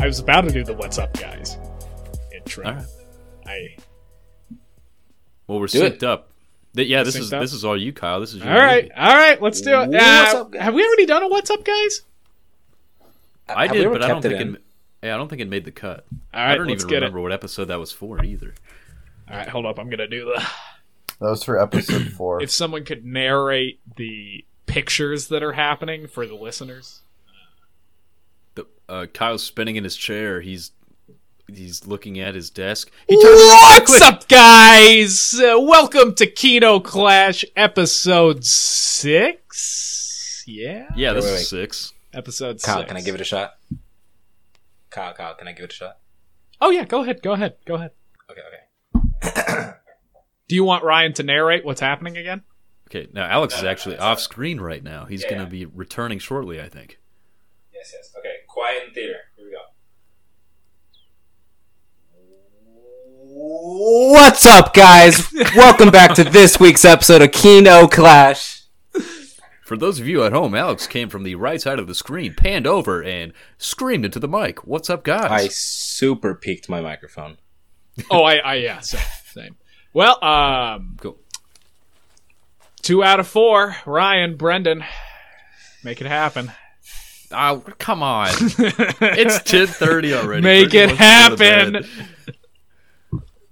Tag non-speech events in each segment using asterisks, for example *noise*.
I was about to do the "What's up, guys" intro. All right. I Well, we're Do it. synced up. Th- yeah, this Synced is up? this is all you, Kyle. This is your all right, movie. all right. Let's do it. What's Uh, up, have we already done a "What's up, guys"? I Have did, but I don't kept it think it. yeah, I don't think it made the cut. All right, I don't let's even get remember what episode that was for either. All right, hold up. I'm gonna do the. That was for episode four. If someone could narrate the pictures that are happening for the listeners. The, uh, Kyle's spinning in his chair. He's he's looking at his desk. He turns What's up, guys? Uh, welcome to Kino Clash episode six. Yeah, Yeah, this Wait, wait, is six. episode Kyle, six. can I give it a shot? Kyle, Kyle, can I give it a shot? Oh yeah, go ahead. Go ahead. Go ahead. Okay, okay. *coughs* Do you want Ryan to narrate what's happening again? Okay, now Alex is no, no, actually off not. screen right now. He's Yeah. going to be returning shortly, I think. Yes, yes. Okay, quiet in theater. Here we go. What's up, guys? Welcome back to this week's episode of Kino Clash. For those of you at home, Alex came from the right side of the screen, panned over, and screamed into the mic. What's up, guys? I super peaked my microphone. oh, I, I, yeah, same, same. Well, um, Cool. two out of four. Ryan, Brendan, make it happen. Oh, come on. *laughs* it's ten thirty already. Make it wants to go to happen.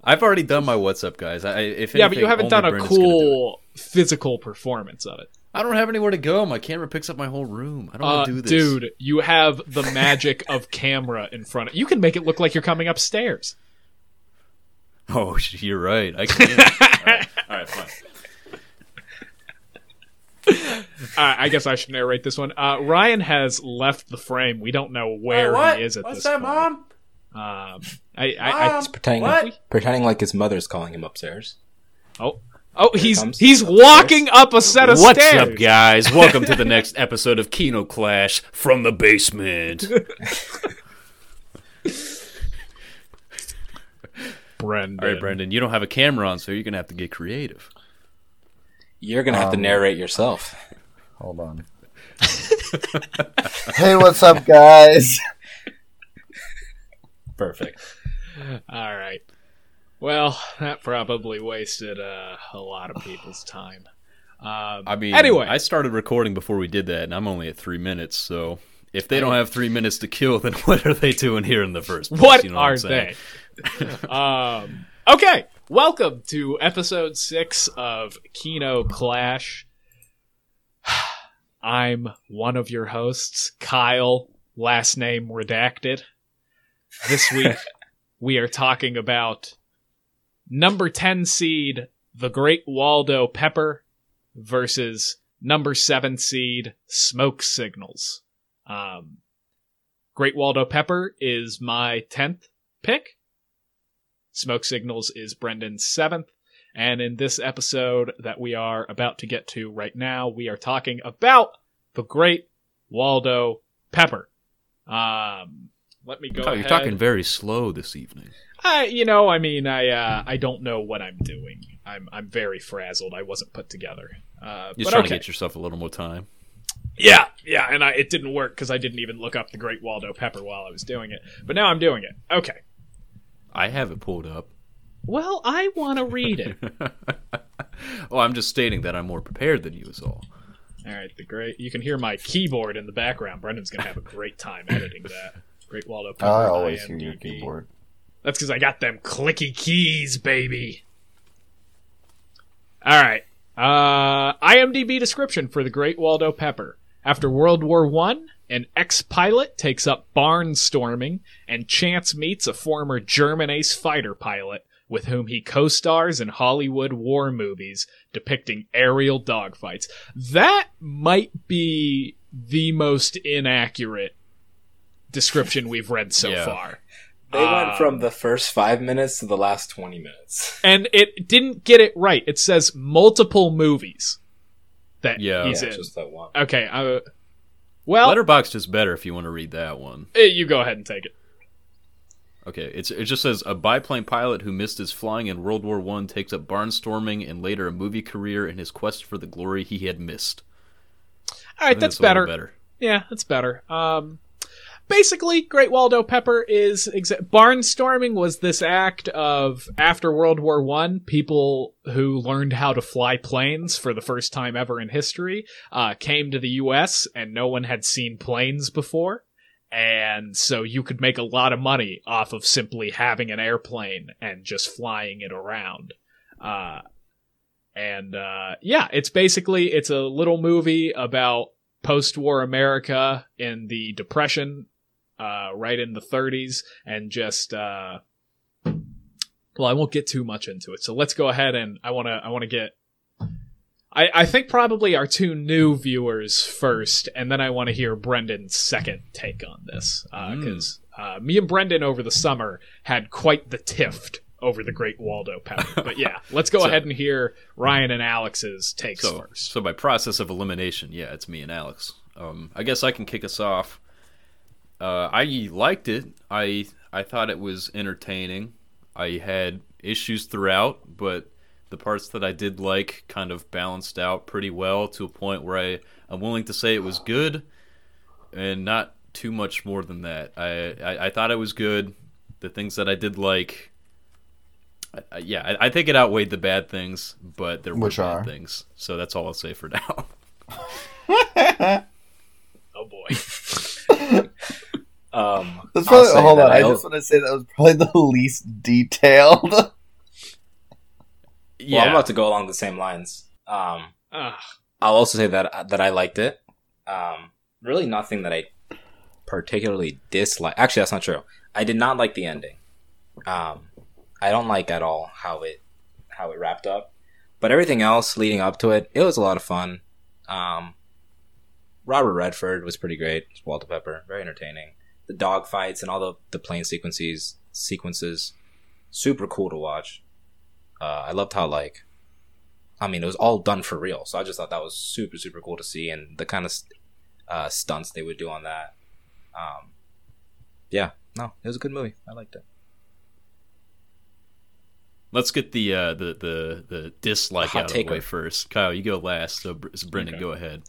I've already done my what's up, guys. I, if yeah, but you haven't done a gonna do cool physical performance of it. I don't have anywhere to go. My camera picks up my whole room. I don't Uh, want to do this, dude, you have the magic of camera in front of you. can make it look like you're coming upstairs. Oh, *laughs* you're right. I can. all, right. all right, fine. *laughs* Uh, I guess I should narrate this one. Uh, Ryan has left the frame. We don't know where he is at this point. Um, I, I, I, He's pretending, pretending like his mother's calling him upstairs. oh, oh, he's he's upstairs. walking up a set of What's stairs. What's up, guys? Welcome to the *laughs* next episode of Kino Clash from the basement. *laughs* Brendan. All right, Brendan, you don't have a camera on, so you're gonna have to get creative. You're gonna have to Um, narrate yourself. Hold on. hey, what's up, guys? Perfect. All right. Well, that probably wasted uh, a lot of people's time. Um, I mean, anyway, I started recording before we did that, and I'm only at three minutes. So if they don't have three minutes to kill, then *laughs* what are they doing here in the first place? what You know are I'm saying? they? um, okay, welcome to episode six of Kino Clash. *sighs* I'm one of your hosts, Kyle, last name redacted. This *laughs* week, we are talking about number 10 seed, the Great Waldo Pepper, versus number 7 seed, Smoke Signals. Um, Great Waldo Pepper is my 10th pick. Smoke Signals is Brendan's seventh. And in this episode that we are about to get to right now, we are talking about the great Waldo Pepper. Um, let me go. Kyle, you're ahead. talking very slow this evening. I, you know, I mean, I, uh, I don't know what I'm doing. I'm, I'm very frazzled. I wasn't put together. Uh, but trying okay. to get yourself a little more time. Yeah, yeah, and I, it didn't work because I didn't even look up the Great Waldo Pepper while I was doing it. But now I'm doing it. Okay. I have it pulled up. Well, I want to read it. *laughs* oh, I'm just stating that I'm more prepared than you is all. All right, the great. You can hear my keyboard in the background. Brendan's gonna have a great time editing that. Great Waldo Pepper. I always hear IMDb. your keyboard. That's because I got them clicky keys, baby. All right. Uh, IMDb description for the Great Waldo Pepper. After World War One, an ex-pilot takes up barnstorming and chance meets a former German ace fighter pilot with whom he co-stars in Hollywood war movies depicting aerial dogfights. That might be the most inaccurate description we've read so Yeah. far. They Um, went from the first five minutes to the last twenty minutes. *laughs* and it didn't get it right. It says multiple movies that Yeah. he's yeah, in. just that one. Okay, uh, well, Letterboxd is better if you want to read that one. eh, you go ahead and take it. Okay, it's it just says a biplane pilot who missed his flying in World War One takes up barnstorming and later a movie career in his quest for the glory he had missed. All right, think that's better. better. Yeah, that's better. Um, basically, Great Waldo Pepper is exa- barnstorming was this act of after World War One, people who learned how to fly planes for the first time ever in history uh, came to the U.S. and no one had seen planes before. And so you could make a lot of money off of simply having an airplane and just flying it around. Uh, and uh, yeah, it's basically it's a little movie about post-war America in the Depression, uh, right in the 30s, and just uh, well, I won't get too much into it. So let's go ahead and I want to I want to get. I, I think probably our two new viewers first, and then I want to hear Brendan's second take on this because uh, me and Brendan over the summer had quite the tiff over the Great Waldo Pepper. *laughs* But yeah, let's go So- ahead and hear Ryan and Alex's takes So, first. so by process of elimination, yeah, it's me and Alex. Um, I guess I can kick us off. Uh, I liked it. I I thought it was entertaining. I had issues throughout, but the parts that I did like kind of balanced out pretty well to a point where I I'm willing to say it was good, and not too much more than that. I I, I thought it was good. The things that I did like. I- I- Yeah, I, I think it outweighed the bad things, but there were Which bad are? things. So that's all I'll say for *laughs* now. *laughs* Oh boy. *laughs* Um, That's probably, hold on. I I- just want to say that was probably the least detailed. Well, I'm about to go along the same lines. Um, I'll also say that that I liked it. Um, really, nothing that I particularly dislike. Actually, that's not true. I did not like the ending. Um, I don't like at all how it how it wrapped up. But everything else leading up to it, it was a lot of fun. Um, Robert Redford was pretty great. Walter Pepper, very entertaining. The dog fights and all the the plane sequences sequences, super cool to watch. Uh, I loved how like I mean, it was all done for real. So I just thought that was super, super cool to see, and the kind of uh, stunts they would do on that. Um, yeah, no, it was a good movie. I liked it. Let's get the uh, the the the dislike Hot out of the way first. Kyle, you go last. So, so Brendan, Okay. go ahead.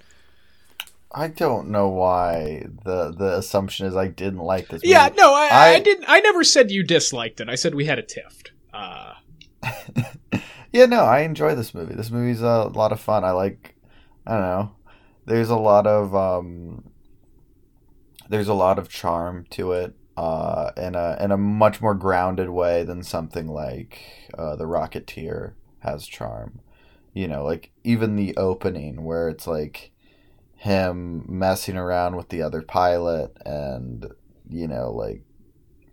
I don't know why the the assumption is I didn't like this. Movie. yeah, no, I, I, I- didn't. I never said you disliked it. I said we had a tiff. Uh, *laughs* Yeah, no, I enjoy this movie. This movie's a lot of fun. I like, I don't know. There's a lot of um, there's a lot of charm to it, uh, in a in a much more grounded way than something like uh, the Rocketeer has charm. You know, like even the opening where it's like him messing around with the other pilot and you know like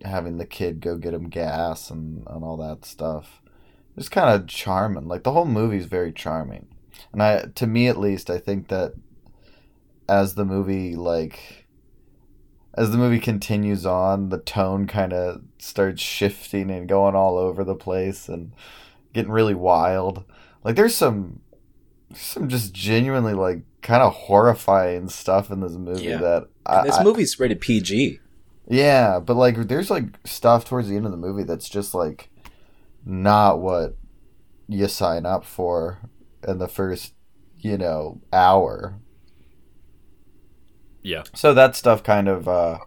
having the kid go get him gas and, and all that stuff it's kind of charming. Like the whole movie is very charming, and I, to me at least, I think that as the movie like as the movie continues on, the tone kind of starts shifting and going all over the place and getting really wild. Like there's some some just genuinely like kind of horrifying stuff in this movie Yeah. that I, this movie's rated PG. yeah, but like there's like stuff towards the end of the movie that's just like not what you sign up for in the first, you know, hour. Yeah, So that stuff kind of uh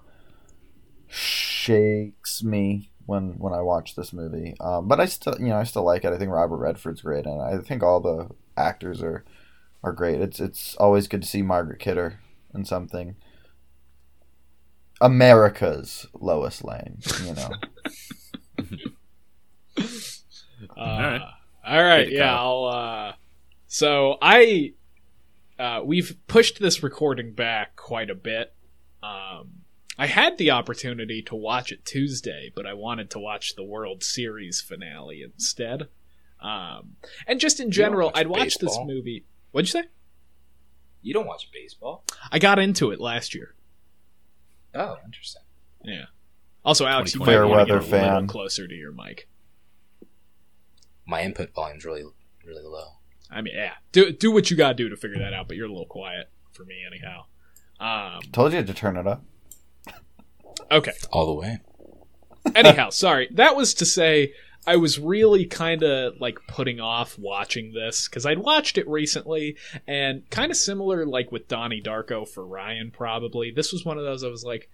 shakes me when when I watch this movie. Um, but I still, you know, I still like it. I think Robert Redford's great and I think all the actors are are great. It's it's always good to see Margaret Kidder in something. America's Lois Lane, you know. *laughs* uh, All right. All right. Yeah. I'll. Uh, so I. Uh, we've pushed this recording back quite a bit. Um, I had the opportunity to watch it Tuesday, but I wanted to watch the World Series finale instead. Um, and just in general, watch I'd watch this movie. What'd you say? You don't watch baseball? I got into it last year. Oh, interesting. Yeah. Also, Alex, you might want to Fair get a weather little fan. closer to your mic. My input volume's really, really low. I mean, yeah, do do what you gotta do to figure that out. But you're a little quiet for me, anyhow. Um, Told you to turn it up. okay. All the way. Anyhow, *laughs* sorry. That was to say I was really kind of like putting off watching this because I'd watched it recently and kind of similar like with Donnie Darko for Ryan probably. This was one of those I was like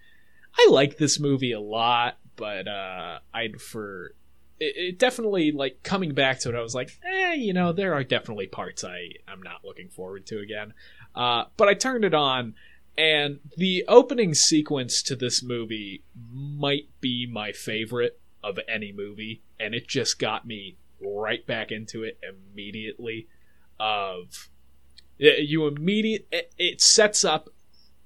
I like this movie a lot, but uh, I'd for it, it definitely like coming back to it. I was like, eh, you know, there are definitely parts I I'm not looking forward to again. Uh, but I turned it on, and the opening sequence to this movie might be my favorite of any movie, and it just got me right back into it immediately. Of you immediate, it, it sets up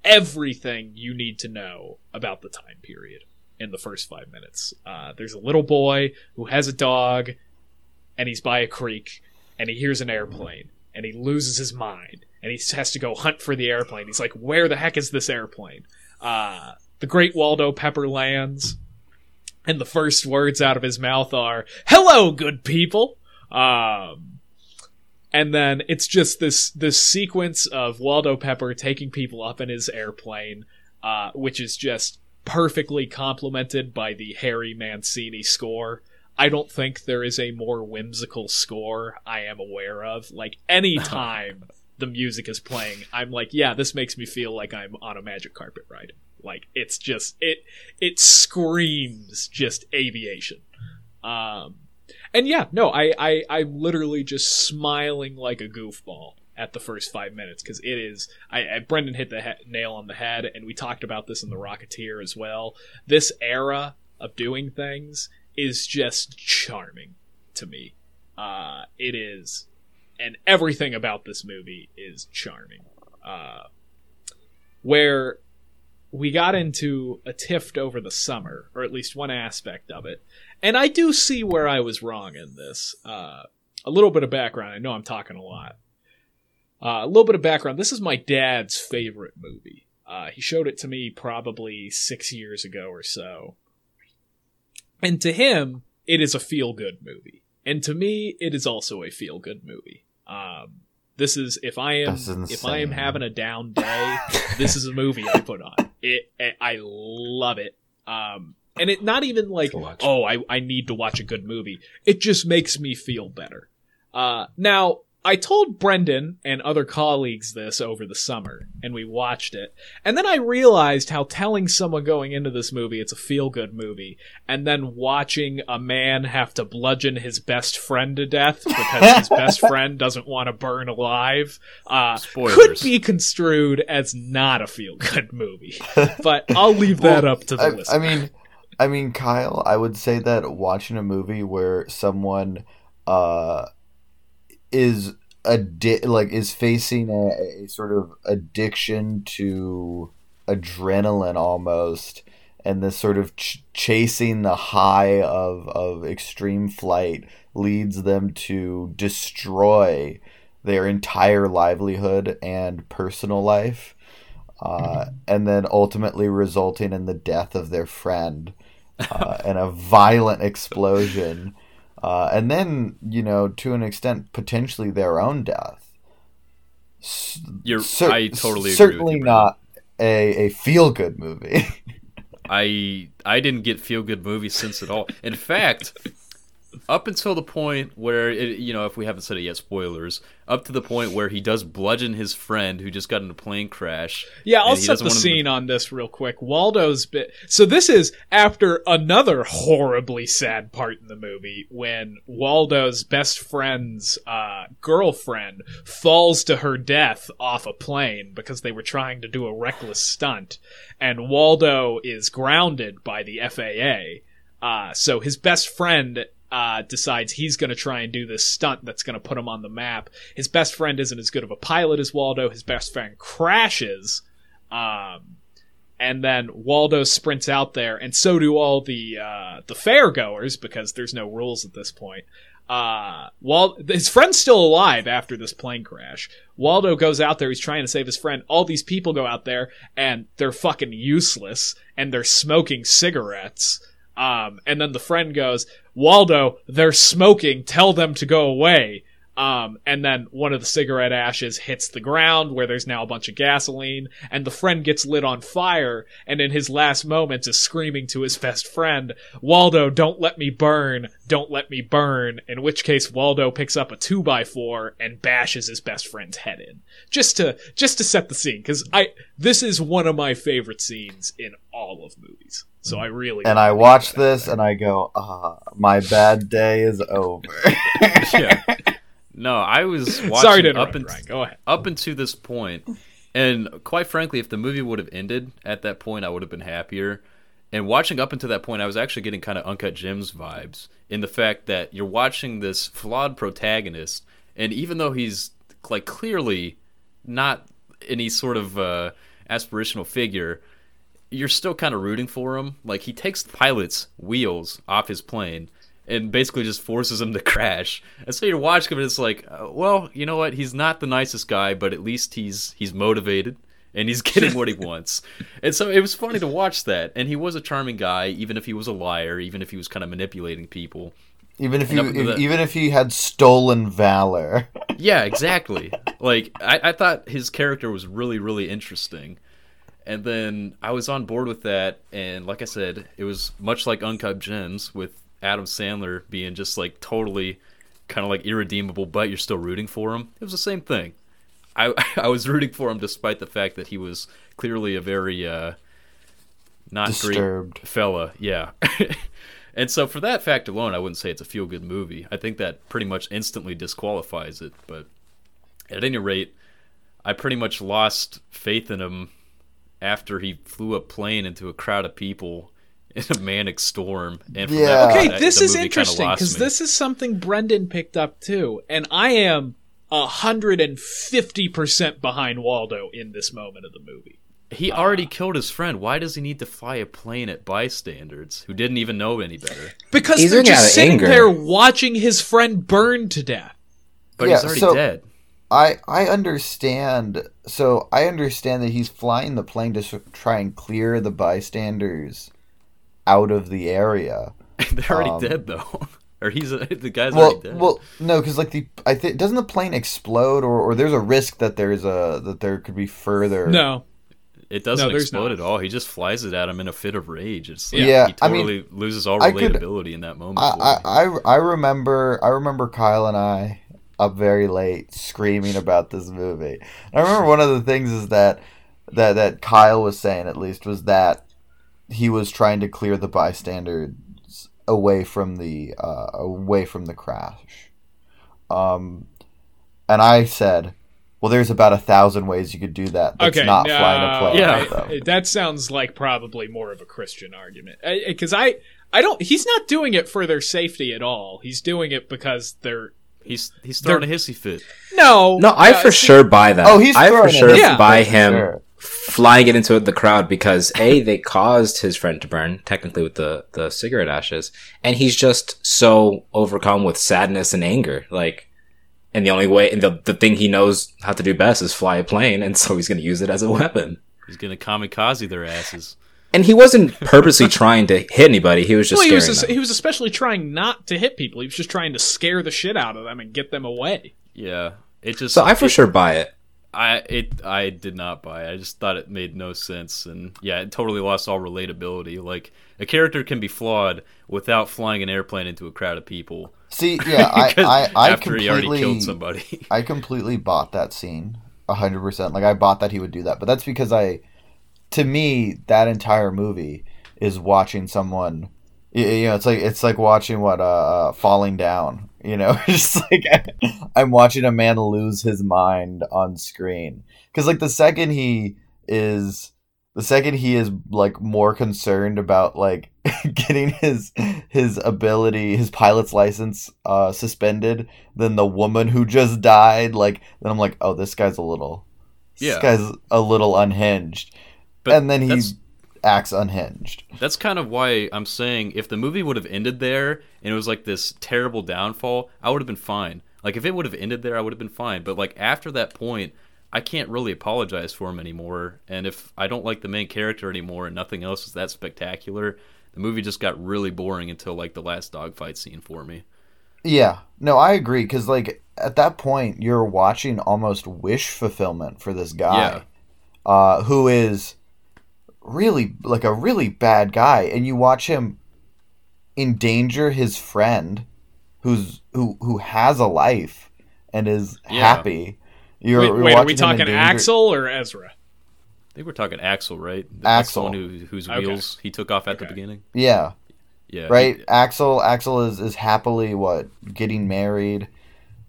everything you need to know about the time period in the first five minutes. Uh, there's a little boy who has a dog, and he's by a creek, and he hears an airplane, and he loses his mind, and he has to go hunt for the airplane. He's like, "Where the heck is this airplane?" Uh, the Great Waldo Pepper lands, and the first words out of his mouth are, "Hello, good people." Um, and then it's just this this sequence of Waldo Pepper taking people up in his airplane, uh, which is just perfectly complemented by the Harry Mancini score. I don't think there is a more whimsical score I am aware of. Like any time *laughs* the music is playing, I'm like, yeah, this makes me feel like I'm on a magic carpet ride. Like it's just it it screams just aviation. Um and yeah, no, I I I'm literally just smiling like a goofball at the first five minutes because it is. I, I Brendan hit the he- nail on the head, and we talked about this in the Rocketeer as well. This era of doing things is just charming to me. Uh, it is, and everything about this movie is charming. Uh, where we got into a tiff over the summer, or at least one aspect of it, and I do see where I was wrong in this. Uh, a little bit of background. I know I'm talking a lot. Uh, a little bit of background. This is my dad's favorite movie. Uh, he showed it to me probably six years ago or so. And to him, it is a feel good movie. And to me, it is also a feel good movie. Um, this is if I am if I am having a down day, this is a movie I put on. It, it I love it. Um, and it not even like oh I I need to watch a good movie. It just makes me feel better. Uh, now I told Brendan and other colleagues this over the summer, and we watched it. And then I realized how telling someone going into this movie it's a feel good movie, and then watching a man have to bludgeon his best friend to death because his *laughs* best friend doesn't want to burn alive uh, could be construed as not a feel good movie. But I'll leave that up to the I, listener. I mean, I mean, Kyle, I would say that watching a movie where someone. Uh, is addi- like is facing a, a sort of addiction to adrenaline almost and this sort of ch- chasing the high of of extreme flight leads them to destroy their entire livelihood and personal life uh, and then ultimately resulting in the death of their friend uh, and a violent explosion uh, and then you know to an extent potentially their own death. You're, Cer- I totally certainly you, not a a feel good movie. *laughs* I I didn't get feel good movie sense at all. In fact, up until the point where it, you know if we haven't said it yet spoilers up to the point where he does bludgeon his friend who just got in a plane crash. Yeah i'll set the scene on this real quick. Waldo's bit so this is after another horribly sad part in the movie when waldo's best friend's uh, girlfriend falls to her death off a plane because they were trying to do a reckless stunt. And waldo is grounded by the faa uh, so his best friend uh, decides he's going to try and do this stunt that's going to put him on the map. His best friend isn't as good of a pilot as Waldo. His best friend crashes. Um, and then Waldo sprints out there, and so do all the uh, the fairgoers because there's no rules at this point. Uh, Wal- his friend's still alive after this plane crash. Waldo goes out there, he's trying to save his friend. All these people go out there, and they're fucking useless, and they're smoking cigarettes. Um, and then the friend goes, Waldo, they're smoking. Tell them to go away. Um, and then one of the cigarette ashes hits the ground where there's now a bunch of gasoline, and the friend gets lit on fire, and in his last moments is screaming to his best friend, Waldo, don't let me burn, don't let me burn, in which case Waldo picks up a 2x4 and bashes his best friend's head in. Just to, just to set the scene, cause I, this is one of my favorite scenes in all of movies. So I really And I watch this and I go, ah, my bad day is over. yeah. *laughs* No, I was *laughs* watching up interrupt, and Go ahead. up until this point, and quite frankly, if the movie would have ended at that point, I would have been happier. And watching up until that point, I was actually getting kind of Uncut Gems vibes in the fact that you're watching this flawed protagonist, and even though he's like clearly not any sort of uh, aspirational figure, you're still kind of rooting for him. Like he takes the pilot's wheels off his plane and basically just forces him to crash. And so you're watching him, and it's like, uh, well, you know what? He's not the nicest guy, but at least he's he's motivated and he's *laughs* getting what he wants. And so it was funny to watch that. And he was a charming guy, even if he was a liar, even if he was kind of manipulating people. even if And you, if, the- even if he had stolen valor. *laughs* Yeah, exactly. like I, I thought his character was really, really interesting. And then I was on board with that, and like I said, it was much like Uncut Gems with Adam Sandler being just like totally kind of like irredeemable, but you're still rooting for him. It was the same thing. I *laughs* I was rooting for him despite the fact that he was clearly a very uh, not Disturbed. great fella. Yeah. *laughs* and so for that fact alone, I wouldn't say it's a feel good movie. I think that pretty much instantly disqualifies it. But at any rate, I pretty much lost faith in him after he flew a plane into a crowd of people in a manic storm. And from Yeah. that point, Okay, I- this is interesting because this is something Brendan picked up too, and I am hundred and fifty percent behind Waldo in this moment of the movie. He already killed his friend. Why does he need to fly a plane at bystanders who didn't even know any better? Because He's they're doing it out just sitting anger. there watching his friend burn to death. But Yeah, he's already so- dead. I I understand. So I understand that he's flying the plane to try and clear the bystanders out of the area. *laughs* They're already Um, dead though. *laughs* or he's *laughs* the guy's Well, already dead. well, no, because like the I think doesn't the plane explode or, or there's a risk that there's a that there could be further. No, It doesn't No, explode not. at all. He just flies it at him in a fit of rage. It's like Yeah, he I mean, totally loses all I could- relatability in that moment. I. I, I I remember I remember Kyle and I up very late screaming about this movie. I remember one of the things is that that that Kyle was saying at least was that he was trying to clear the bystanders away from the uh, away from the crash. Um, and I said, "Well, there's about a thousand ways you could do that. That's okay, not no, flying a plane." Yeah. though. I- that sounds like probably more of a Christian argument because I, I don't. He's not doing it for their safety at all. He's doing it because they're he's he's throwing they're- a hissy fit. no, No, I uh, for see- sure buy that. Oh, he's I for throwing it sure. Yeah. buy him sure. Flying it into the crowd because a they caused his friend to burn technically with the the cigarette ashes, and he's just so overcome with sadness and anger, like. And the only way, and the, the thing he knows how to do best is fly a plane, and so he's going to use it as a weapon. He's gonna kamikaze their asses. And he wasn't purposely trying to hit anybody; he was just Well, he scaring was them. he was especially trying not to hit people. He was just trying to scare the shit out of them and get them away. Yeah, it just So I for it- sure buy it. I it I did not buy. it. I just thought it made no sense, and yeah, it totally lost all relatability. Like a character can be flawed without flying an airplane into a crowd of people. See, yeah, I, *laughs* I, I after he already killed somebody. *laughs* I completely bought that scene, hundred percent. Like I bought that he would do that, but that's because I, to me, that entire movie is watching someone. You know, it's like it's like watching what uh, uh falling down. You know, *laughs* just like *laughs* I'm watching a man lose his mind on screen. Because like the second he is, the second he is like more concerned about like *laughs* getting his his ability, his pilot's license uh suspended than the woman who just died. Like then I'm like, oh, this guy's a little, Yeah. this guy's a little unhinged, But and then he acts unhinged. That's kind of why I'm saying if the movie would have ended there and it was like this terrible downfall, I would have been fine. Like if it would have ended there, I would have been fine. But like after that point, I can't really apologize for him anymore. And if I don't like the main character anymore and nothing else is that spectacular, the movie just got really boring until like the last dogfight scene for me. Yeah, no, I agree because like at that point you're watching almost wish fulfillment for this guy, uh, who is really like a really bad guy, and you watch him endanger his friend, who's who who has a life and is Yeah. happy. You're, wait, you're wait are we talking endanger- Axel or Ezra? I think we're talking Axel, right? That's Axel. the one who, whose Okay. wheels he took off at the beginning. Yeah, Yeah. right. he- Axel Axel is is happily what getting married.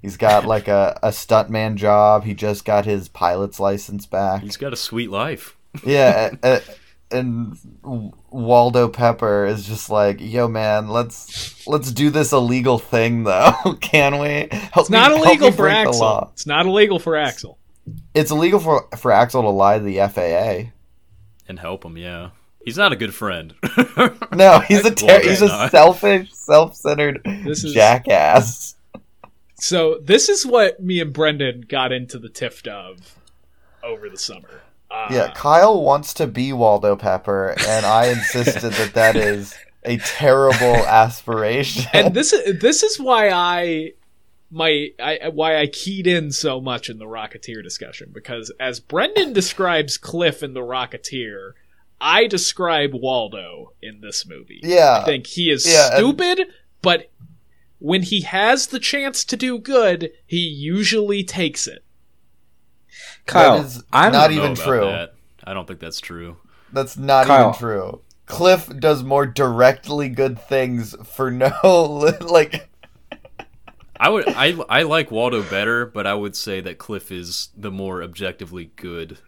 He's got *laughs* like a, a stuntman job. He just got his pilot's license back. he's got a sweet life. yeah, uh, and Waldo Pepper is just like, "Yo, man, let's let's do this illegal thing, though, *laughs* can we? Help It's not me- help illegal me for break the Axel. It's not illegal for Axel. It's illegal for for Axel to lie to the FAA. and help him. Yeah, he's not a good friend. *laughs* No, he's *laughs* a ter- Waldo's he's a not. selfish, self-centered This is- jackass. So this is what me and Brendan got into the tiff of over the summer. Uh, Yeah, Kyle wants to be Waldo Pepper, and I insisted that that *laughs* is a terrible aspiration. and this is this is why I my I why I keyed in so much in the Rocketeer discussion because as Brendan describes Cliff in the Rocketeer, I describe Waldo in this movie. yeah, I think he is yeah, and- stupid, but when he has the chance to do good, he usually takes it. Kyle, that is I'm not I don't know even true. that. I don't think that's true. That's not Kyle. even true. Cliff does more directly good things for no *laughs* like. I would I I like Waldo better, but I would say that Cliff is the more objectively good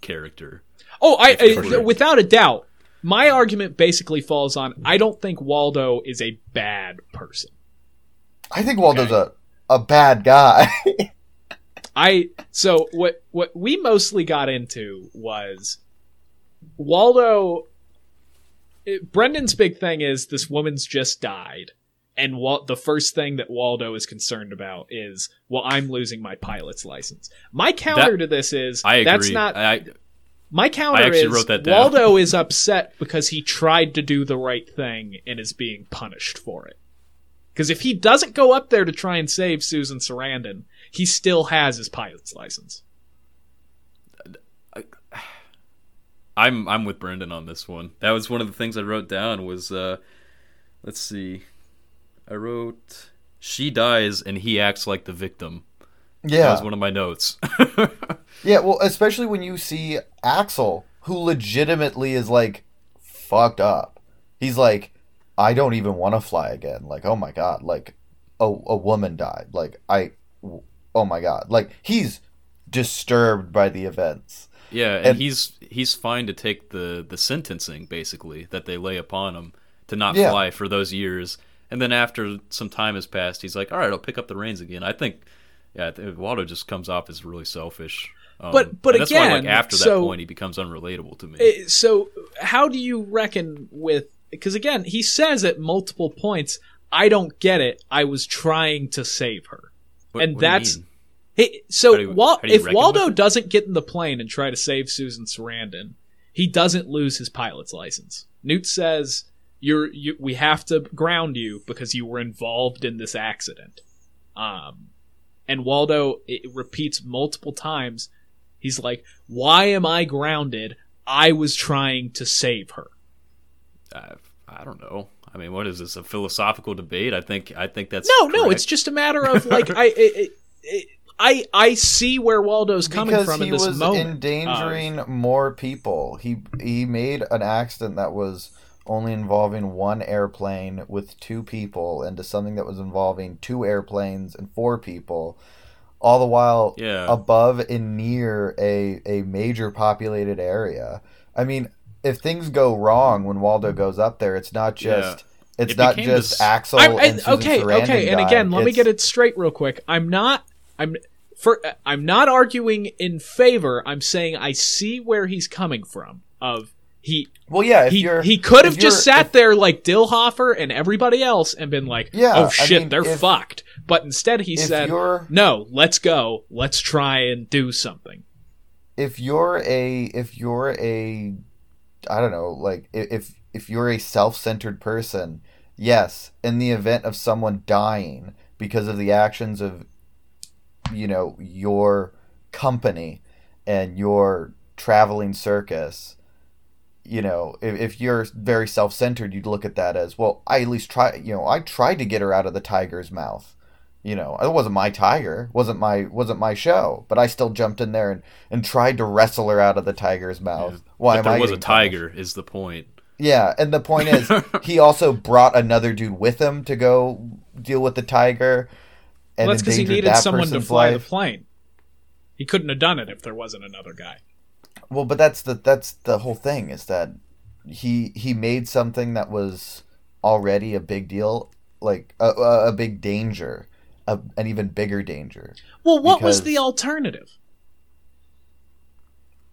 character. Oh, I, I without a doubt. My argument basically falls on I don't think Waldo is a bad person. I think Waldo's Okay. a a bad guy. *laughs* I so what what we mostly got into was Waldo. it- Brendan's big thing is this woman's just died, and Wal- the first thing that Waldo is concerned about is, well, I'm losing my pilot's license. My counter That- to this is I agree. that's not I, my counter actually is wrote that down. Waldo is upset because he tried to do the right thing and is being punished for it. Because if he doesn't go up there to try and save Susan Sarandon, he still has his pilot's license. *sighs* I'm I'm with Brendan on this one. That was one of the things I wrote down was uh let's see. I wrote she dies and he acts like the victim. Yeah. That yeah, was one of my notes. *laughs* yeah. Well, especially when you see Axel, who legitimately is like fucked up. He's like, I don't even want to fly again. Like, oh my god, like a a woman died. Like I, oh my god, like he's disturbed by the events. yeah, and, And- he's he's fine to take the the sentencing basically that they lay upon him to not Yeah. fly for those years. And then after some time has passed, he's like, "All right, I'll pick up the reins again." I think yeah, I think Waldo just comes off as really selfish. Um, But- but and that's why, again, like after that so- point, he becomes unrelatable to me. Eh, So, how do you reckon with? Because again, he says at multiple points, "I don't get it. I was trying to save her." What- and what do you that's- mean? Hey, so do Wal- do if Waldo doesn't get in the plane and try to save Susan Sarandon, he doesn't lose his pilot's license. Newt says, "You're you, we have to ground you because you were involved in this accident." Um, and Waldo it repeats multiple times. He's like, "Why am I grounded? I was trying to save her." I, I don't know. I mean, what is this? A philosophical debate? I think I think that's No, no, it's just a matter of *laughs* like I. I I, I, I see where Waldo's coming because from in this moment. He was moment. endangering more people. He he made an accident that was only involving one airplane with two people into something that was involving two airplanes and four people, all the while Yeah. above and near a a major populated area. I mean, if things go wrong when Waldo goes up there, it's not just it's It not just this- Axel I'm, I, and Susan okay, Sarandon okay, and dying. again, let me get it straight real quick. I'm not. I'm for. I'm not arguing in favor. I'm saying I see where he's coming from. Of he Well, yeah, if he he could have just sat there like Dillhoefer and everybody else and been like, Yeah, "Oh I shit, mean, they're if- fucked." But instead, he said, "No, let's go. Let's try and do something." if you're a if you're a I don't know like if if you're a self-centered person yes, in the event of someone dying because of the actions of, you know, your company and your traveling circus, you know, if, if you're very self centered, you'd look at that as, well, I at least try, you know, I tried to get her out of the tiger's mouth. You know, it wasn't my tiger, wasn't my wasn't my show, but I still jumped in there and, and tried to wrestle her out of the tiger's mouth. Why but am I was a tiger, is the point. Yeah, and the point is, *laughs* he also brought another dude with him to go deal with the tiger. And well, that's because he needed someone to fly life. the plane. He couldn't have done it if there wasn't another guy. Well, but that's the that's the whole thing is that he he made something that was already a big deal, like a, a, a big danger, a, an even bigger danger. Well, what was the alternative?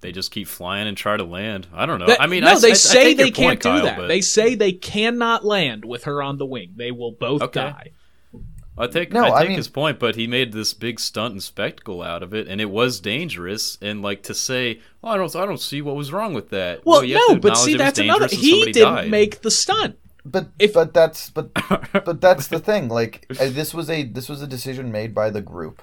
They just keep flying and try to land. I don't know. That- I mean, no, I, they I- I say take they your can't do Kyle, that. but They say they cannot land with her on the wing. They will both Okay. die. I take No, I I take mean- his point, but he made this big stunt and spectacle out of it, and it was dangerous. And like to say, well, I don't, I don't see what was wrong with that. Well, you have to no, but see, that's another. He didn't died. make the stunt. But If- but that's but *laughs* but that's the thing. Like uh, this was a this was a decision made by the group.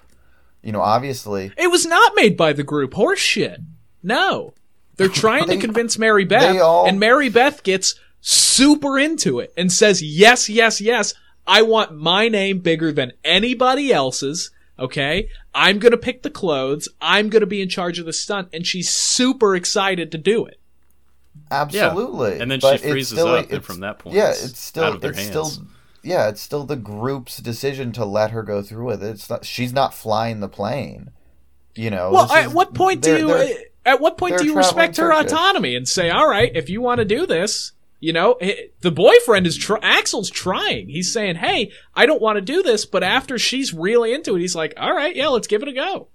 You know, obviously, It was not made by the group. Horse shit. No. They're *laughs* trying They- to convince Mary Beth, all- and Mary Beth gets super into it and says, yes, yes, yes, I want my name bigger than anybody else's. Okay? I'm gonna pick the clothes. I'm gonna be in charge of the stunt. And she's super excited to do it. absolutely. And then but she freezes still, up, and from that point, yeah, it's it's still out of their it's hands. still yeah, it's still the group's decision to let her go through with it. It's not she's not flying the plane. You know. Well, this at what point do you, at what point do you respect her circus. autonomy and say, all right, if you want to do this, you know, eh, the boyfriend is, tr- Axel's trying. He's saying, hey, I don't want to do this, but after she's really into it, he's like, all right, yeah, let's give it a go.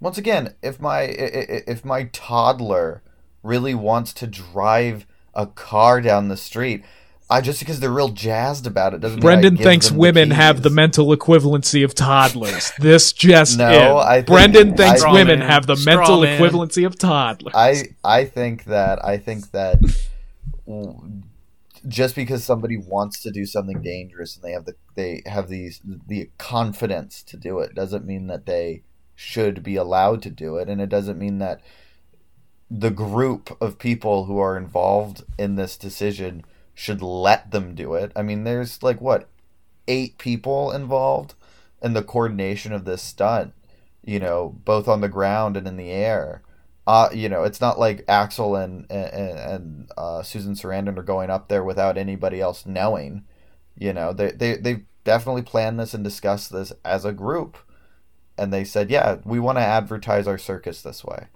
Once again, if my i- i- if my toddler really wants to drive a car down the street, I just because they're real jazzed about it doesn't. mean I Brendan give thinks them women have the mental equivalency of toddlers. This just No, in. I think- Brendan thinks I- women man. have the mental man. equivalency of toddlers. I I think that I think that w- just because somebody wants to do something dangerous and they have the they have these the confidence to do it doesn't mean that they should be allowed to do it and it doesn't mean that the group of people who are involved in this decision should let them do it. I mean there's like what eight people involved in the coordination of this stunt, you know, both on the ground and in the air uh, you know, it's not like Axel and and, and uh, Susan Sarandon are going up there without anybody else knowing. You know, they they they've definitely planned this and discussed this as a group, and they said, yeah, we want to advertise our circus this way.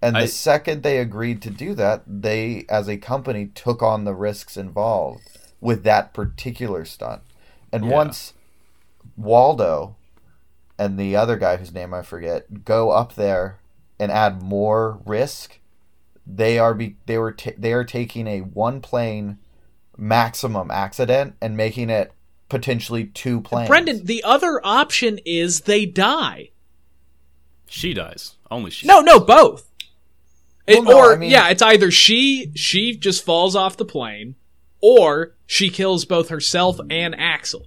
And the I- second they agreed to do that, they, as a company, took on the risks involved with that particular stunt. And Yeah. once Waldo and the other guy whose name I forget go up there and add more risk, they are be they were ta- they are taking a one plane maximum accident and making it potentially two planes. Brendan, the other option is they die. She dies. Only she. No, no, both. It- Well, no, or I mean- yeah, it's either she she just falls off the plane, or she kills both herself and Axel.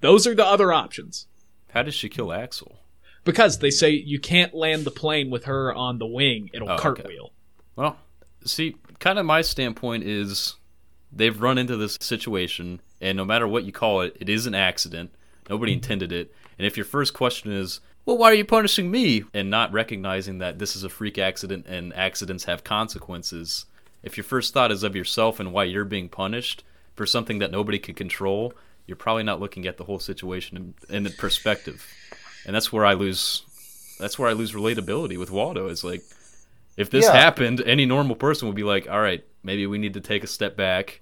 Those are the other options How does she kill Axel? Because they say you can't land the plane with her on the wing; it'll Oh, okay. cartwheel. Well, see, kind of my standpoint is they've run into this situation, and no matter what you call it, it is an accident. Nobody mm-hmm. intended it. And if your first question is, well, why are you punishing me? And not recognizing that this is a freak accident and accidents have consequences. If your first thought is of yourself and why you're being punished for something that nobody can control, you're probably not looking at the whole situation in, in the perspective. And that's where I lose. That's where I lose relatability with Waldo. Is like, if this Yeah. happened, any normal person would be like, all right, maybe we need to take a step back,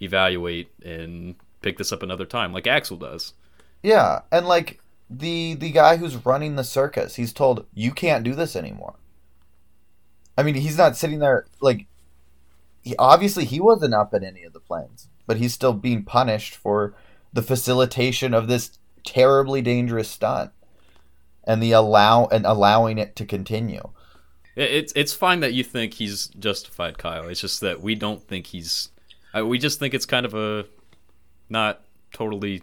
evaluate, and pick this up another time, like Axel does. Yeah, and like the the guy who's running the circus, he's told you can't do this anymore. I mean, he's not sitting there like he, obviously he wasn't up at any of the planes, but he's still being punished for the facilitation of this terribly dangerous stunt and the allow and allowing it to continue. It's it's fine that you think he's justified, Kyle. It's just that we don't think he's. Uh, we just think it's kind of a not totally.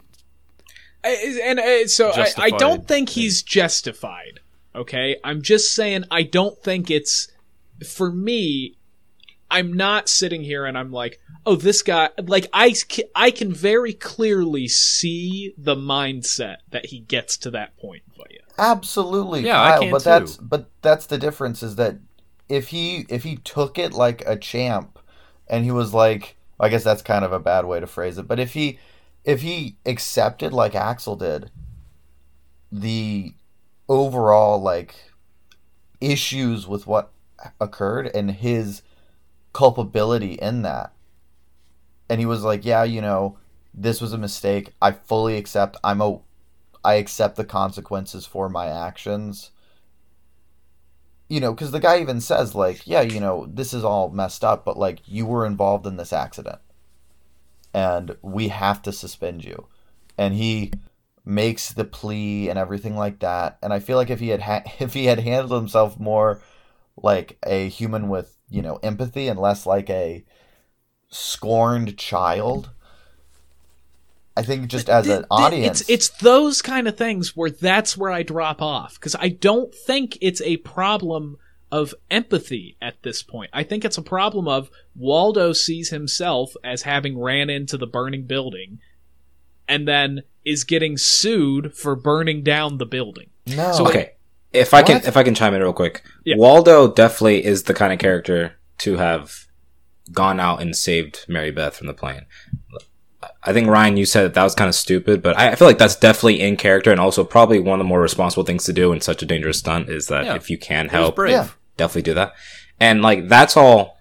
I- and uh, so I, I don't think thing. he's justified. Okay, I'm just saying I don't think it's for me. I'm not sitting here and I'm like, oh, this guy. Like I, I can very clearly see the mindset that he gets to that point via. Absolutely, Yeah, I Kyle, can but too. that's but that's the difference is that if he if he took it like a champ and he was like I guess that's kind of a bad way to phrase it, but if he if he accepted like Axel did the overall like issues with what occurred and his culpability in that and he was like yeah you know this was a mistake i fully accept i'm a i accept the consequences for my actions. You know because the guy even says like yeah you know this is all messed up but like you were involved in this accident and we have to suspend you. And he makes the plea and everything like that and i feel like if he had ha- *laughs* if he had handled himself more like a human with you know empathy and less like a scorned child i think just as an audience it's it's those kind of things where that's where I drop off because I don't think it's a problem of empathy at this point. I think it's a problem of Waldo sees himself as having ran into the burning building, and then is getting sued for burning down the building. no So- Okay, if I can if I can chime in real quick, Yeah. Waldo definitely is the kind of character to have gone out and saved Mary Beth from the plane. I think Ryan, you said that that was kind of stupid, but I I feel like that's definitely in character, and also probably one of the more responsible things to do in such a dangerous stunt is that Yeah. if you can help, brave. Yeah. definitely do that. And like that's all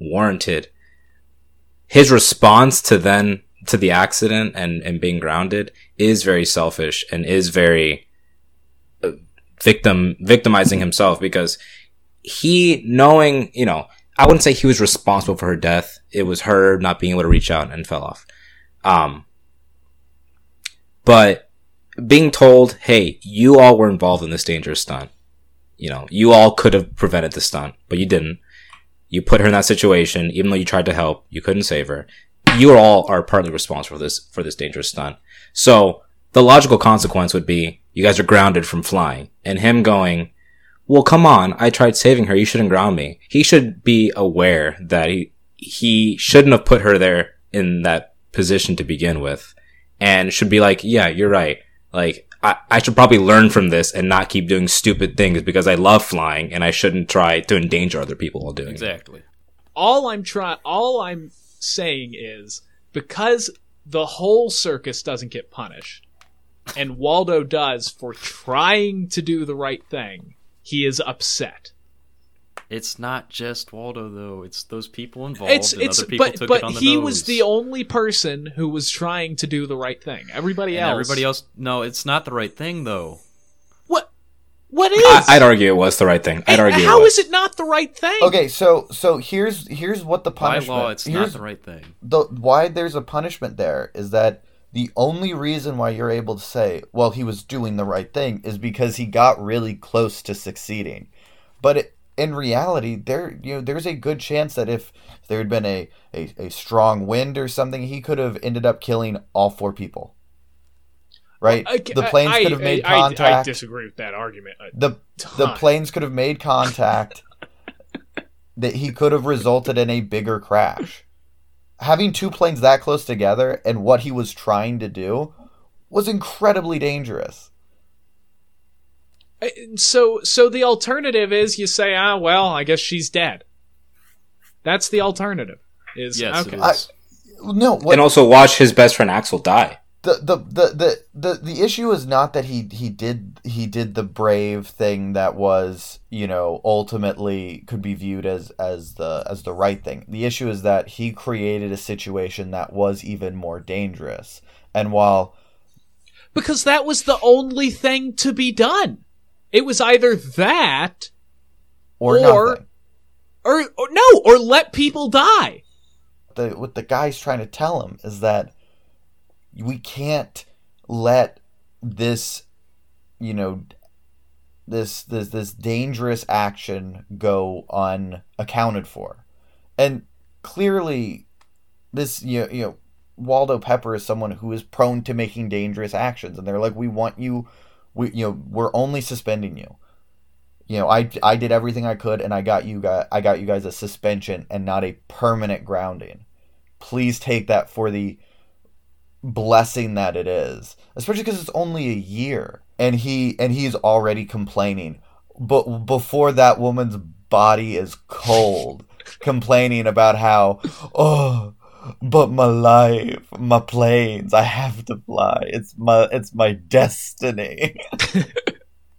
warranted. His response to then to the accident and and being grounded is very selfish and is very uh, victim victimizing himself because he knowing, you know, I wouldn't say he was responsible for her death. It was her not being able to reach out and fell off. Um but being told, "Hey, you all were involved in this dangerous stunt." you know, you all could have prevented the stunt, but you didn't. You put her in that situation, even though you tried to help, you couldn't save her. You all are partly responsible for this for this dangerous stunt. So the logical consequence would be you guys are grounded from flying, and him going, "Well, come on, I tried saving her. You shouldn't ground me." He should be aware that he he shouldn't have put her there in that position to begin with, and should be like, "Yeah, you're right. Like I, I should probably learn from this and not keep doing stupid things because I love flying and I shouldn't try to endanger other people while doing it. Exactly. all I'm trying all I'm saying is because the whole circus doesn't get punished and Waldo does for trying to do the right thing, he is upset. It's not just Waldo though. It's those people involved. It's and it's other people but took but it on the he nose. was the only person who was trying to do the right thing. Everybody And else everybody else. No, it's not the right thing though. What what is I, I'd argue it was the right thing. I'd argue How it was. is it not the right thing? okay so so here's here's what the By punishment law, it's not the right thing. the why there's a punishment there is that the only reason why you're able to say well he was doing the right thing is because he got really close to succeeding but it, in reality there you know there's a good chance that if there had been a, a, a strong wind or something he could have ended up killing all four people. Right? I- the planes I- could have made I- contact. I, disagree with that argument. the the planes could have made contact *laughs* that he could have resulted in a bigger crash. Having two planes that close together and what he was trying to do was incredibly dangerous So, so the alternative is you say, ah, well, I guess she's dead. That's the alternative. Is Yes, okay. it I- no what and also watch his best friend Axel die. the, the the the the the issue is not that he he did he did the brave thing that was you know ultimately could be viewed as as the as the right thing the issue is that he created a situation that was even more dangerous and while because that was the only thing to be done. It was either that or, Or- or, or no, or let people die. the what the guy's trying to tell him is that we can't let this you know this this this dangerous action go unaccounted for and clearly this you know, you know Waldo Pepper is someone who is prone to making dangerous actions, and they're like, "We want you. We you know we're only suspending you. You know, I I did everything I could, and I got you guys I got you guys a suspension and not a permanent grounding. Please take that for the blessing that it is, especially because it's only a year, and he and he's already complaining. But before that woman's body is cold, *laughs* complaining about how oh but my life, my planes, I have to fly. It's my it's my destiny. *laughs*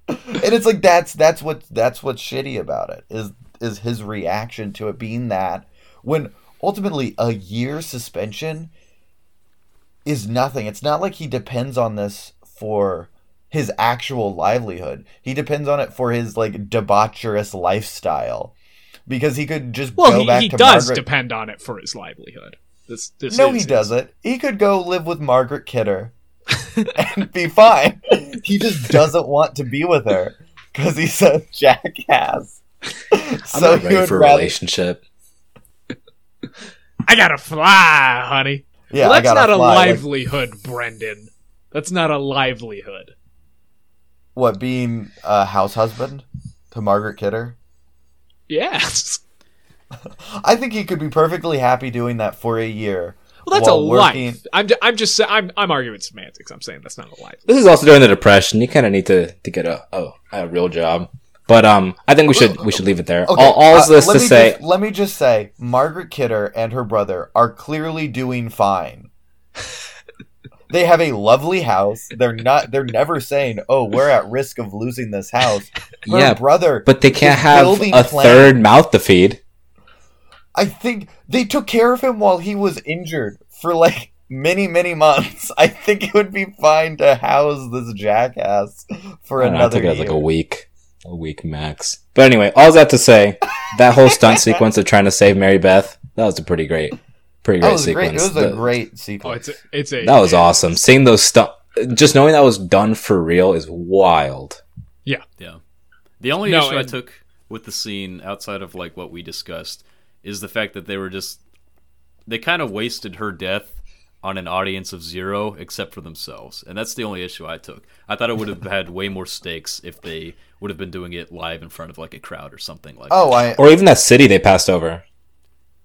and it's like that's that's what that's what's shitty about it is is his reaction to it being that when ultimately a year suspension is nothing. It's not like he depends on this for his actual livelihood. He depends on it for his like debaucherous lifestyle. Because he could just Well, go he, back he to does Margaret. depend on it for his livelihood. This, this No, is- he doesn't. He could go live with Margaret Kidder and be fine. He just *laughs* doesn't want to be with her because he's a jackass. I'm not ready would for a rather- relationship. I gotta fly, honey. Yeah, well, I that's gotta not a fly. Like, livelihood, Brendan. That's not a livelihood. what being a house husband to Margaret Kidder? Yes. *laughs* I think he could be perfectly happy doing that for a year. Well, that's a while working- life. I'm, ju- I'm just, sa- I'm, I'm arguing semantics. I'm saying that's not a life. This is also during the depression. You kind of need to to get a, a a real job. But um, I think we should we should leave it there. Okay, all all uh, this let to me say, just- let me just say, Margaret Kidder and her brother are clearly doing fine. *laughs* they have a lovely house. They're not. They're never saying, "Oh, we're at risk of losing this house." *laughs* Her yeah, brother. but they can't have a plans. third mouth to feed. I think they took care of him while he was injured for like many, many months. *laughs* I think it would be fine to house this jackass for I don't know, I another took it as year. like a week, a week max. But anyway, all that to say, that whole stunt *laughs* sequence of trying to save Mary Beth, that was a pretty great, pretty That great was a great. sequence. It was a The- great Oh, sequence. it's a, it's a. that was awesome. Seeing those stunt, just knowing that was done for real is wild. Yeah. Yeah. The only No, issue I took with the scene outside of like what we discussed is the fact that they were just they kind of wasted her death on an audience of zero except for themselves. And that's the only issue I took. I thought it would have *laughs* had way more stakes if they would have been doing it live in front of like a crowd or something like Oh, that. I Or even that city they passed over.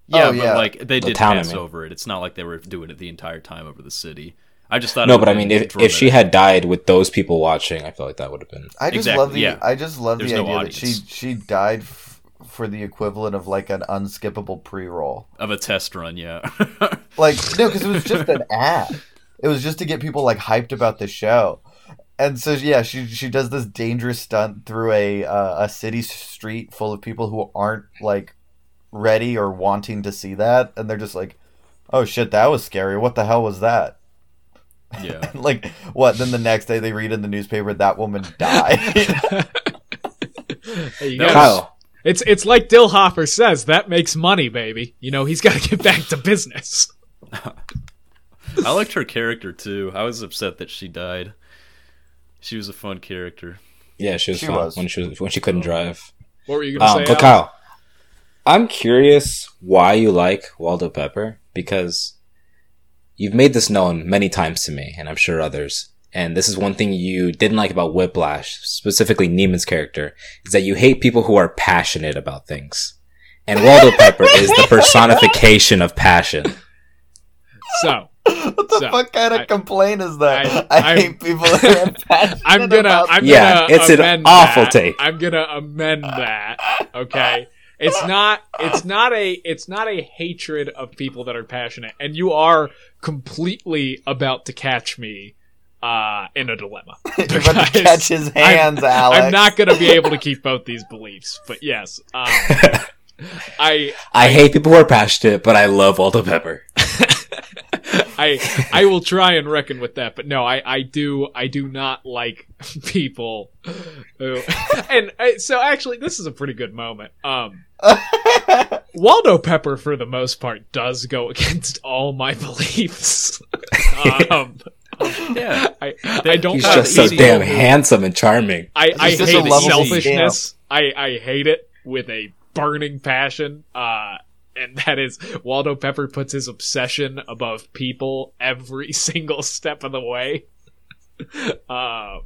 Yeah, oh, but yeah. like they The did town, I pass mean. over it. It's not like they were doing it the entire time over the city. I just thought No, would but I mean, if if she had died with those people watching, I feel like that would have been. I just Exactly, love the yeah. I just love There's the no idea that she she died f- for the equivalent of like an unskippable pre-roll. of a test run, yeah. *laughs* Like no, because it was just an *laughs* ad. It was just to get people like hyped about the show. And so yeah, she she does this dangerous stunt through a uh, a city street full of people who aren't like ready or wanting to see that, and they're just like, "Oh shit, that was scary. What the hell was that?" yeah. *laughs* like what? Then the next day they read in the newspaper that woman died. Hey, you That Kyle, it's it's like Dillhoefer says. That makes money, baby. You know he's got to get back to business. *laughs* I liked her character too. I was upset that she died. She was a fun character. yeah, she was She fun was. when she was when she couldn't drive. What were you gonna Um, say? but Alex? Kyle, I'm curious why you like Waldo Pepper because you've made this known many times to me, and I'm sure others. And this is one thing you didn't like about Whiplash, specifically Neiman's character, is that you hate people who are passionate about things. And Waldo Pepper is the *laughs* personification of passion. So what the So, fuck kind of I- complaint is that? I- I, I'm- hate people who are passionate *laughs* I'm gonna about I'm Yeah, gonna it's an awful that. take. I'm gonna amend that. Okay. It's not it's not a it's not a hatred of people that are passionate and you are completely about to catch me uh in a dilemma. *laughs* You're about to catch his hands, Alex. I'm not going to be able to keep both these beliefs, but yes. Um, *laughs* I I hate people who are passionate, but I love Waldo Pepper. *laughs* I I will try and reckon with that, but no, I I do I do not like people who and uh, so actually this is a pretty good moment. Um Waldo Pepper for the most part does go against all my beliefs. um Yeah. I I don't He's Not just so easy damn over. handsome and charming. I, I just hate a selfishness. I, I hate it with a burning passion. Uh, and that is Waldo Pepper puts his obsession above people every *laughs* single step of the way. *laughs* um,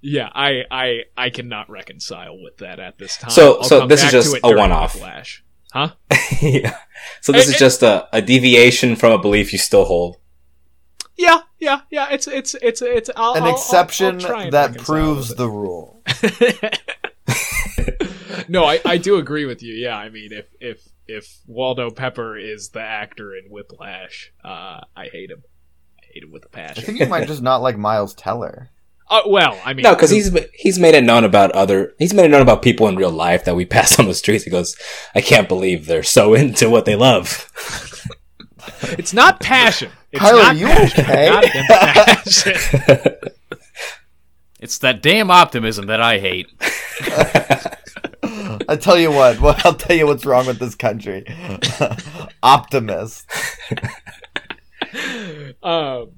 yeah, I, I I cannot reconcile with that at this time. So- I'll so this is just a one-off. Whiplash. Huh? *laughs* yeah. So this It- is it- just a, a deviation from a belief you still hold. Yeah, yeah, yeah. It's it's it's it's I'll, An I'll- I'll- exception I'll that proves the rule. *laughs* no, I, I do agree with you. Yeah, I mean, if if if Waldo Pepper is the actor in Whiplash, uh, I hate him. I hate him with a passion. think you might just not like Miles Teller. Uh, well, I mean, No, because he's he's made it known about other. He's made it known about people in real life that we pass on the streets. He goes, "I can't believe they're so into what they love." it's not passion. It's Kyler, not you passion. okay? *laughs* It's that damn optimism that I hate. *laughs* I tell you what. Well, I'll tell you what's wrong with this country. *laughs* Optimist. um,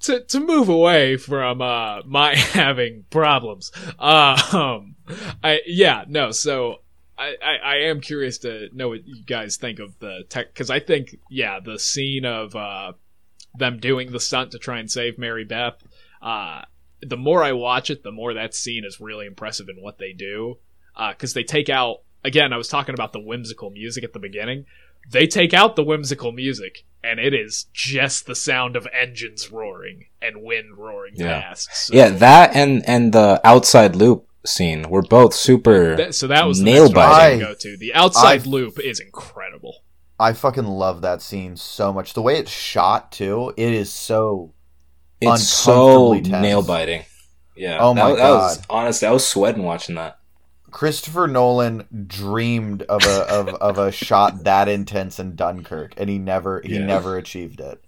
to to move away from uh my having problems. Uh, um, I yeah no. So I, I I am curious to know what you guys think of the tech because I think yeah the scene of uh them doing the stunt to try and save Mary Beth. Uh, the more I watch it, the more that scene is really impressive in what they do. Because they take out again. I was talking about the whimsical music at the beginning they take out the whimsical music and it is just the sound of engines roaring and wind roaring Yeah. past. So yeah, that and and the outside loop scene were both super. that- so that was nail next one I biting. gonna go to. The outside I- loop is incredible. I fucking love that scene so much. The way it's shot too, it is so. it's so nail biting. Yeah. Oh my that, that was God. honestly, I was sweating watching that. Christopher Nolan dreamed of a of, of a shot that intense in Dunkirk, and he never he Yeah. never achieved it.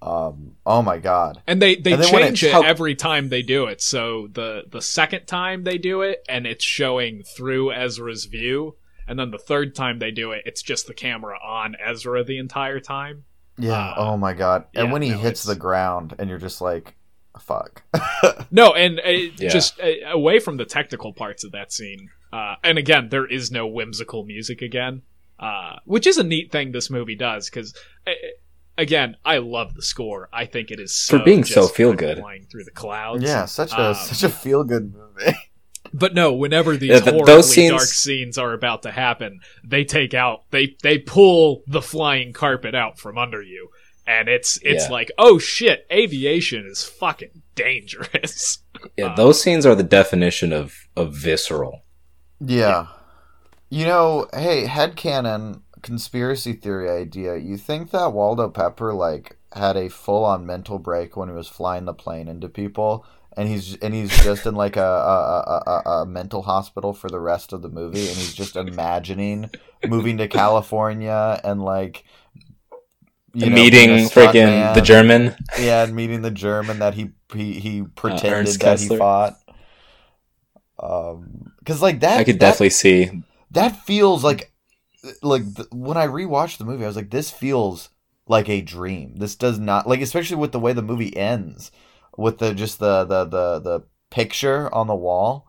Um. Oh my god. And they, they And change it- it how- every time they do it. So the the second time they do it and it's showing through Ezra's view, and then the third time they do it, it's just the camera on Ezra the entire time. Yeah. Uh, oh my god. And yeah, when he no, hits it's- the ground, and you're just like, fuck. *laughs* No, and uh, Yeah. just uh, away from the technical parts of that scene. Uh, and again, there is no whimsical music again, uh, which is a neat thing this movie does because, uh, again, I love the score. I think it is so For being so feel-good. flying through the clouds. yeah. Such a Um, such a feel good movie. *laughs* But no, whenever these Yeah, th- horribly those scenes- dark scenes are about to happen, they take out they they pull the flying carpet out from under you, and it's it's Yeah. like oh shit, aviation is fucking dangerous. Yeah, *laughs* Uh, those scenes are the definition of of visceral. Yeah. You know, hey, headcanon conspiracy theory idea. You think that Waldo Pepper like had a full on mental break when he was flying the plane into people and he's and he's just in like a a, a, a, mental hospital for the rest of the movie and he's just imagining moving to California and like you know, Meeting freaking stuntman. the German. Yeah, and meeting the German that he he, he pretended Ernst that he fought. Um, because like that, I could that- definitely see. that feels like like th- when I rewatched the movie, I was like, this feels like a dream. This does not like, especially with the way the movie ends, with the just the the the the picture on the wall.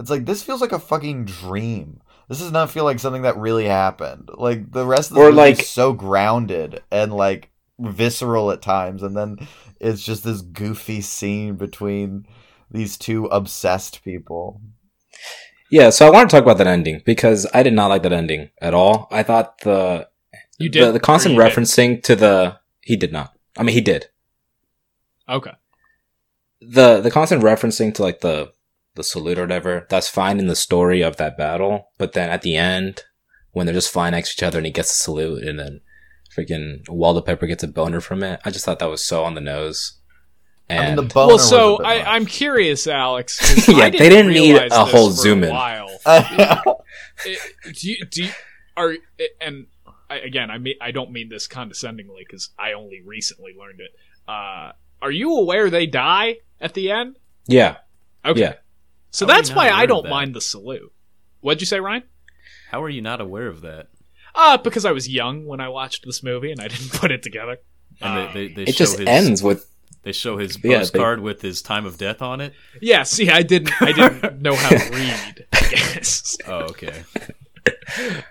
It's like this feels like a fucking dream. This does not feel like something that really happened. Like the rest of the Or, movie like- is so grounded and like visceral at times, and then it's just this goofy scene between these two obsessed people. Yeah, so I want to talk about that ending because I did not like that ending at all. I thought the You did the, the constant or you didn't? referencing to the he did not. I mean, he did Okay. The the constant referencing to like the the salute or whatever. That's fine in the story of that battle, but then at the end when they're just flying next to each other and he gets a salute and then freaking Waldo Pepper gets a boner from it. I just thought that was so on the nose. And I mean, the boner well, so I, i'm curious, Alex. *laughs* Yeah, I they didn't need a whole for zoom in. *laughs* It- do you, do you, are and I, again, I mean, I don't mean this condescendingly because I only recently learned it. Uh, are you aware they die at the end? yeah, Okay, yeah. so How that's why I don't mind the salute. What'd you say, Ryan? How are you not aware of that? Uh, because I was young when I watched this movie and I didn't *laughs* put it together. And they, they, they It show just his, ends with They show his Yeah, they- postcard with his time of death on it. Yeah, see, I didn't, I didn't *laughs* know how to read. I guess. Oh, okay. *laughs*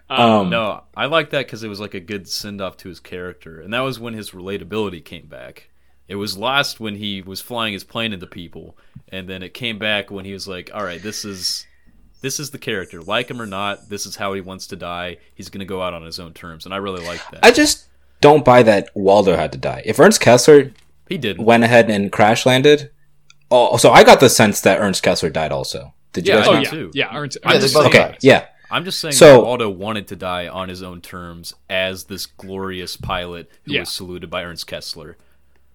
Um, No, I like that because it was like a good send off to his character, and that was when his relatability came back. It was lost when he was flying his plane into people, and then it came back when he was like, "All right, this is this is the character. Like him or not, this is how he wants to die. He's going to go out on his own terms." And I really like that. I just don't buy that Waldo had to die. If Ernst Kessler he didn't. went ahead and crash landed, oh, so I got the sense that Ernst Kessler died also. Did you Yeah, guys? Oh not? yeah, too. yeah. Ernst, I'm Yeah, they just both saying- Okay, yeah. I'm just saying So- that Waldo wanted to die on his own terms as this glorious pilot who Yeah. was saluted by Ernst Kessler,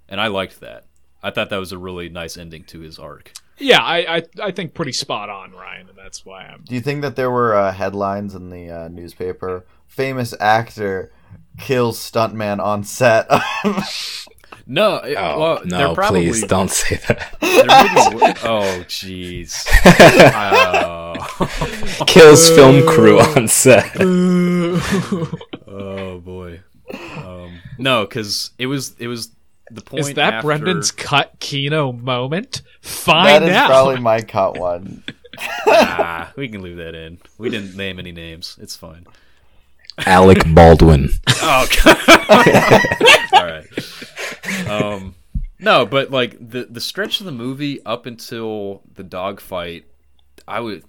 and I liked that. I thought that was a really nice ending to his arc. Yeah, I, I I think pretty spot on, Ryan, and that's why I'm. Do you think that there were uh, headlines in the uh, newspaper? Famous actor kills stuntman on set. *laughs* No, it, Oh well, no! probably please don't say that. *laughs* there oh, jeez. *laughs* Oh. Kills film crew on set. oh boy. Um, no, because it was it was the point. Is that after- Brendan's cut Kino moment? that Find is out. probably my cut one. *laughs* Ah, we can leave that in. We didn't name any names. It's fine. Alec Baldwin. Oh, *laughs* God. all right. Um, no, but like the the stretch of the movie up until the dogfight, I would.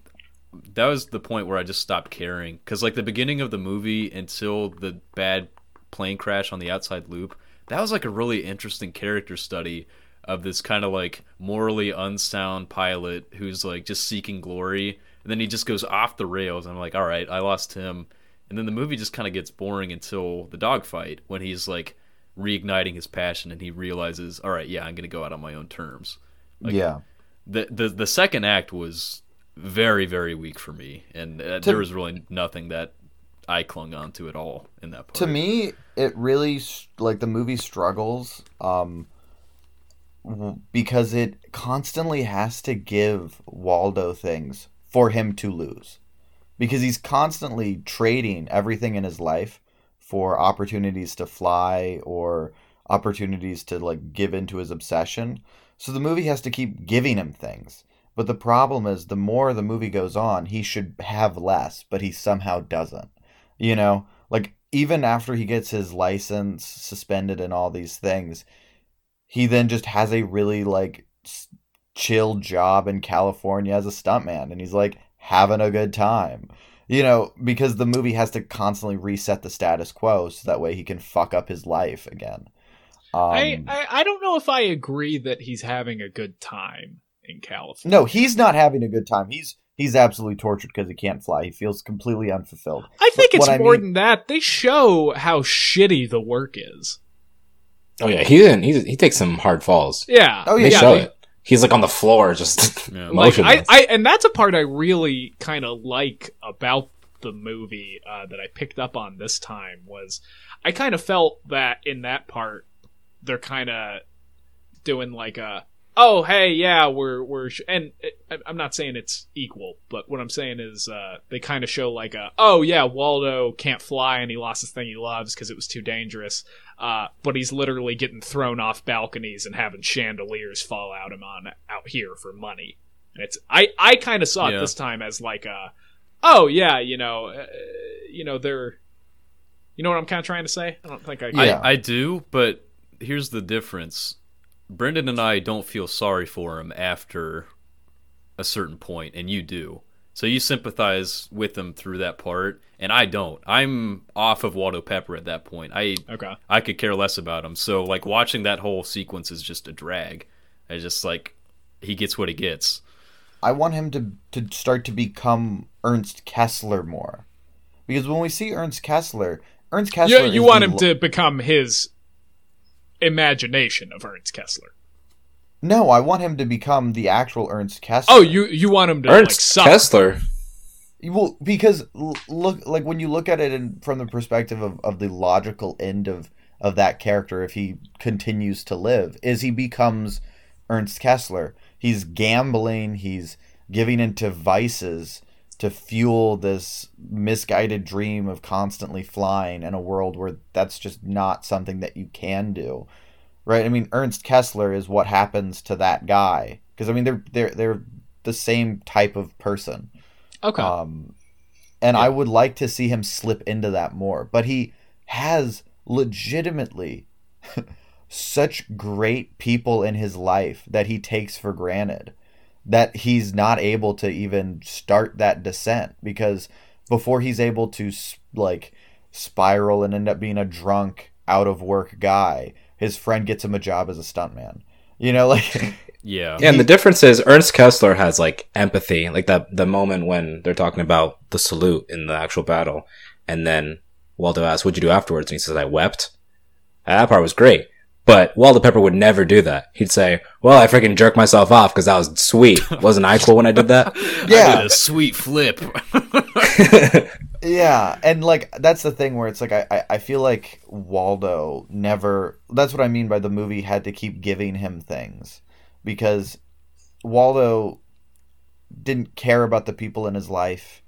That was the point where I just stopped caring because like the beginning of the movie until the bad plane crash on the outside loop, that was like a really interesting character study of this kind of like morally unsound pilot who's like just seeking glory, and then he just goes off the rails. And I'm like, all right, I lost him. And then the movie just kind of gets boring until the dogfight when he's like reigniting his passion and he realizes, all right, yeah, I'm gonna go out on my own terms. Like, yeah. The the the second act was very very weak for me, and uh, there was really nothing that I clung on to at all in that part. to me it really like the movie struggles um because it constantly has to give waldo things for him to lose. Because he's constantly trading everything in his life for opportunities to fly or opportunities to like give into his obsession. So the movie has to keep giving him things. But the problem is the more the movie goes on he should have less but he somehow doesn't you know like even after he gets his license suspended and all these things he then just has a really like chill job in california as a stuntman and he's like having a good time. You know because the movie has to constantly reset the status quo so that way he can fuck up his life again. Um, I, I I don't know if I agree that he's having a good time in California. no he's not having a good time. He's he's absolutely tortured because he can't fly he feels completely unfulfilled I think But it's what I more mean- than that. They show how shitty the work is. Oh yeah, he didn't. He, he takes some hard falls. Yeah. Oh, They yeah, show they- it. He's like on the floor, just *laughs* Yeah. Like I, motionless. I and that's a part I really kind of like about the movie uh, that I picked up on this time was I kind of felt that in that part they're kind of doing like a oh hey yeah we're we're sh-, and it, I- I'm not saying it's equal but what I'm saying is uh, they kind of show like a oh yeah Waldo can't fly and he lost his thing he loves because it was too dangerous uh, but he's literally getting thrown off balconies and having chandeliers fall out him on out here for money. And it's I I kind of saw Yeah. it this time as like a oh yeah you know uh, you know they're you know what I'm kind of trying to say. I don't think I. Yeah. I, I do, but here's the difference. Brendan and I don't feel sorry for him after a certain point, and you do. So you sympathize with him through that part, and I don't. I'm off of Waldo Pepper at that point. I Okay. I could care less about him. So like watching that whole sequence is just a drag. I just like he gets what he gets. I want him to to start to become Ernst Kessler more, because when we see Ernst Kessler, Ernst Kessler, You, you is want the him lo- to become his imagination of Ernst Kessler. No, I want him to become the actual Ernst Kessler. Oh, you you want him to like Ernst suck. Kessler. well because look like when you look at it in, from the perspective of, of the logical end of of that character, if he continues to live, is he becomes Ernst Kessler. He's gambling. He's giving into vices to fuel this misguided dream of constantly flying in a world where that's just not something that you can do. Right? I mean, Ernst Kessler is what happens to that guy because I mean they're they're they're the same type of person. Okay. Um, And Yeah. I would like to see him slip into that more. But he has legitimately *laughs* such great people in his life that he takes for granted that he's not able to even start that descent because before he's able to like spiral and end up being a drunk out of work guy his friend gets him a job as a stuntman you know *laughs* like Yeah. Yeah, and the difference is Ernst Kessler has like empathy, like that the moment when they're talking about the salute in the actual battle, and then Waldo asks, "What'd you do afterwards?" And he says, "I wept." That part was great, but Waldo Pepper would never do that. He'd say, "Well, I freaking jerked myself off because that was sweet. *laughs* Wasn't I cool when I did that?" Yeah. I did a sweet flip. *laughs* yeah and like that's the thing where it's like I, I i feel like waldo never that's what i mean by the movie had to keep giving him things because waldo didn't care about the people in his life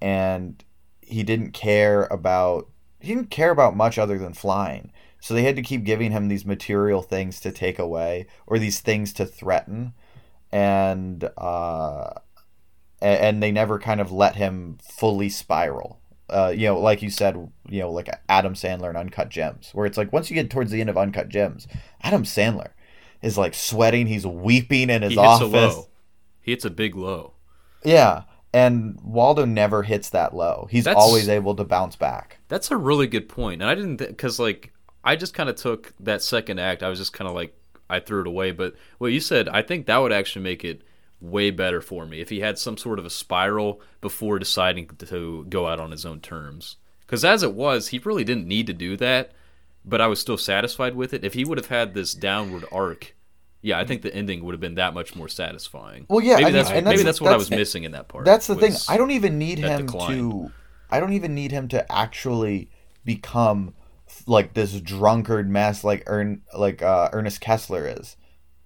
and he didn't care about he didn't care about much other than flying so they had to keep giving him these material things to take away or these things to threaten and uh and they never kind of let him fully spiral. Uh, you know, like you said, you know, like Adam Sandler and Uncut Gems, where it's like once you get towards the end of Uncut Gems, Adam Sandler is like sweating, he's weeping in his he hits office. a low. He hits a big low. Yeah, and Waldo never hits that low. He's That's- always able to bounce back. That's a really good point, and I didn't because like I just kind of took that second act. I was just kind of like I threw it away. But what you said, I think that would actually make it way better for me if he had some sort of a spiral before deciding to go out on his own terms. Because as it was, he really didn't need to do that, but I was still satisfied with it. If he would have had this downward arc, yeah, I think the ending would have been that much more satisfying. Well, yeah, maybe I mean, that's maybe that's- that's what I was missing in that part. That's the thing. I don't even need him decline. to. I don't even need him to actually become like this drunkard mess like Ern like uh, Ernest Kessler is.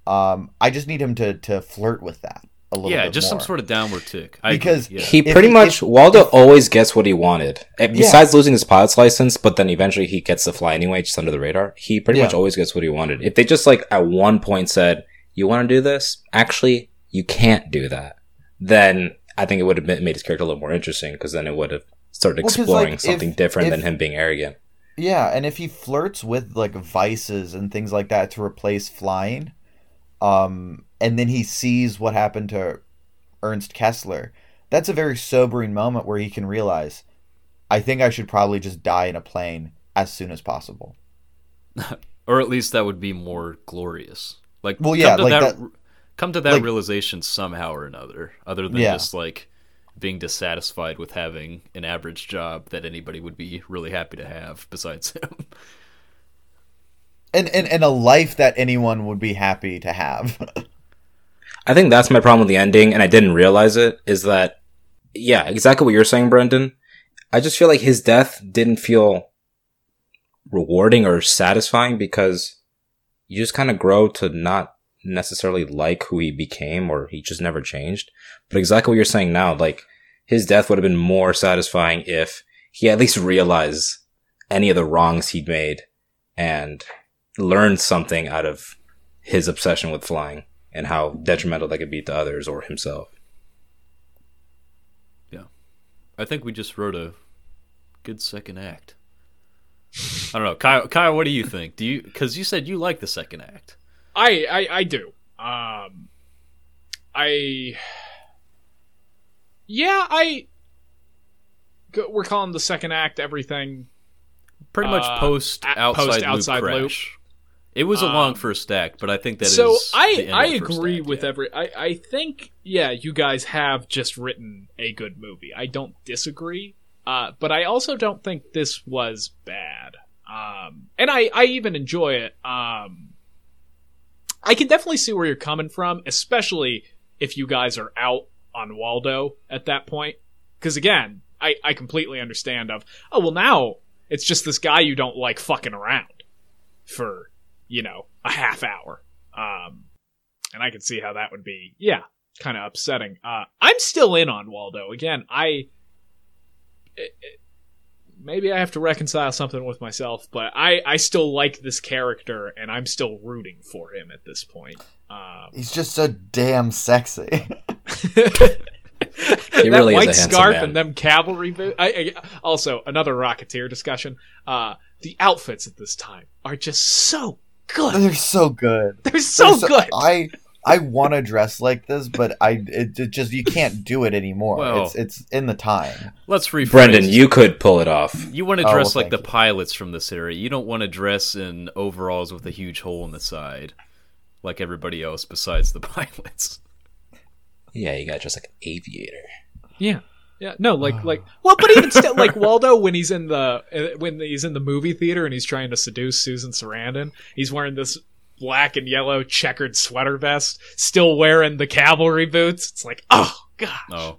Um, I just need him to to flirt with that a little yeah, bit just some sort of downward tick. I Because agree, yeah. He pretty he- much if- Waldo always gets what he wanted. Eh, Besides losing his pilot's license, but then eventually he gets to fly anyway, just under the radar. He pretty Yeah. much always gets what he wanted. If they just like at one point said, "You want to do this? Actually, you can't do that," then I think it would have made his character a little more interesting because then it would have started Well, 'cause, exploring like, something if- different if- than him being arrogant. Yeah, and if he flirts with like vices and things like that to replace flying, um, and then he sees what happened to Ernst Kessler, that's a very sobering moment where he can realize, I think I should probably just die in a plane as soon as possible. *laughs* or at least that would be more glorious. Like, Well, yeah, come to like that, that- come to that like- realization somehow or another, other than Yeah. just like being dissatisfied with having an average job that anybody would be really happy to have besides *laughs* him. And, and and a life that anyone would be happy to have. *laughs* I think that's my problem with the ending, and I didn't realize it. Is that yeah, exactly what you're saying, Brendan. I just feel like his death didn't feel rewarding or satisfying because you just kind of grow to not necessarily like who he became, or he just never changed. But exactly what you're saying now, like his death would have been more satisfying if he at least realized any of the wrongs he'd made and learned something out of his obsession with flying and how detrimental that could be to others or himself. Yeah. I think we just wrote a good second act. I don't know, Kyle. Kyle, what do you think? Do you because you said you like the second act? I, I I do. Um, I yeah I. We're calling the second act everything. Pretty much Uh, post outside, post loop outside loop. crash. It was a long Um, first act, but I think that is. so I I agree act, with yeah. every. I I think yeah, you guys have just written a good movie. I don't disagree. Uh, but I also don't think this was bad. Um, and I I even enjoy it. Um, I can definitely see where you're coming from, especially if you guys are out on Waldo at that point. Because again, I I completely understand. Of oh well, now it's just this guy you don't like fucking around for you know a half hour. Um, and I can see how that would be yeah kind of upsetting. Uh, I'm still in on Waldo. Again, I. it- it- Maybe I have to reconcile something with myself, but I, I still like this character and I'm still rooting for him at this point. Um, He's just so damn sexy. *laughs* He that really is white a scarf man. and them cavalry boots. I, I, also, another Rocketeer discussion. Uh, the outfits at this time are just so good. They're so good. They're so, They're good. I I want to dress like this, but I it, it just you can't do it anymore. Well- it's it's in the time. Let's rephrase. Brendan, you could pull it off. You want to Oh, dress well, like the you. pilots from this area. You don't want to dress in overalls with a huge hole in the side, like everybody else besides the *laughs* pilots. Yeah, you got just like an aviator. Yeah. Yeah, no, like, like, well, but even still, like Waldo when he's in the uh, when he's in the movie theater and he's trying to seduce Susan Sarandon, he's wearing this black and yellow checkered sweater vest, still wearing the cavalry boots. It's like, oh god, Oh,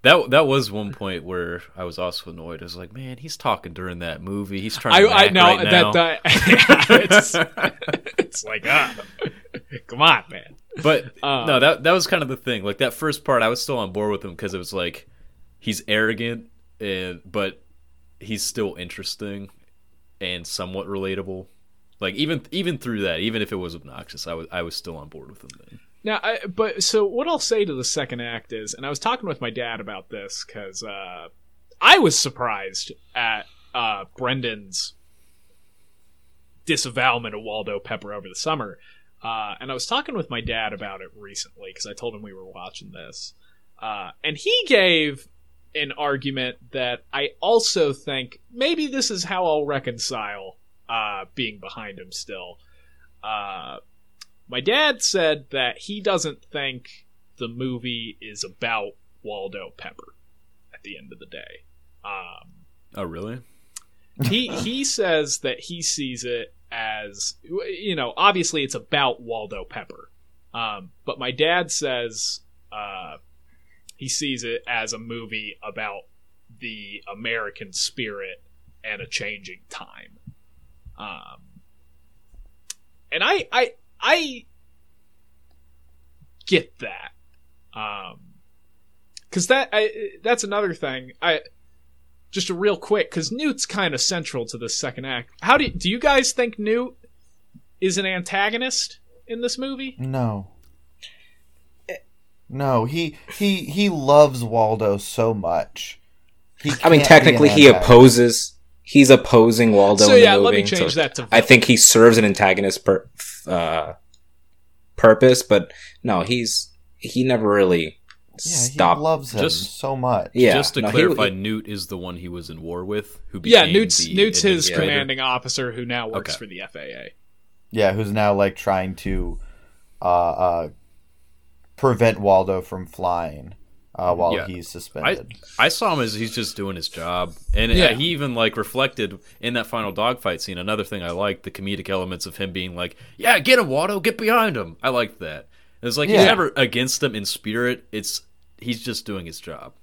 that that was one point where I was also annoyed. I was like, man, he's talking during that movie. He's trying to I act know right now. that, *laughs* that it's, it's like, ah, come on, man. But Uh, no, that that was kind of the thing. Like that first part, I was still on board with him because it was like he's arrogant and but he's still interesting and somewhat relatable. Like even even through that, even if it was obnoxious, I was I was still on board with him then. Now, I, but so what I'll say to the second act is, and I was talking with my dad about this because uh, I was surprised at uh, Brendan's disavowalment of Waldo Pepper over the summer, uh, and I was talking with my dad about it recently because I told him we were watching this, uh, and he gave an argument that I also think maybe this is how I'll reconcile uh, being behind him still. Uh, my dad said that he doesn't think the movie is about Waldo Pepper at the end of the day. Um, Oh really? he he says that he sees it as you know obviously it's about Waldo Pepper, um, but my dad says uh, he sees it as a movie about the American spirit and a changing time. Um, and I I I get that. Um, because that I, that's another thing. I just a real quick because Newt's kind of central to the second act. How do do you guys think Newt is an antagonist in this movie? No. No, he he he loves Waldo so much. He I mean, technically, he opposes. He's opposing Waldo. so in the yeah, movie, let me change so that to. I think he serves an antagonist per, uh, purpose, but no, he's he never really Yeah, he loves him Just- so much. Yeah, Just to no, clarify, he- Newt is the one he was in war with. Who yeah, became Newt's the Newt's his commanding officer who now works Okay. for the FAA. Yeah, who's now like trying to uh, uh, prevent Waldo from flying uh, while Yeah. he's suspended. I saw him as he's just doing his job, and uh, Yeah. he even like reflected in that final dogfight scene. Another thing I liked the comedic elements of him being like, "Yeah, get him, Waldo, get behind him." I liked that. It's like Yeah. he's never against them in spirit. It's he's just doing his job,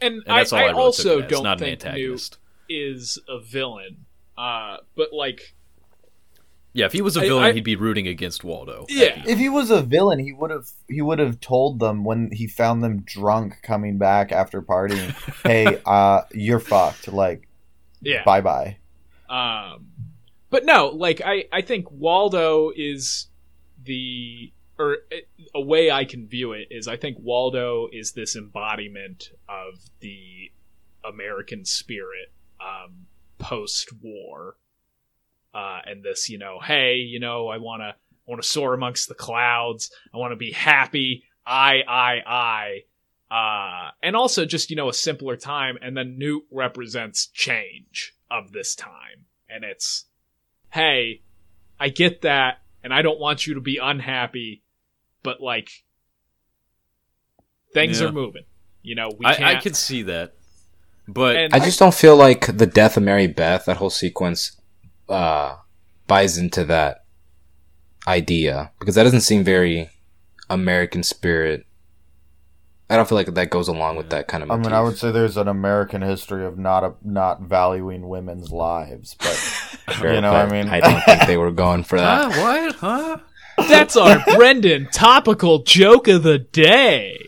And, and that's I, all I, I really also took don't not an think Newt antagonist. is a villain. Uh, but like, Yeah, if he was a I- villain, I- he'd be rooting against Waldo. Yeah. if he was a villain, he would have he would have told them when he found them drunk coming back after partying, *laughs* "Hey, uh, you're fucked. Like, yeah, bye bye." Um, but no, like I, I think Waldo is the or a way I can view it is I think Waldo is this embodiment of the American spirit um, post war, uh, and this you know, hey, you know, I want to I want to soar amongst the clouds. I want to be happy. I, I, I. Uh, and also just you know a simpler time, and then Newt represents change of this time, and it's, hey, I get that, and I don't want you to be unhappy, but like, things Yeah. are moving. You know, we I, can't. I could see that, but And- I just don't feel like the death of Mary Beth, that whole sequence, uh, buys into that idea because that doesn't seem very American spirit. I don't feel like that goes along with that kind of. I mean. I would say there's an American history of not a, not valuing women's lives, but *laughs* you know, but I mean- I don't think they were going for that. huh? What? Huh? That's our *laughs* Brendan topical joke of the day.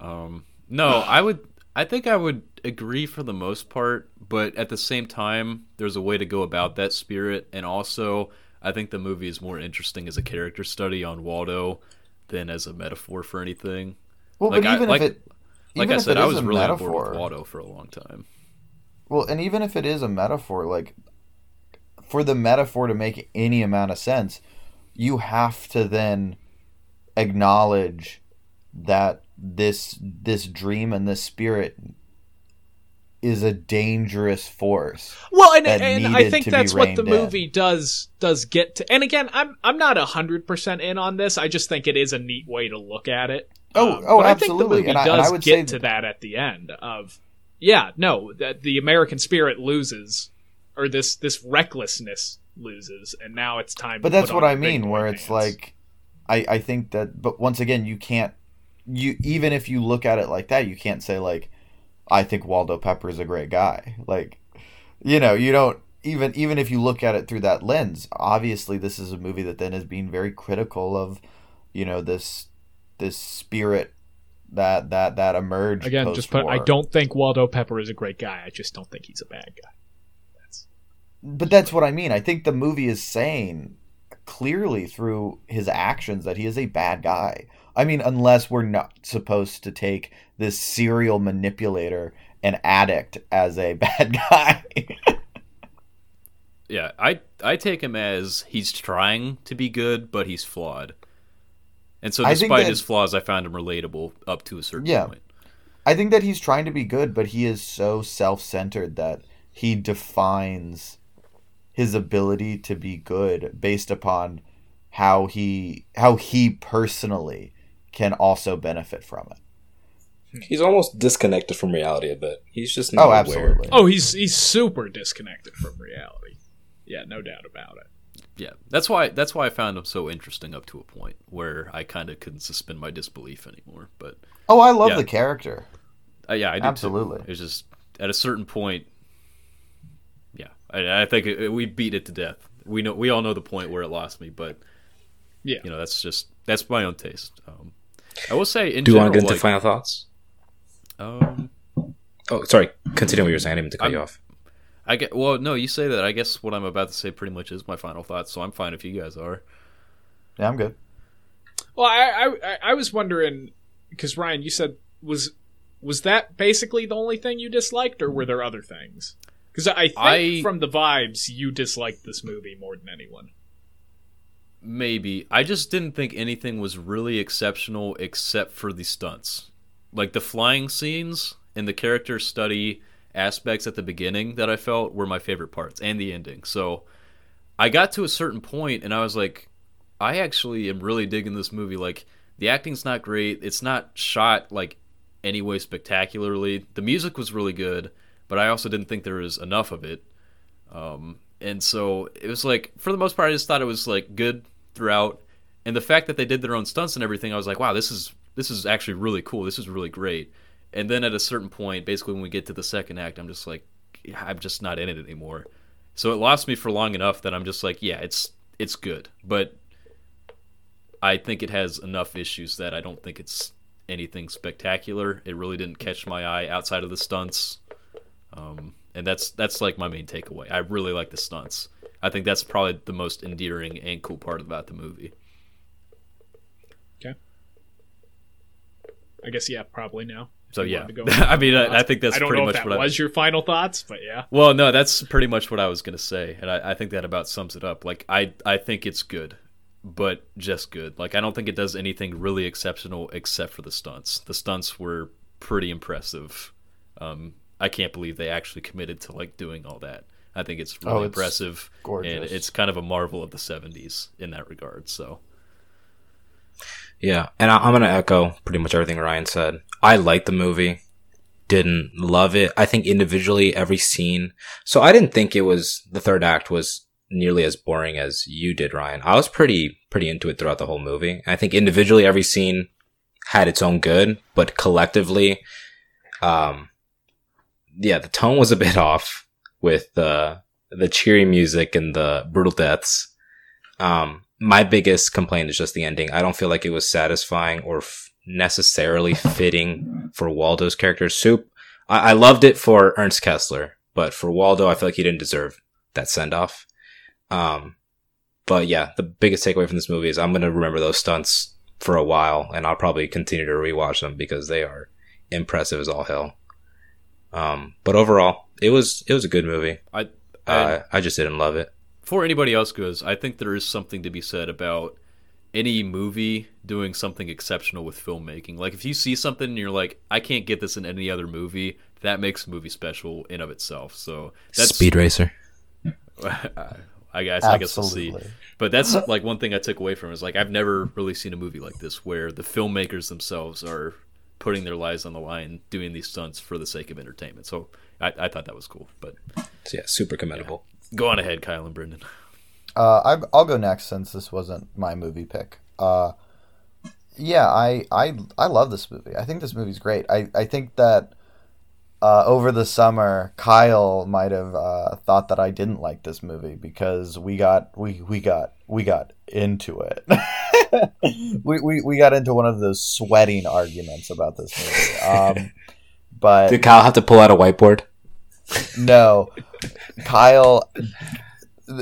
Um, no, I would. I think I would agree for the most part, but at the same time, there's a way to go about that spirit, and also, I think the movie is more interesting as a character study on Waldo than as a metaphor for anything. well, Like, but I- even like- if it like even I said, I was a really on board metaphor- with Waldo for a long time. Well, and even if it is a metaphor, like for the metaphor to make any amount of sense, you have to then acknowledge that this this dream and this spirit is a dangerous force. Well, and, and I think that's what the reined in. movie does does get to. And again, I'm I'm not hundred percent in on this. I just think it is a neat way to look at it. Oh, Um, oh, but I think the absolutely. movie And I- and I does would get say- to that at the end of, yeah, no, that the American spirit loses, or this this recklessness loses, and now it's time. But that's what I mean, where it's like, I I think that, but once again, you can't, you even if you look at it like that, you can't say like, I think Waldo Pepper is a great guy. Like, you know, you don't even even if you look at it through that lens. Obviously, this is a movie that then is being very critical of, you know, this this spirit that that that emerged again, just put. I don't think Waldo Pepper is a great guy. I just don't think he's a bad guy. But that's what I mean. I think the movie is saying clearly through his actions that he is a bad guy. I mean, unless we're not supposed to take this serial manipulator and addict as a *laughs* bad guy. Yeah, I I take him as he's trying to be good, but he's flawed. And so, despite that- his flaws, I found him relatable up to a certain Yeah. point. I think that he's trying to be good, but he is so self centered that he defines his ability to be good based upon how he how he personally can also benefit from it. He's almost disconnected from reality a bit. He's just not Oh, aware. absolutely. oh, he's he's super disconnected from reality. Yeah, no doubt about it. Yeah, that's why that's why I found him so interesting up to a point where I kind of couldn't suspend my disbelief anymore. But Oh, I love Yeah. the character. uh, yeah, I did too. Absolutely. It was just at a certain point. Yeah, I, I think it, we beat it to death. We know we all know the point where it lost me, but Yeah. you know that's just that's my own taste. Um, I will say in Do you want to get into like, final thoughts? um, Oh, sorry. Continue what you were saying. I didn't mean to cut you I'm- off. I get well. No, you say that. I guess what I'm about to say pretty much is my final thoughts. So I'm fine if you guys are. Yeah, I'm good. Well, I I, I was wondering because Ryan, you said was was that basically the only thing you disliked, or were there other things? Because I think I- from the vibes, you disliked this movie more than anyone. Maybe I just didn't think anything was really exceptional except for the stunts, like the flying scenes and the character study aspects at the beginning that I felt were my favorite parts, and the ending. So I got to a certain point and I was like, I actually am really digging this movie. Like the acting's not great. It's not shot like anyway spectacularly. The music was really good, but I also didn't think there was enough of it. Um, and so it was like for the most part, I just thought it was like good throughout. And the fact that they did their own stunts and everything, I was like, wow, this is this is actually really cool. This is really great. And then at a certain point, basically when we get to the second act, I'm just like, I'm just not in it anymore. So it lost me for long enough that I'm just like, yeah, it's it's good, but I think it has enough issues that I don't think it's anything spectacular. It really didn't catch my eye outside of the stunts, um, and that's that's like my main takeaway. I really like the stunts. I think that's probably the most endearing and cool part about the movie. Okay. I guess yeah, probably now. So yeah, wanted to go *laughs* I mean, I, I think that's I don't pretty know much if that what I was your final thoughts, but yeah. Well, no, that's pretty much what I was gonna say, and I, I think that about sums it up. Like, I I think it's good, but just good. Like, I don't think it does anything really exceptional except for the stunts. The stunts were pretty impressive. Um, I can't believe they actually committed to like doing all that. I think it's really Oh, it's impressive, gorgeous. and it's kind of a marvel of the '70s in that regard. So, Yeah, and I, I'm gonna echo pretty much everything Ryan said. I liked the movie, didn't love it. I think individually every scene. So I didn't think it was the third act was nearly as boring as you did, Ryan. I was pretty pretty into it throughout the whole movie. I think individually every scene had its own good, but collectively, um, yeah, the tone was a bit *laughs* off with the the cheery music and the brutal deaths. Um, my biggest complaint is just the ending. I don't feel like it was satisfying or f- necessarily *laughs* fitting for Waldo's character. Soup, I-, I loved it for Ernst Kessler, but for Waldo, I feel like he didn't deserve that send off. Um, but yeah, the biggest takeaway from this movie is I'm gonna remember those stunts for a while, and I'll probably continue to rewatch them because they are impressive as all hell. Um, but overall, it was it was a good movie. I, I Uh, I just didn't love it. before anybody else goes, I think there is something to be said about any movie doing something exceptional with filmmaking. Like if you see something and you're like, I can't get this in any other movie, that makes a movie special in of itself. So that's Speed Racer. *laughs* I guess I guess we'll see. But that's like one thing I took away from it is like I've never really seen a movie like this where the filmmakers themselves are putting their lives on the line doing these stunts for the sake of entertainment. So I, I thought that was cool. But So, yeah, super commendable. go on ahead, Kyle and Brendan. Uh, I, I'll go next since this wasn't my movie pick. Uh, yeah, I, I I love this movie. I think this movie's great. I, I think that uh, over the summer, Kyle might have uh, thought that I didn't like this movie because we got we, we got we got into it. *laughs* we, we we got into one of those sweating arguments about this movie. Um, *laughs* but Did Kyle have to pull out a whiteboard? no, Kyle.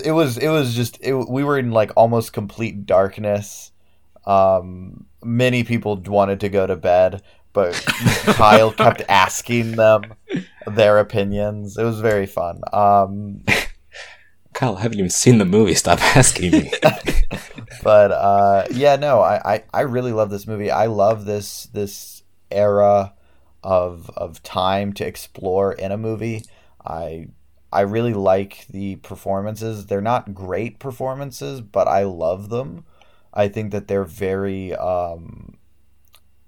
It was it was just it, we were in like almost complete darkness. Um, many people wanted to go to bed, but Kyle kept asking them their opinions. It was very fun. Um, *laughs* Kyle, I haven't even seen the movie. Stop *laughs* asking me. *laughs* but uh, yeah, no, I, I, I really love this movie. I love this this era of of time to explore in a movie. I I really like the performances. They're not great performances, but I love them. I think that they're very um,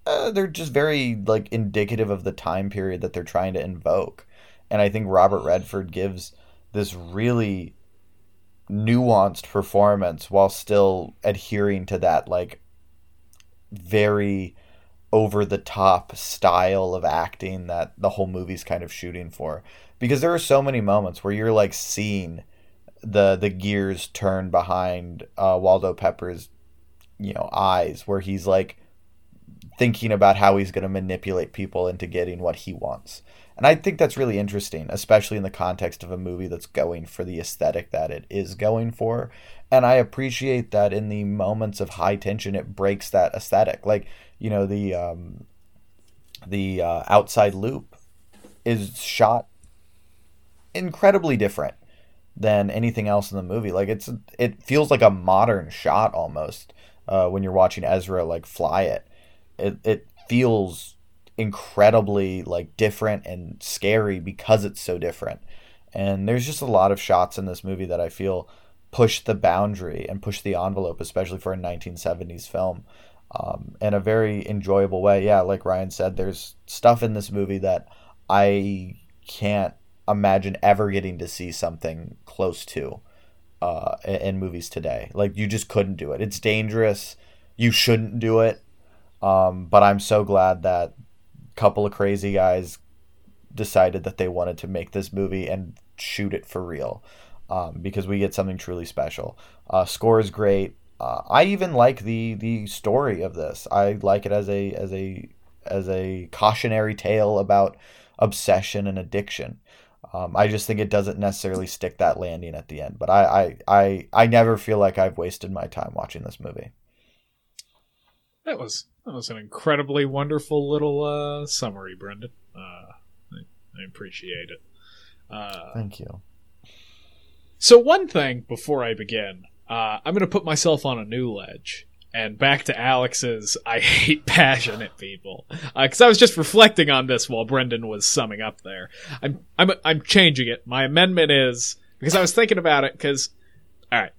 uh, they're just very like indicative of the time period that they're trying to invoke. And I think Robert Redford gives this really nuanced performance while still adhering to that like very over the top style of acting that the whole movie's kind of shooting for because there are so many moments where you're like seeing the the gears turn behind uh, Waldo Pepper's you know eyes where he's like thinking about how he's going to manipulate people into getting what he wants and I think that's really interesting, especially in the context of a movie that's going for the aesthetic that it is going for. And I appreciate that in the moments of high tension, it breaks that aesthetic. Like, you know, the um, the uh, outside loop is shot incredibly different than anything else in the movie. Like, it's it feels like a modern shot almost uh, when you're watching Ezra like fly it. It it feels incredibly like different and scary because it's so different. And there's just a lot of shots in this movie that I feel push the boundary and push the envelope, especially for a 1970s film, um, in a very enjoyable way. Yeah, like Ryan said, there's stuff in this movie that I can't imagine ever getting to see something close to uh, in in movies today. Like you just couldn't do it. It's dangerous. You shouldn't do it. Um, but I'm so glad that a couple of crazy guys decided that they wanted to make this movie and shoot it for real um, because we get something truly special. Uh, score is great. Uh, I even like the the story of this. I like it as a as a as a cautionary tale about obsession and addiction. Um, I just think it doesn't necessarily stick that landing at the end. But I, I, I, I never feel like I've wasted my time watching this movie. That was that was an incredibly wonderful little uh, summary, Brendan. Uh, I, I appreciate it. Uh, Thank you. so one thing before I begin, uh, I'm going to put myself on a new ledge. And back to Alex's, I hate passionate people. Because I was just reflecting on this while Brendan was summing up there. I'm I'm I'm changing it. My amendment is because I was thinking about it. Because all right,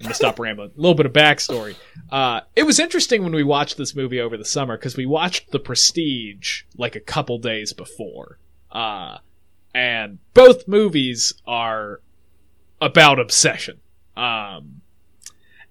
I'm gonna stop rambling. A little bit of backstory. Uh, it was interesting when we watched this movie over the summer because we watched The Prestige like a couple days before. Uh, and both movies are about obsession. Um,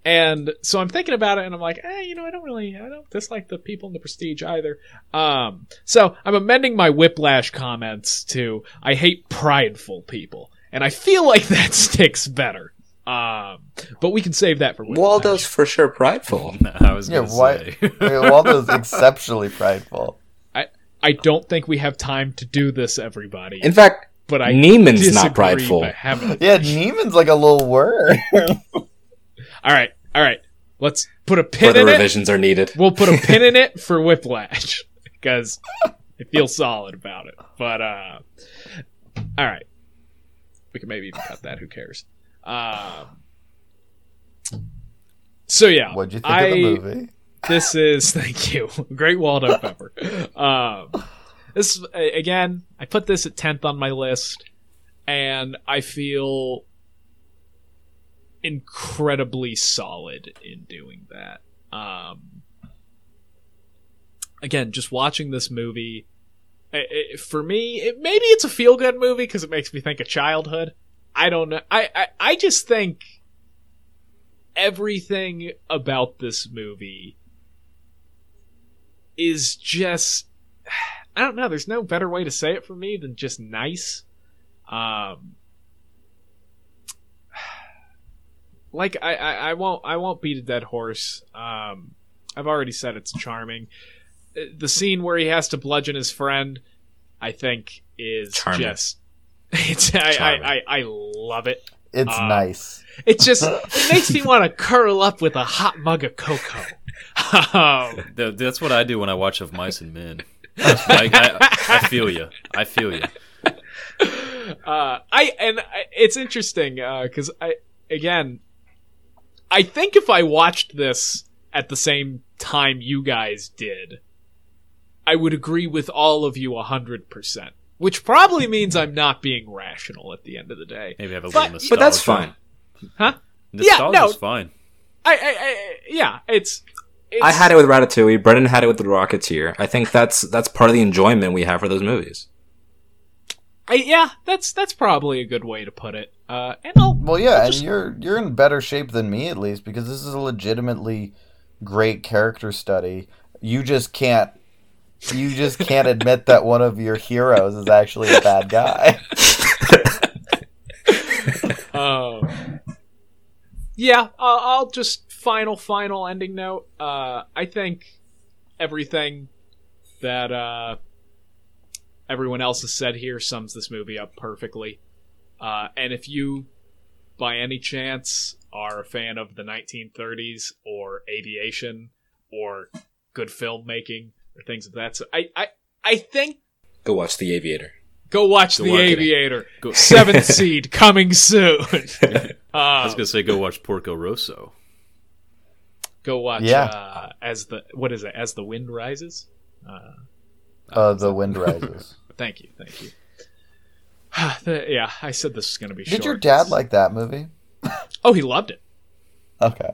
and so I'm thinking about it, and I'm like, eh, you know, I don't really, I don't dislike the people in the Prestige either. Um, so I'm amending my Whiplash comments to I hate prideful people, and I feel like *laughs* that sticks better. Um, but we can save that for Whiplash. Waldo's for sure prideful. *laughs* I was Yeah, why? say. *laughs* Waldo's exceptionally prideful. I don't think we have time to do this, everybody. In fact, but I Neiman's not prideful. *laughs* Yeah, Neiman's like a little word. All right, all right. Let's put a pin Further in it. revisions are needed. We'll put a pin in it for Whiplash. because I feel solid about it. But uh, all right, we can maybe even cut that. Who cares? Um, so yeah, What'd you think I, of the movie? this is *laughs* thank you great waldo *laughs* pepper um this again i put this at 10th on my list and i feel incredibly solid in doing that um again just watching this movie i i for me it, maybe it's a feel good movie because it makes me think of childhood i don't know I, I i just think everything about this movie is just *sighs* I don't know, there's no better way to say it for me than just nice. Um *sighs* like I, I, I won't I won't beat a dead horse. Um I've already said it's charming. Uh, The scene where he has to bludgeon his friend, I think is Charming. just *laughs* it's I, I, I, I love it. It's uh, nice. It just it *laughs* makes me want to curl up with a hot mug of cocoa. *laughs* Um, Th- That's what I do when I watch Of Mice and Men. Like, I, I feel you. I feel you. uh, I and I, it's interesting because I again, I think if I watched this at the same time you guys did, I would agree with all of you hundred percent. Which probably means I'm not being rational at the end of the day. Maybe have a But- little nostalgia. But that's fine. Huh? Nostalgia's no. fine. I, I, I yeah, it's, it's I had it with Ratatouille. Brendan had it with The Rocketeer. I think that's that's part of the enjoyment we have for those movies. I, yeah, that's that's probably a good way to put it. Uh, and I'll Well, yeah, I'll and you're you're in better shape than me at least because this is a legitimately great character study. You just can't you just can't admit that one of your heroes is actually a bad guy. Uh, *laughs* yeah, I'll, I'll just final final ending note. Uh, I think everything that uh, everyone else has said here sums this movie up perfectly. Uh, and if you, by any chance, are a fan of the 1930s or aviation or good filmmaking or things of that, so I I I think Go watch The Aviator. go watch Go The watch. Aviator. Go- *laughs* *laughs* Seventh seed coming soon. *laughs* I Uh, was gonna say go watch Porco Rosso. go watch Yeah. uh, as the what is it as the wind rises uh, Uh, the wind rises. thank you thank you *sighs* The- yeah i said this is going to be Did short your dad like that movie? oh he loved it Okay.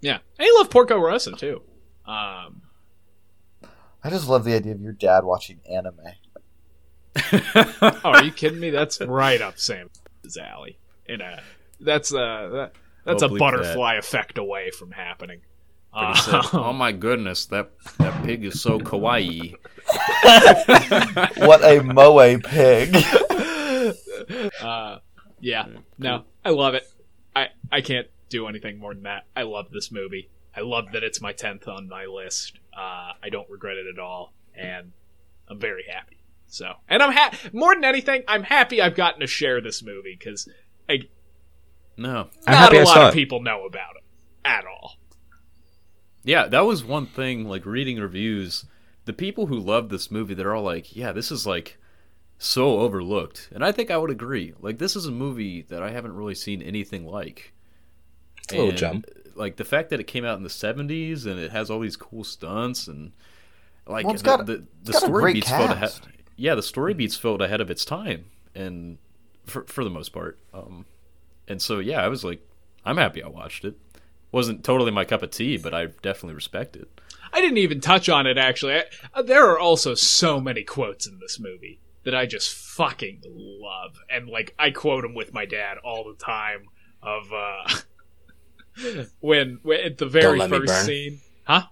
yeah and he loved porco rosso too um I just love the idea of your dad watching anime. *laughs* oh are you kidding me that's right up sam's alley in a that's uh that, that's Well, a bleep butterfly effect away from happening But he said, Uh, "Oh my goodness, that that pig is so kawaii." What a moe pig! *laughs* uh, yeah, no, I love it. I I can't do anything more than that. I love this movie. I love that it's my tenth on my list. Uh, I don't regret it at all, and I'm very happy. So, and I'm ha- more than anything, I'm happy I've gotten to share this movie because No, I'm not happy a I lot saw of it. people know about it at all. yeah, that was one thing. Like reading reviews, the people who love this movie, they're all like, "Yeah, this is like so overlooked," and I think I would agree. Like this is a movie that I haven't really seen anything like. It's a little And, jump. Like the fact that it came out in the '70s and it has all these cool stunts and like Well, it's the, got- the, the got a story great beats felt ahead. Yeah, the story beats felt ahead of its time, and for for the most part. Um, and so yeah, I was like, I'm happy I watched it. Wasn't totally my cup of tea, but I definitely respect it. I didn't even touch on it actually. I, uh, there are also so many quotes in this movie that I just fucking love, and like I quote them with my dad all the time. Of uh, *laughs* when, when at the very let me first burn. scene, huh?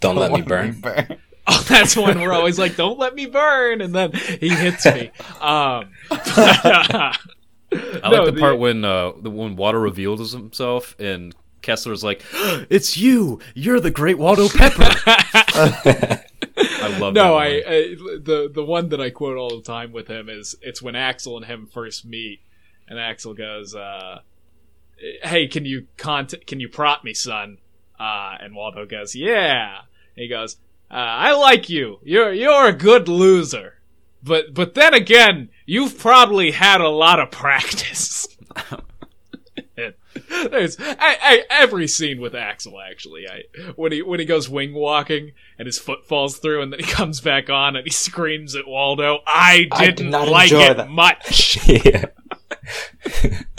Don't let me burn. *laughs* Oh, that's one we're always like, "Don't let me burn," and then he hits me. Um, *laughs* I No, like the, the- part when uh, the when Waldo reveals himself and Kessler's like, "It's you! You're the Great Waldo Pepper." *laughs* I love no, that I. I the the one that I quote all the time with him is it's when Axel and him first meet, and Axel goes, uh, "Hey, can you cont- can you prop me, son?" Uh, and Waldo goes, "Yeah." And he goes, Uh, I like you. You're you're a good loser. But but then again, you've probably had a lot of practice. *laughs* There's I, I, every scene with Axel actually. I when he when he goes wing walking and his foot falls through and then he comes back on and he screams at Waldo. I I did didn't like it that." much. yeah,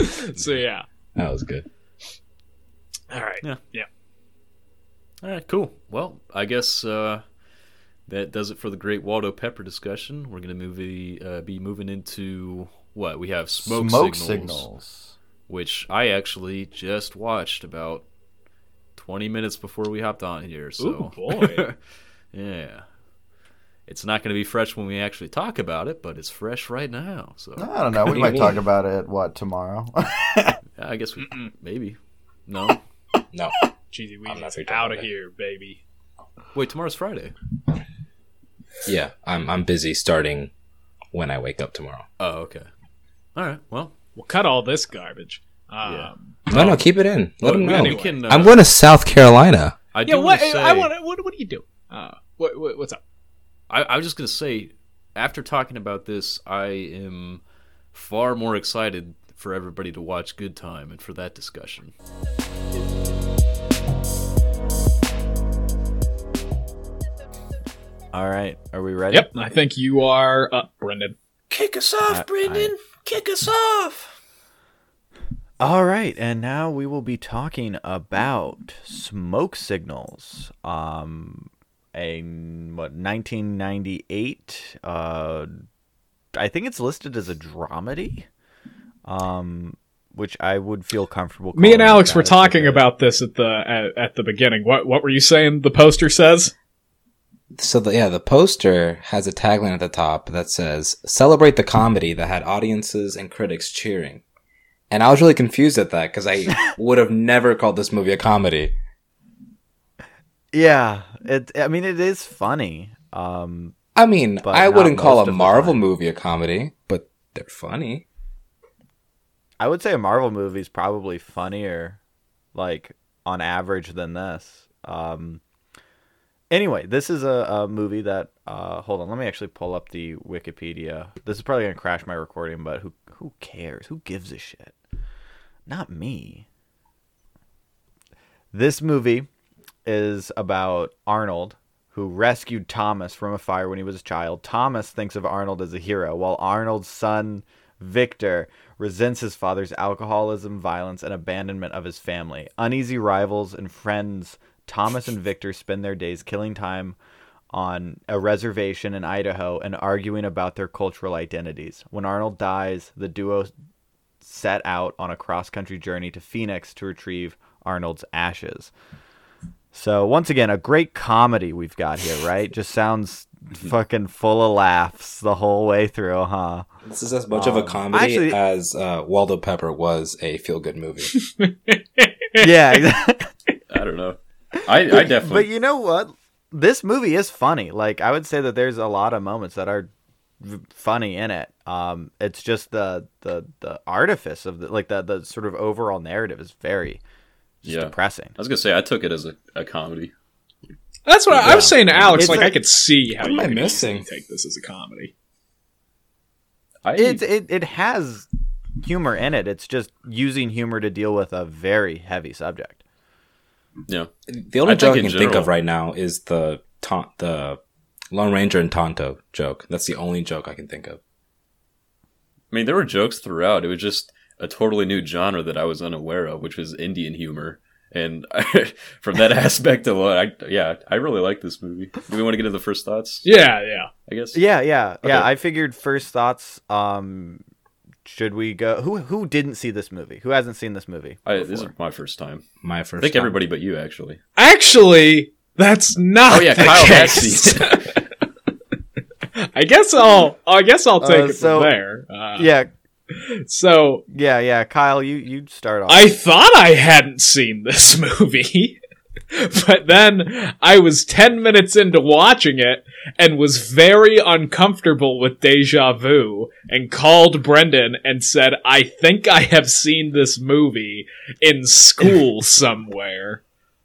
*laughs* *laughs* so yeah. That was good. All right. Yeah. Yeah. All right, cool. Well, I guess uh, that does it for the Great Waldo Pepper discussion. We're gonna move uh, be moving into what we have smoke, Smoke signals, signals. which I actually just watched about twenty minutes before we hopped on here. So, Ooh, boy. *laughs* yeah, it's not gonna be fresh when we actually talk about it, but it's fresh right now. So, I don't know. We do *laughs* you might talk about it. What tomorrow? *laughs* yeah, I guess we maybe no. No, Cheesy I'm not Weezy, very out done of with it. here, baby. Wait, tomorrow's Friday. yeah, I'm I'm busy starting when I wake up tomorrow. Oh, okay. All right. Well, We'll cut all this garbage. Um, Yeah. No, no, keep it in. Let them know. we can. Uh, I'm going to South Carolina. I do Yeah, what? wanna say, I want. What? What do you do? Uh, what, what? What's up? I, I was just gonna say, after talking about this, I am far more excited for everybody to watch Good Time and for that discussion. All right, are we ready? Yep, I think you are up, Brendan. Kick us off, I- Brendan. Kick us off. All right, and now we will be talking about smoke signals. Um, a what 1998. Uh, I think it's listed as a dramedy. Um, which I would feel comfortable. Me and Alex were talking about this at the at, at the beginning. What what were you saying? The poster says. So the, yeah, the poster has a tagline at the top that says "Celebrate the comedy that had audiences and critics cheering." And I was really confused at that because I *laughs* would have never called this movie a comedy. Yeah, it. I mean, it is funny. Um, I mean, I wouldn't call a Marvel movie a comedy, but they're funny. I would say a Marvel movie is probably funnier, like on average, than this. Um, anyway, this is a, a movie that. Uh, hold on, let me actually pull up the Wikipedia. This is probably gonna crash my recording, but who who cares? Who gives a shit? Not me. This movie is about Arnold, who rescued Thomas from a fire when he was a child. Thomas thinks of Arnold as a hero, while Arnold's son, Victor, resents his father's alcoholism, violence, and abandonment of his family. Uneasy rivals and friends, Thomas and Victor spend their days killing time on a reservation in Idaho and arguing about their cultural identities. When Arnold dies, the duo set out on a cross country journey to Phoenix to retrieve Arnold's ashes. So once again, a great comedy we've got here, right? Just sounds *laughs* fucking full of laughs the whole way through, huh? This is as much of a Um, comedy actually- as uh, Waldo Pepper was a feel-good movie. *laughs* yeah, exactly. *laughs* I don't know. I, I definitely. But you know what? This movie is funny. Like I would say that there's a lot of moments that are funny in it. Um, it's just the the the artifice of the like the the sort of overall narrative is very just Yeah. depressing. I was gonna say I took it as a, a comedy. That's what I, I was saying to Alex. It's like like- I could see how What you am I could missing? take this as a comedy. I It's it it has humor in it. It's just using humor to deal with a very heavy subject. yeah. The only I joke I in can think of right now is the ta- the Lone Ranger and Tonto joke. That's the only joke I can think of. I mean, there were jokes throughout. It was just a totally new genre that I was unaware of, which was Indian humor. And *laughs* from that *laughs* aspect alone, I yeah, I really like this movie. Do we want to get into the first thoughts? Yeah, yeah. I guess. Yeah, yeah, yeah. I figured first thoughts. Um, should we go? Who who didn't see this movie? Who hasn't seen this movie? I, this is my first time. My first. I think time. everybody but you, actually. Actually, that's not. Oh yeah, the Kyle has seen it. *laughs* I guess I'll. I guess I'll take Uh, it so- from there. Uh, yeah, So yeah, yeah. Kyle, you you start off. I thought I hadn't seen this *laughs* movie, but then I was 10 minutes into watching it and was very uncomfortable with deja vu and called Brendan and said, I think I have seen this movie in school *laughs* somewhere.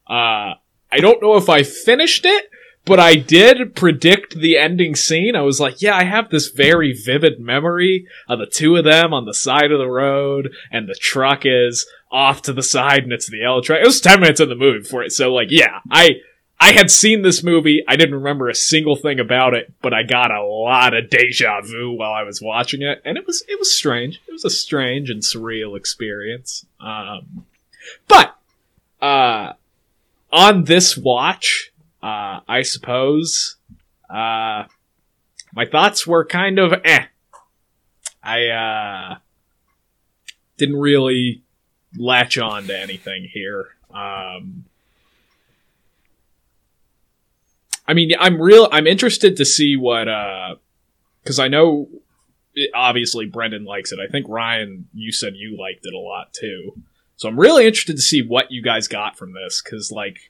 Uh, I don't know if I finished it, but I did predict the ending scene. I was like, yeah, I have this very vivid memory of the two of them on the side of the road, and the truck is off to the side, and it's the L truck. It was ten minutes in the movie before it, so like, yeah, I I had seen this movie. I didn't remember a single thing about it, but I got a lot of deja vu while I was watching it, and it was it was strange. It was a strange and surreal experience. Um, but uh, on this watch, uh, I suppose uh, my thoughts were kind of eh. I uh, didn't really latch on to anything here. Um, I mean, I'm real. I'm interested to see what, because I know obviously Brendan likes it. I think Ryan, you said you liked it a lot too. So I'm really interested to see what you guys got from this, because like,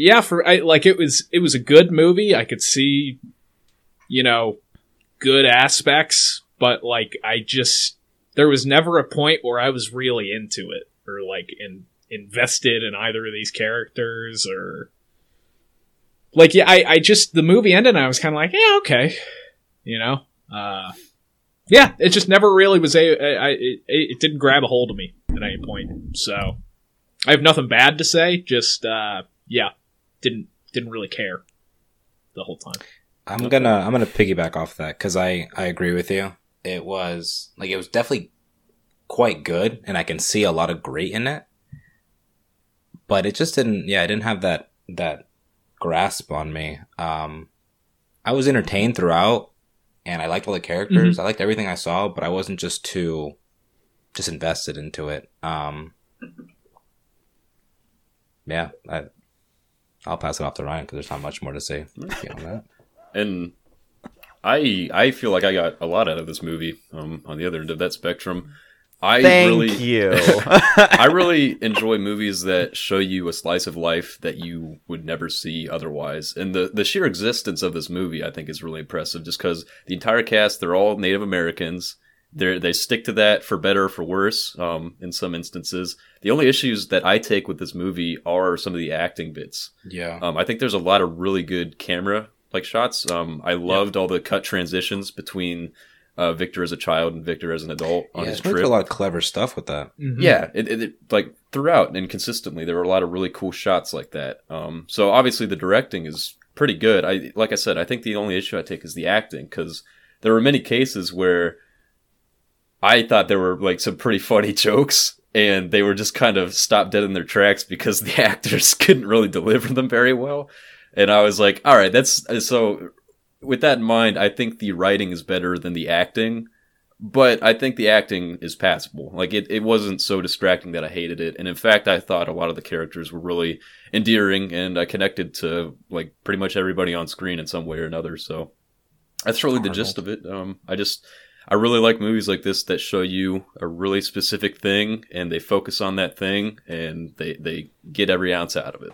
yeah, for I, like it was it was a good movie. I could see, you know, good aspects, but like I just there was never a point where I was really into it or like in invested in either of these characters or like yeah I, I just the movie ended and i was kind of like yeah okay you know uh yeah it just never really was a I, it, it didn't grab a hold of me at any point so i have nothing bad to say just uh yeah didn't didn't really care the whole time I'm gonna I'm gonna piggyback off that because I I agree with you. It was like it was definitely quite good, and I can see a lot of great in it. But it just didn't. Yeah, I didn't have that that grasp on me. Um, I was entertained throughout, and I liked all the characters. I liked everything I saw, but I wasn't just too just invested into it. Um, yeah, I, I'll pass it off to Ryan because there's not much more to say beyond that. and I I feel like I got a lot out of this movie. Um, on the other end of that spectrum, I Thank really you. *laughs* *laughs* I really enjoy movies that show you a slice of life that you would never see otherwise. And the, the sheer existence of this movie, I think, is really impressive just because the entire cast, they're all Native Americans. They they stick to that for better or for worse. Um, in some instances, the only issues that I take with this movie are some of the acting bits. Yeah. Um, I think there's a lot of really good camera like shots. Um, I loved all the cut transitions between uh, Victor as a child and Victor as an adult on yeah, his trip. a lot of clever stuff with that. Mhm. Yeah, it, it, it like throughout and consistently, there were a lot of really cool shots like that. Um, so obviously the directing is pretty good. I like I said, I think the only issue I take is the acting because there were many cases where I thought there were like some pretty funny *laughs* jokes and they were just kind of stopped dead in their tracks because *laughs* the actors couldn't really deliver them very well. And I was like, all right, that's so. With that in mind, I think the writing is better than the acting but I think the acting is passable. Like it, it wasn't so distracting that I hated it. And in fact, I thought a lot of the characters were really endearing and I connected to like pretty much everybody on screen in some way or another. So that's really the gist of it. Um, I just, I really like movies like this that show you a really specific thing and they focus on that thing and they, they get every ounce out of it.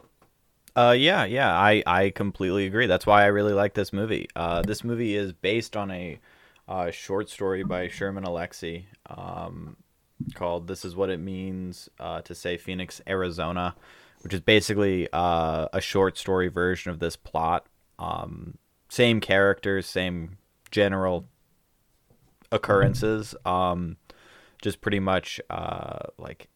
Uh, yeah, yeah, I, I completely agree. That's why I really like this movie. Uh, this movie is based on a uh, short story by Sherman Alexie um, called "This Is What It Means uh, to Say Phoenix, Arizona," which is basically uh, a short story version of this plot. Um, same characters, same general occurrences. Um, just pretty much uh, like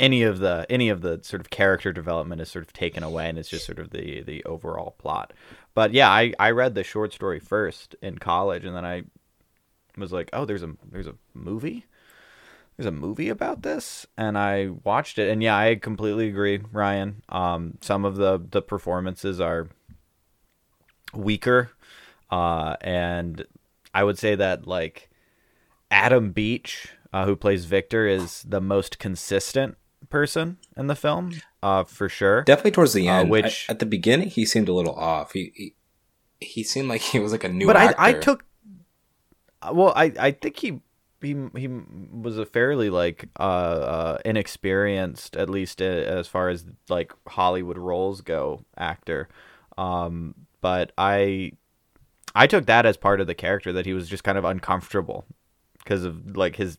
any of the any of the sort of character development is sort of taken away and it's just sort of the the overall plot. But yeah i i read the short story first in college and then i was like oh there's a there's a movie? There's a movie about this? And i watched it and yeah i completely agree ryan. Um some of the the performances are weaker uh and i would say that like adam beach uh, who plays victor is the most consistent person in the film, uh, for sure. Definitely towards the Uh, end. which- I- at the beginning, he seemed a little off. He he, he seemed like he was like a new but I, actor. I took, uh, well, I, I think he, he, he was a fairly like uh, uh, inexperienced, at least uh, as far as like Hollywood roles go, actor. Um, but I, I took that as part of the character that he was just kind of uncomfortable because of like his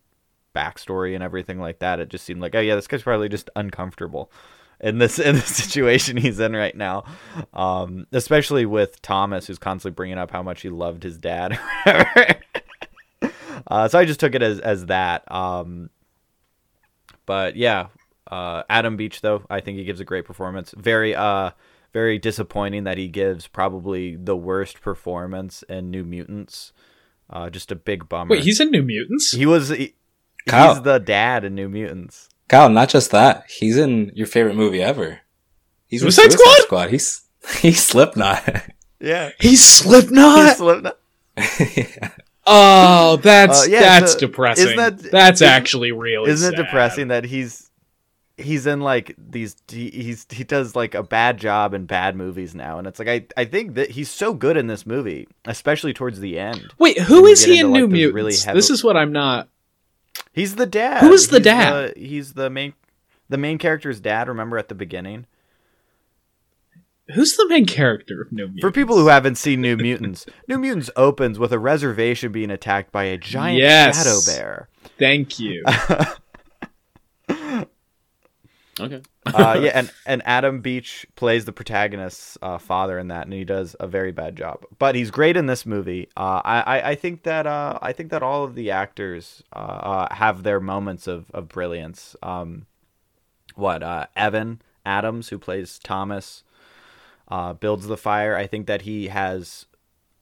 backstory and everything like that. It just seemed like, oh yeah, this guy's probably just uncomfortable. in this in the *laughs* situation he's in right now. Um, especially with Thomas, who's constantly bringing up how much he loved his dad. *laughs* uh, so I just took it as as that. Um, but yeah, uh, Adam Beach though I think he gives a great performance. Very uh very disappointing that he gives probably the worst performance in New Mutants. Uh, just a big bummer. Wait, he's in New Mutants. he was he, Kyle. he's the dad in New Mutants. Kyle, not just that, he's in your favorite movie ever. He's in Suicide Suicide Squad? Squad. He's *laughs* he's Slipknot. Yeah, He's Slipknot. He's Slipknot. *laughs* Oh, that's Uh, yeah, that's so- depressing. isn't that- that's isn't- actually really. Isn't it depressing that he's he's in like these he, he's he does like a bad job in bad movies now and it's like I I think that he's so good in this movie especially towards the end. Wait, who is he in into, New like, those Mutants? really heavy- This is what I'm not. He's the dad. Who is the He's dad? he's the main the main character's dad, remember at the beginning? Who's the main character of New Mutants? For people who haven't seen New Mutants, *laughs* New Mutants opens with a reservation being attacked by a giant Yes. shadow bear. Thank you. *laughs* Okay. *laughs* uh, yeah, and, *laughs* and Adam Beach plays the protagonist's uh, father in that, and he does a very bad job. But he's great in this movie. Uh, I, I I think that uh, I think that all of the actors uh, uh, have their moments of of brilliance. Um, what uh, Evan Adams, who plays Thomas, uh, builds the fire. I think that he has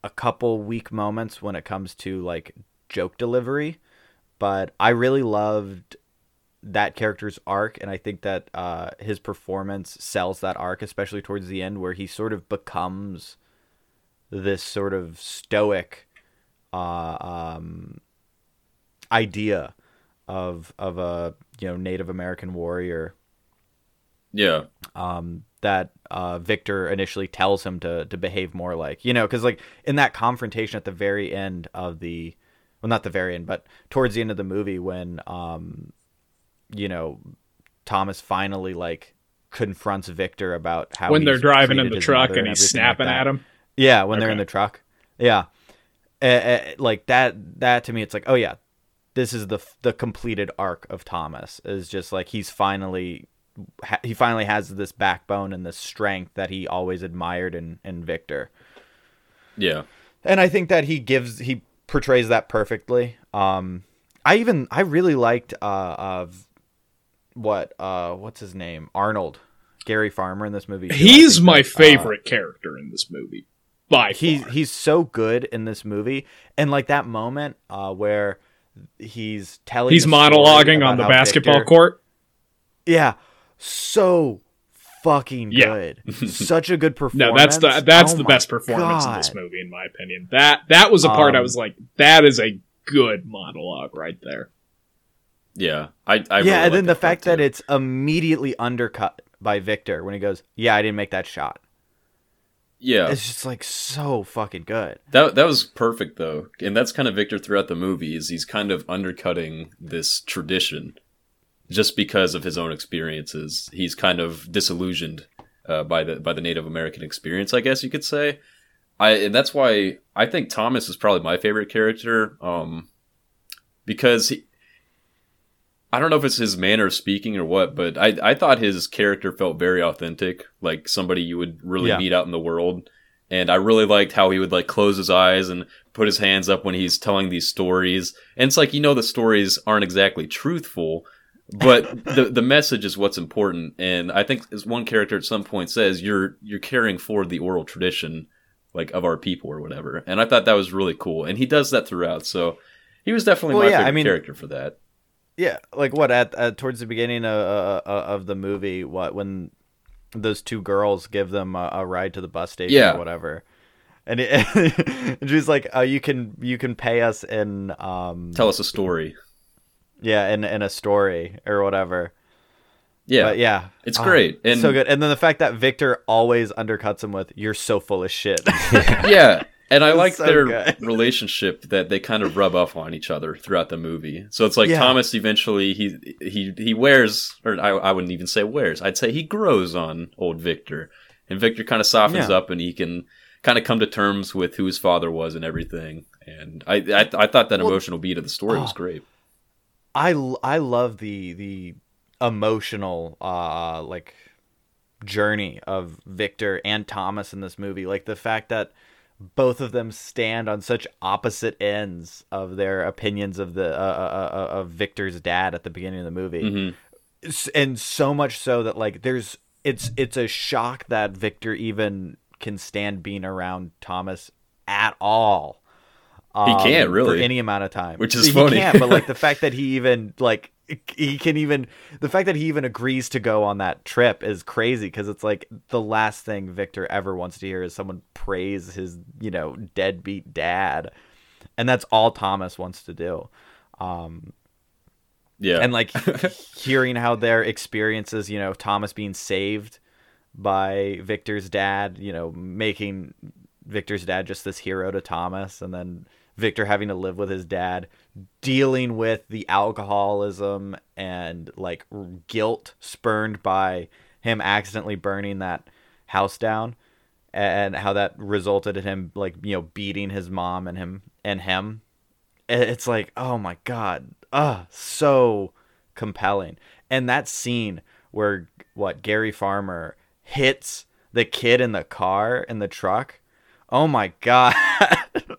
a couple weak moments when it comes to like joke delivery, but I really loved that character's arc and i think that uh, his performance sells that arc especially towards the end where he sort of becomes this sort of stoic uh, um, idea of of a you know native american warrior Yeah. um, that uh, Victor initially tells him to to behave more like. You know, because like in that confrontation at the very end of the, well, not the very end, but towards the end of the movie when, um, you know, Thomas finally like confronts Victor about how when they're driving in the truck mother and he's everything like snapping at him. Yeah, when they're in the truck. Yeah, Uh, uh, like that. That to me, it's like, oh yeah, this is the the completed arc of Thomas. Is just like he's finally ha- he finally has this backbone and this strength that he always admired in in Victor. Yeah. And I think that he gives he portrays that perfectly. Um, I even I really liked uh of what uh what's his name Arnold Gary Farmer in this movie. too. He's my that, uh, favorite character in this movie. By he's far. he's so good in this movie and like that moment uh where he's telling he's monologuing on the basketball Victor- court. yeah so fucking Yeah. good *laughs* such a good performance No, that's the that's Oh the best performance in this movie, in my opinion. That that was a part I Um, was like, that is a good monologue right there. Yeah. I, I yeah really and then the fact that it's immediately undercut by Victor when he goes yeah I didn't make that shot Yeah. it's just like so fucking good That that was perfect though, and that's kind of Victor throughout the movie. Is he's kind of undercutting this tradition just because of his own experiences. He's kind of disillusioned uh, by the by the Native American experience, I guess you could say. I and that's why I think Thomas is probably my favorite character, um, because he. I don't know if it's his manner of speaking or what, but I, I thought his character felt very authentic, like somebody you would really Yeah. meet out in the world and I really liked how he would like close his eyes and put his hands up when he's telling these stories. And it's like you know the stories aren't exactly truthful, but *laughs* the the message is what's important. And I think as one character at some point says, you're you're carrying forward the oral tradition like of our people or whatever. And I thought that was really cool. And he does that throughout. So he was definitely Well, my yeah, I favorite mean- character for that. Yeah, like what at, at towards the beginning of, uh, uh, of the movie, what when those two girls give them a, a ride to the bus station Yeah. or whatever, and, it, *laughs* and she's like, uh, "You can you can pay us in um Tell us a story. yeah in in a story or whatever." Yeah. But yeah, It's Ah, great. And so good. And then the fact that Victor always undercuts him with "You're so full of shit." *laughs* yeah and i like so their good. *laughs* relationship that they kind of rub off on each other throughout the movie so it's like Yeah. thomas eventually he he he wears or I, I wouldn't even say wears i'd say he grows on old victor and victor kind of softens Yeah. up and he can kind of come to terms with who his father was and everything and i i, I thought that Well- emotional beat of the story was Oh. great I love the the emotional uh like journey of Victor and Thomas in this movie. Like the fact that both of them stand on such opposite ends of their opinions of the uh, uh, uh, of Victor's dad at the beginning of the movie, Mhm. And so much so that like there's it's it's a shock that Victor even can stand being around Thomas at all. He can't, for really. any amount of time, Which is he funny. can't, but like the *laughs* fact that he even like he can even the fact that he even agrees to go on that trip is crazy because it's like the last thing Victor ever wants to hear is someone praise his you know deadbeat dad, and that's all Thomas wants to do. Um, Yeah. and like *laughs* hearing how their experiences, you know, Thomas being saved by Victor's dad, you know, making Victor's dad just this hero to Thomas, and then Victor having to live with his dad, dealing with the alcoholism and like guilt spurned by him accidentally burning that house down and how that resulted in him like you know beating his mom and him and him. It's like oh my god. Ah so compelling. And that scene where what gary farmer hits the kid in the car in the truck. Oh my god *laughs*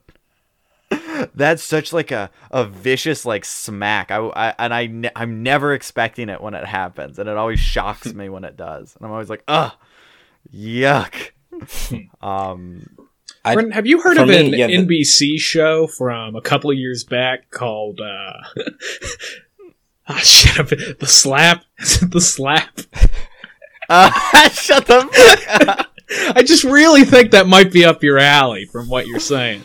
that's such like a, a vicious like smack I, I and I ne- I'm never expecting it when it happens and it always shocks me when it does and I'm always like ugh yuck *laughs* um I- Brendan, have you heard of me, an yeah, the- NBC show from a couple of years back called uh *laughs* Ah shit up the slap *laughs* Is it the slap uh, shut the fuck up. I just really think that might be up your alley from what you're saying.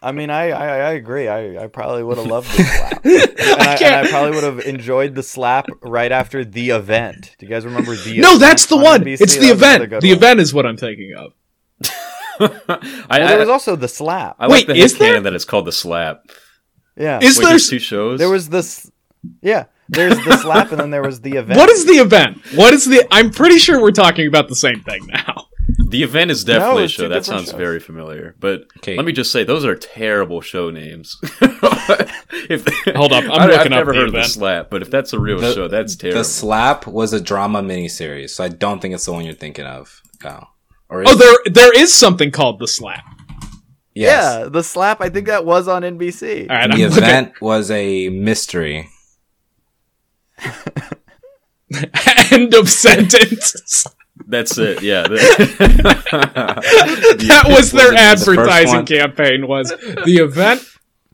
I mean, I, I, I agree. I, I probably would have loved the *laughs* slap. And I, and I probably would have enjoyed the slap right after the event. Do you guys remember the no, Event that's the on one. NBC? It's the That event. The one. event is what I'm thinking of. *laughs* I, Well, I, there was also the slap. I Wait, like the is headcanon there? that it's called the slap. yeah. Is Wait, there there's two shows. there was this. Yeah. There's the slap, and then there was the *laughs* event. What is the event? What is the I'm pretty sure we're talking about the same thing now. *laughs* the event is definitely No, a show. That sounds shows. very familiar. But Okay. let me just say, those are terrible show names. *laughs* if, they, Hold up, I'm I, looking I've up never the heard of event. the slap, but if that's a real The- show, that's terrible. The Slap was a drama miniseries, so I don't think it's the one you're thinking of, Kyle. Or oh, is Oh, it? there there is something called the slap. Yes. Yeah, the slap. I think that was on NBC. All right, The I'm looking- event was a mystery. *laughs* End of sentence. That's it. Yeah. *laughs* that was their Was it the advertising campaign. Was the event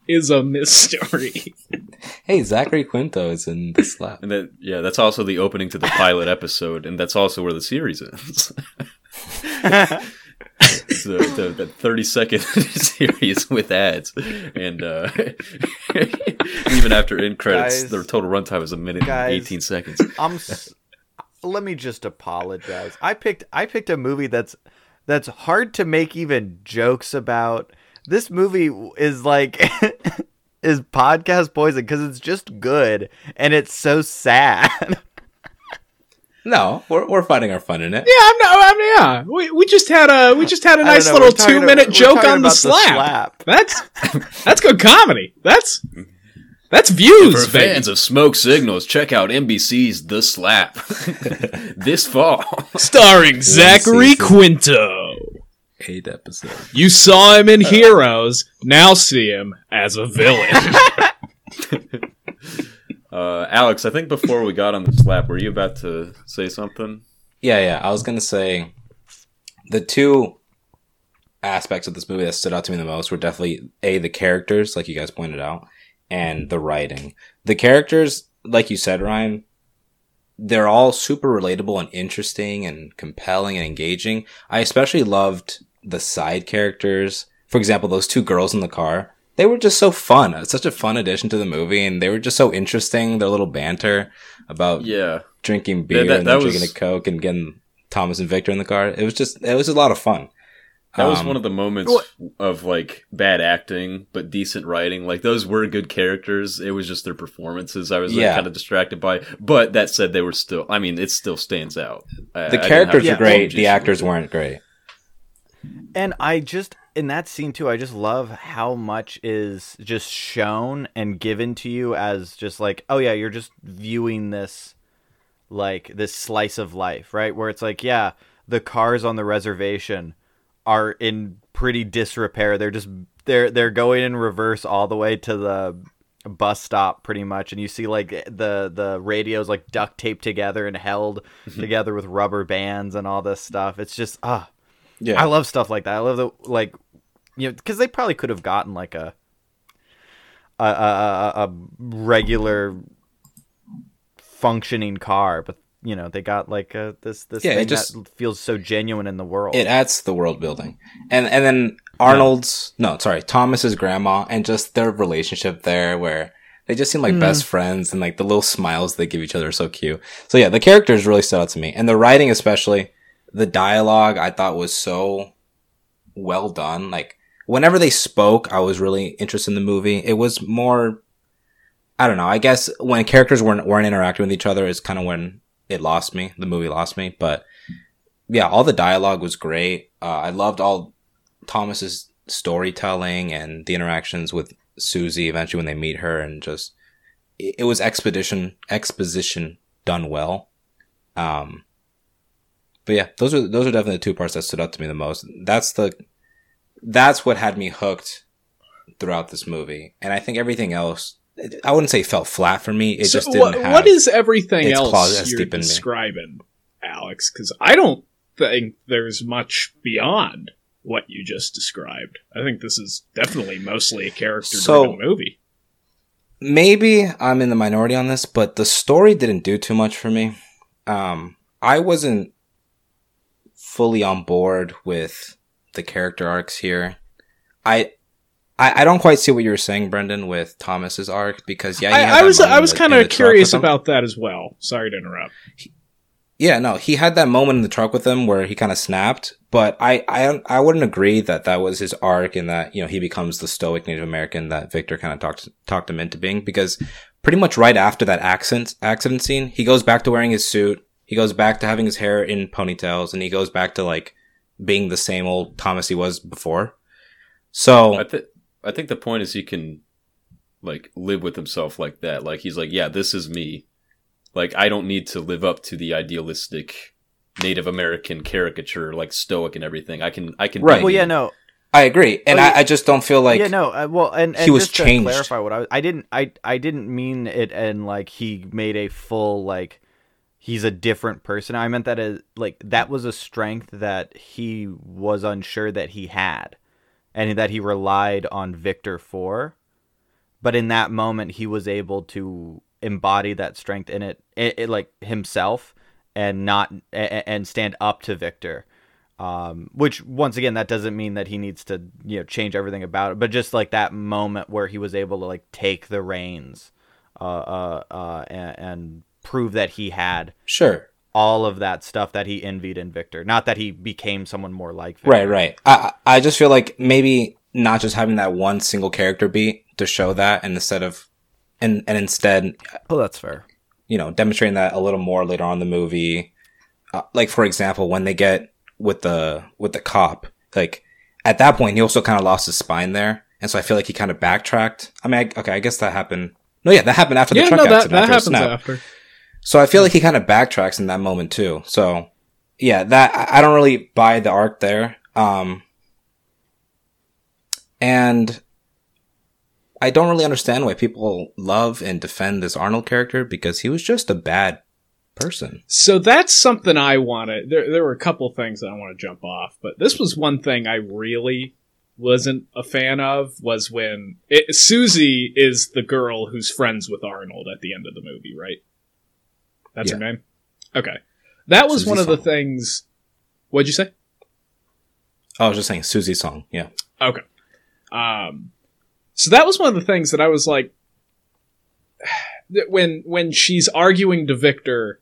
is a mystery. *laughs* Hey, Zachary Quinto is in the Slap. And that, yeah, that's also the opening to the pilot episode, and that's also where the series ends. *laughs* it's the, the, the 30 second series with ads. And uh, even after end credits, Guys. the total runtime is a minute and 18 seconds. I'm. s- Let me just apologize. I picked. I picked a movie that's that's hard to make even jokes about. This movie is like *laughs* is podcast poison because it's just good and it's so sad. *laughs* No, we're, we're finding our fun in it. Yeah, I'm not. I mean, yeah, we, we just had a we just had a I don't nice know, little two minute we're joke on the about slap. slap. That's that's good comedy. That's *laughs* that's For views, baby. fans of smoke signals, check out NBC's The Slap *laughs* this fall. *laughs* Starring Zachary. Quinto. Eight episodes. You saw him in Heroes. Now see him as a villain. *laughs* Uh, Alex, I think before we got on the slap, were you about to say something? Yeah, yeah. I was gonna say the two aspects of this movie that stood out to me the most were definitely a the characters, like you guys pointed out, and the writing. The characters, like you said, Ryan, they're all super relatable and interesting and compelling and engaging. I especially loved the side characters. For example, those two girls in the car. They were just so fun. It's such a fun addition to the movie, and they were just so interesting. Their little banter about Yeah. drinking beer that- and that drinking was- a coke and getting Thomas and Victor in the car. It was just it was a lot of fun. That was Um, one of the moments of like bad acting but decent writing. Like those were good characters. It was just their performances I was like, kind of distracted by. But that said, they were still. I mean, it still stands out. I- I the characters have are great. The actors with it. weren't great. And I just in that scene too, I just love how much is just shown and given to you as just like, oh yeah, you're just viewing this like this slice of life, right? Where it's like, yeah, the cars on the reservation are in pretty disrepair. They're just they're they're going in reverse all the way to the bus stop pretty much. And you see like the the radios like duct taped together and held together with rubber bands and all this stuff. It's just ah. Yeah. i love stuff like that. I love the like you know because they probably could have gotten like a, a, a, a regular functioning car but you know they got like a, this this Yeah, it thing just- that feels so genuine in the world. It adds to the world building. And and then arnold's no sorry thomas's grandma and just their relationship there where they just seem like hmm. best friends and like the little smiles they give each other are so cute. So yeah the characters really stood out to me. And the writing especially the dialogue i thought was so well done. Like whenever they spoke i was really interested in the movie. It was more i don't know i guess when characters weren't weren't interacting with each other is kind of when it lost me the movie lost me but yeah, all the dialogue was great. Uh, I loved all Thomas's storytelling and the interactions with Susie eventually when they meet her and just it, it was expedition exposition done well. Um, but yeah, those are those are definitely the two parts that stood out to me the most. That's the that's what had me hooked throughout this movie, and I think everything else. I wouldn't say fell flat for me. It So just didn't what, have. what is everything else you're in me. describing, Alex? Because I don't think there's much beyond what you just described. I think this is definitely mostly a character-driven So- movie. maybe I'm in the minority on this, but the story didn't do too much for me. Um, I wasn't fully on board with the character arcs here. I, I, I don't quite see what you were saying, Brendan, with Thomas's arc because yeah, he had I, I was I was kind of curious about that as well. Sorry to interrupt. Yeah, no, he had that moment in the truck with him where he kind of snapped, but I, I, I wouldn't agree that that was his arc and that, you know, he becomes the stoic Native American that Victor kind of talked, talked him into being because pretty much right after that accident, accident scene, he goes back to wearing his suit. He goes back to having his hair in ponytails and he goes back to like being the same old Thomas he was before. So, I think I think the point is he can like live with himself like that. Like he's like, yeah, this is me. Like I don't need to live up to the idealistic Native American caricature, like stoic and everything. I can I can Right. well yeah no I agree. And Oh, I, yeah. I just don't feel like, yeah, no. Uh, well, and, and he was just changed. to clarify what I was, I didn't, I, I didn't mean it, and like he made a full like he's a different person. I meant that as like that was a strength that he was unsure that he had, and that he relied on Victor for. But in that moment, he was able to embody that strength in it, it, it like himself, and not and stand up to Victor um, which once again that doesn't mean that he needs to you know change everything about it but just like that moment where he was able to like take the reins uh, uh, uh, and, and prove that he had sure. All of that stuff that he envied in Victor not that he became someone more like Victor. Right, right. I I I just feel like maybe not just having that one single character beat to show that, and instead of, and and instead, oh that's fair you know, demonstrating that a little more later on in the movie. Uh, like for example, when they get with the with the cop, like at that point, he also kind of lost his spine there, and so I feel like he kind of backtracked. I mean, I, okay, I guess that happened. No, yeah, that happened after the truck no, that, accident. that after happens snap. after. So I feel like he kind of backtracks in that moment too. So yeah, that I don't really buy the arc there. Um, and I don't really understand why people love and defend this Arnold character because he was just a bad person. So that's something I wanted. There, there were a couple things that I want to jump off, but this was one thing I really wasn't a fan of was when it, Susie is the girl who's friends with Arnold at the end of the movie, right? That's her name. Okay, that was Susie one of the things. What'd you say? Oh, I was just saying Susie's song. Yeah. Okay. Um, so that was one of the things that I was like, *sighs* when when she's arguing to Victor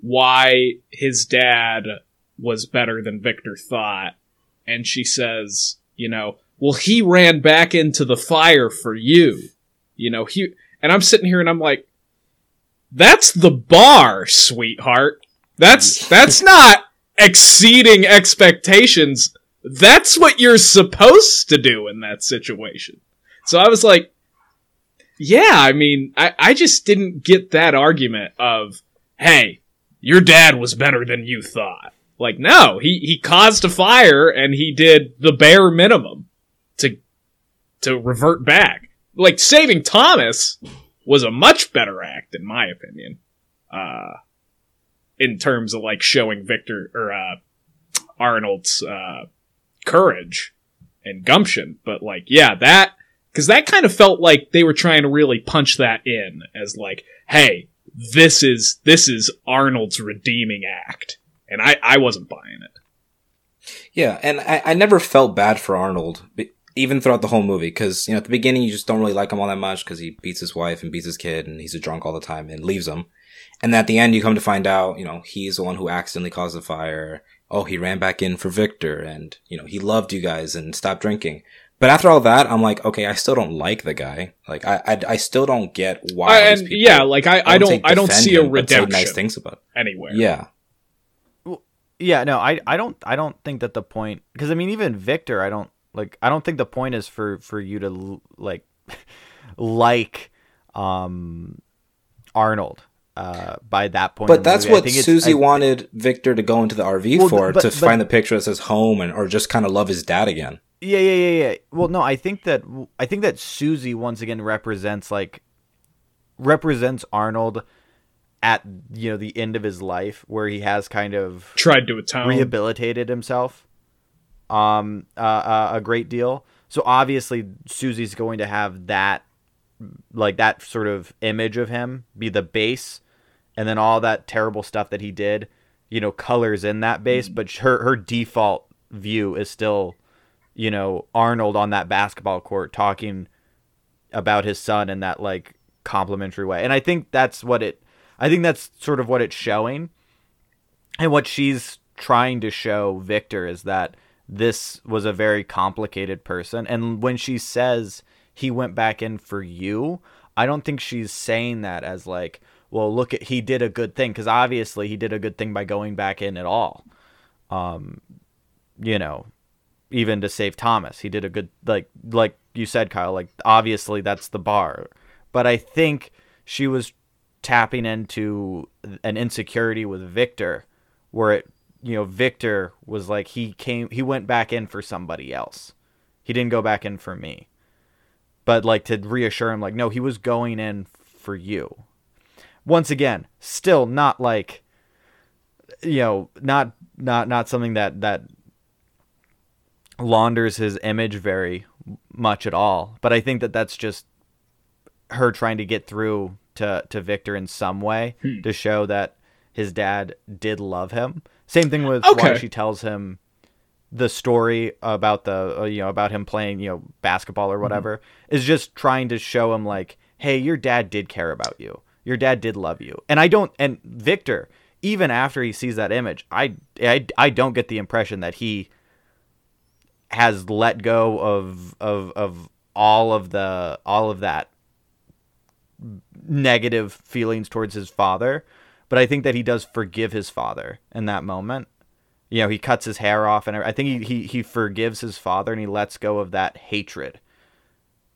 why his dad was better than Victor thought, and she says, you know, well, he ran back into the fire for you, you know, he, and I'm sitting here and I'm like, that's the bar, sweetheart. That's that's not exceeding expectations that's what you're supposed to do in that situation. So I was like, yeah, I mean, I, I just didn't get that argument of "Hey, your dad was better than you thought." Like, no, he he caused a fire and he did the bare minimum to to revert back. Like saving Thomas was a much better act, in my opinion. Uh, in terms of like showing Victor or uh, Arnold's uh, courage and gumption. But like, yeah, that because that kind of felt like they were trying to really punch that in as like, hey, this is this is Arnold's redeeming act, and I I wasn't buying it. Yeah, and I, I never felt bad for Arnold, even throughout the whole movie, because you know at the beginning you just don't really like him all that much because he beats his wife and beats his kid, and he's a drunk all the time and leaves him. And at the end, you come to find out, you know, he's the one who accidentally caused the fire. Oh, he ran back in for Victor, and you know he loved you guys and stopped drinking. But after all that, I'm like, okay, I still don't like the guy. Like, I I, I still don't get why. I- and people yeah, like I I don't I don't defend see a him, but say redemption Nice things about. It. anywhere. Yeah, Yeah, no, I, I don't I don't think that the point because I mean even Victor I don't like I don't think the point is for for you to like *laughs* like um Arnold uh by that point. but that's what Susie I- wanted Victor to go into the RV Well, for but- to but- find the picture that says home and or just kind of love his dad again. Yeah, yeah, yeah, yeah. Well, no, I think that I think that Susie once again represents like represents Arnold at you know the end of his life where he has kind of Tried to atone. rehabilitated himself um uh, uh, a great deal. So obviously susie's going to have that like that sort of image of him be the base and then all that terrible stuff that he did you know colors in that base. But her her default view is still you know arnold on that basketball court talking about his son in that like complimentary way. And i think that's what it i think that's sort of what it's showing. And what she's trying to show Victor is that this was a very complicated person. And when she says he went back in for you, I don't think she's saying that as like, well, look at he did a good thing because obviously he did a good thing by going back in at all. Um, you know, even to save Thomas, he did a good like like you said, Kyle. Like obviously that's the bar, but I think she was tapping into an insecurity with Victor where it you know Victor was like he came he went back in for somebody else. He didn't go back in for me. But like to reassure him like no, he was going in for you. Once again, still not like you know, not not not something that that launders his image very much at all, but I think that that's just her trying to get through to to Victor in some way hmm. to show that his dad did love him. Same thing with why she tells him the story about the uh, you know about him playing you know basketball or whatever is just trying to show him like hey your dad did care about you. Your dad did love you. And i don't and victor even after he sees that image i i, I don't get the impression that he has let go of of of all of the all of that negative feelings towards his father but i think that he does forgive his father in that moment. You know he cuts his hair off and i think he, he he forgives his father and he lets go of that hatred.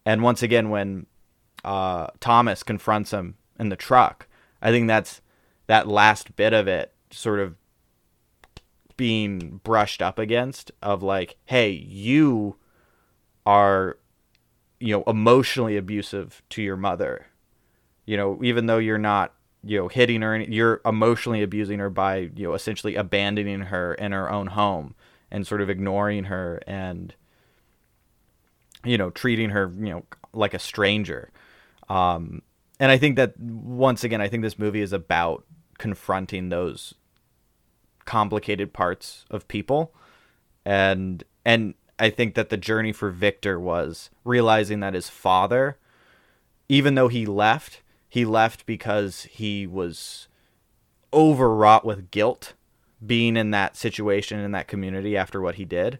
And once again when uh thomas confronts him in the truck i think that's that last bit of it sort of being brushed up against of like hey you are you know emotionally abusive to your mother. You know even though you're not you know hitting her any, you're emotionally abusing her by you know essentially abandoning her in her own home and sort of ignoring her and you know treating her you know like a stranger. Um and i think that once again i think this movie is about confronting those complicated parts of people. And and i think that the journey for victor was realizing that his father even though he left he left because he was overwrought with guilt being in that situation in that community after what he did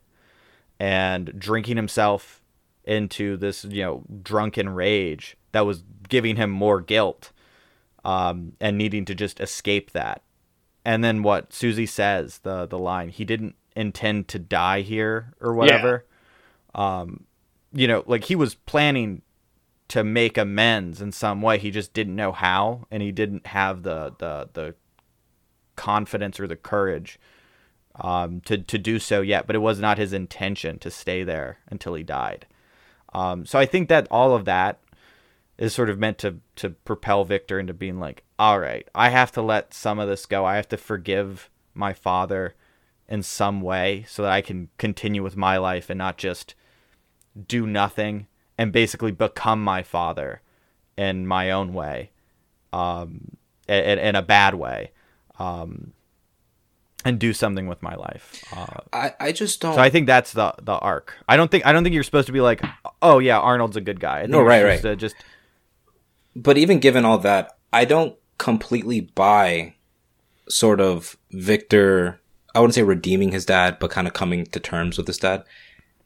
and drinking himself into this you know drunken rage that was giving him more guilt um, and needing to just escape that. And then what Susie says the the line he didn't intend to die here or whatever. Um you know like he was planning to make amends in some way he just didn't know how and he didn't have the the the confidence or the courage um, to to do so yet. But it was not his intention to stay there until he died. Um, so I think that all of that is sort of meant to to propel Victor into being like, all right, I have to let some of this go. I have to forgive my father in some way so that I can continue with my life and not just do nothing and basically become my father in my own way, um, in, in a bad way, um, and do something with my life. Uh, I, I just don't. so I think that's the the arc. I don't think I don't think you're supposed to be like, oh yeah, Arnold's a good guy. No, right, right. To just but even given all that, I don't completely buy sort of Victor. I wouldn't say redeeming his dad, but kind of coming to terms with his dad,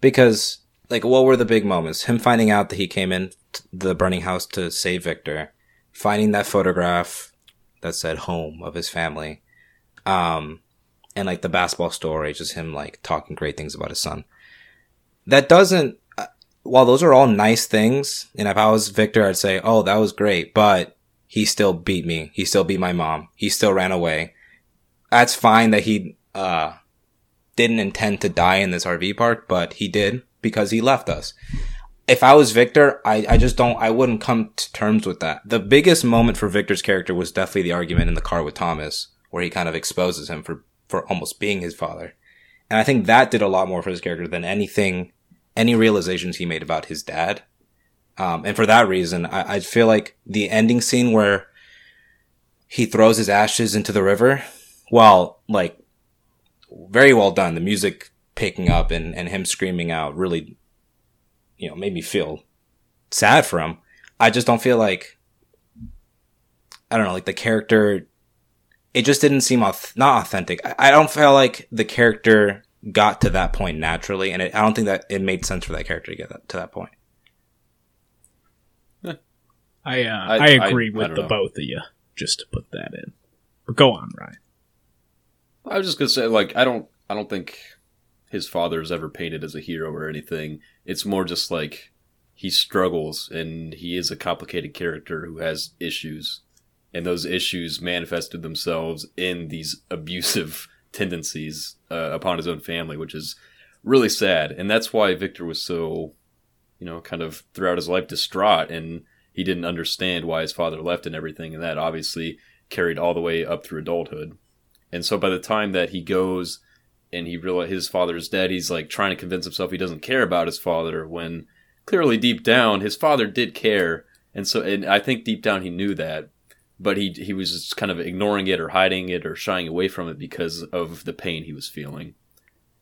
because like, what were the big moments? Him finding out that he came in the burning house to save Victor, finding that photograph that said home of his family, um, and like the basketball story, just him like talking great things about his son. That doesn't uh, while those are all nice things, and if I was Victor, I'd say, "Oh, that was great," but he still beat me. He still beat my mom. He still ran away. That's fine that he uh didn't intend to die in this RV park, but he did because he left us. If I was Victor, I, I just don't, I wouldn't come to terms with that. The biggest moment for Victor's character was definitely the argument in the car with Thomas, where he kind of exposes him for, for almost being his father. And I think that did a lot more for his character than anything, any realizations he made about his dad. Um, and for that reason, I, I feel like the ending scene where he throws his ashes into the river, well, like very well done, the music picking up and, and him screaming out really, you know, made me feel sad for him. I just don't feel like, I don't know, like the character, it just didn't seem auth- not authentic. I, I don't feel like the character got to that point naturally, and it, I don't think that it made sense for that character to get that, to that point. I uh, I, I- agree I- I with don't the know. both of you. Just to put that in. But go on, Ryan. I was just gonna say, like, I don't, I don't think his father is ever painted as a hero or anything. It's more just like he struggles, and he is a complicated character who has issues, and those issues manifested themselves in these abusive *laughs* tendencies uh, upon his own family, which is really sad. And that's why Victor was so, you know, kind of throughout his life distraught, and he didn't understand why his father left and everything, and that obviously carried all the way up through adulthood. And so by the time that he goes and he realizes his father is dead, he's like trying to convince himself he doesn't care about his father when clearly deep down his father did care. And so and I think deep down he knew that, but he he was just kind of ignoring it or hiding it or shying away from it because of the pain he was feeling.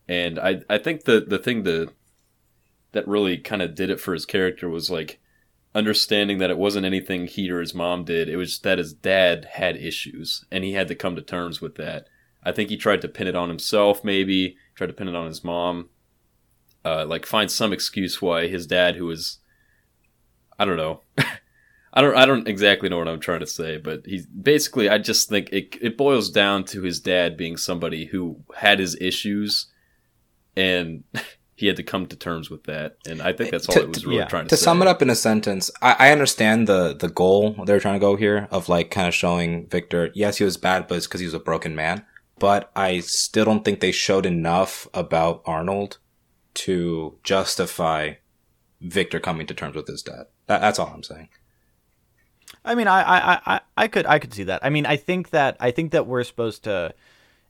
And I I think the the thing that that really kind of did it for his character was like understanding that it wasn't anything he or his mom did. It was that his dad had issues and he had to come to terms with that. I think he tried to pin it on himself, maybe tried to pin it on his mom, uh, like find some excuse why his dad, who was, I don't know, *laughs* I don't, I don't exactly know what I'm trying to say, but he basically, I just think it, it boils down to his dad being somebody who had his issues, and *laughs* he had to come to terms with that, and I think that's all To- it was really yeah. trying to, to say. sum it up in a sentence, I, I understand the the goal they're trying to go here of like kind of showing Victor. Yes, he was bad, but it's because he was a broken man. But I still don't think they showed enough about Arnold to justify Victor coming to terms with his dad. That, that's all I'm saying. I mean, I, I, I, I could, I could see that. I mean, I think that, I think that we're supposed to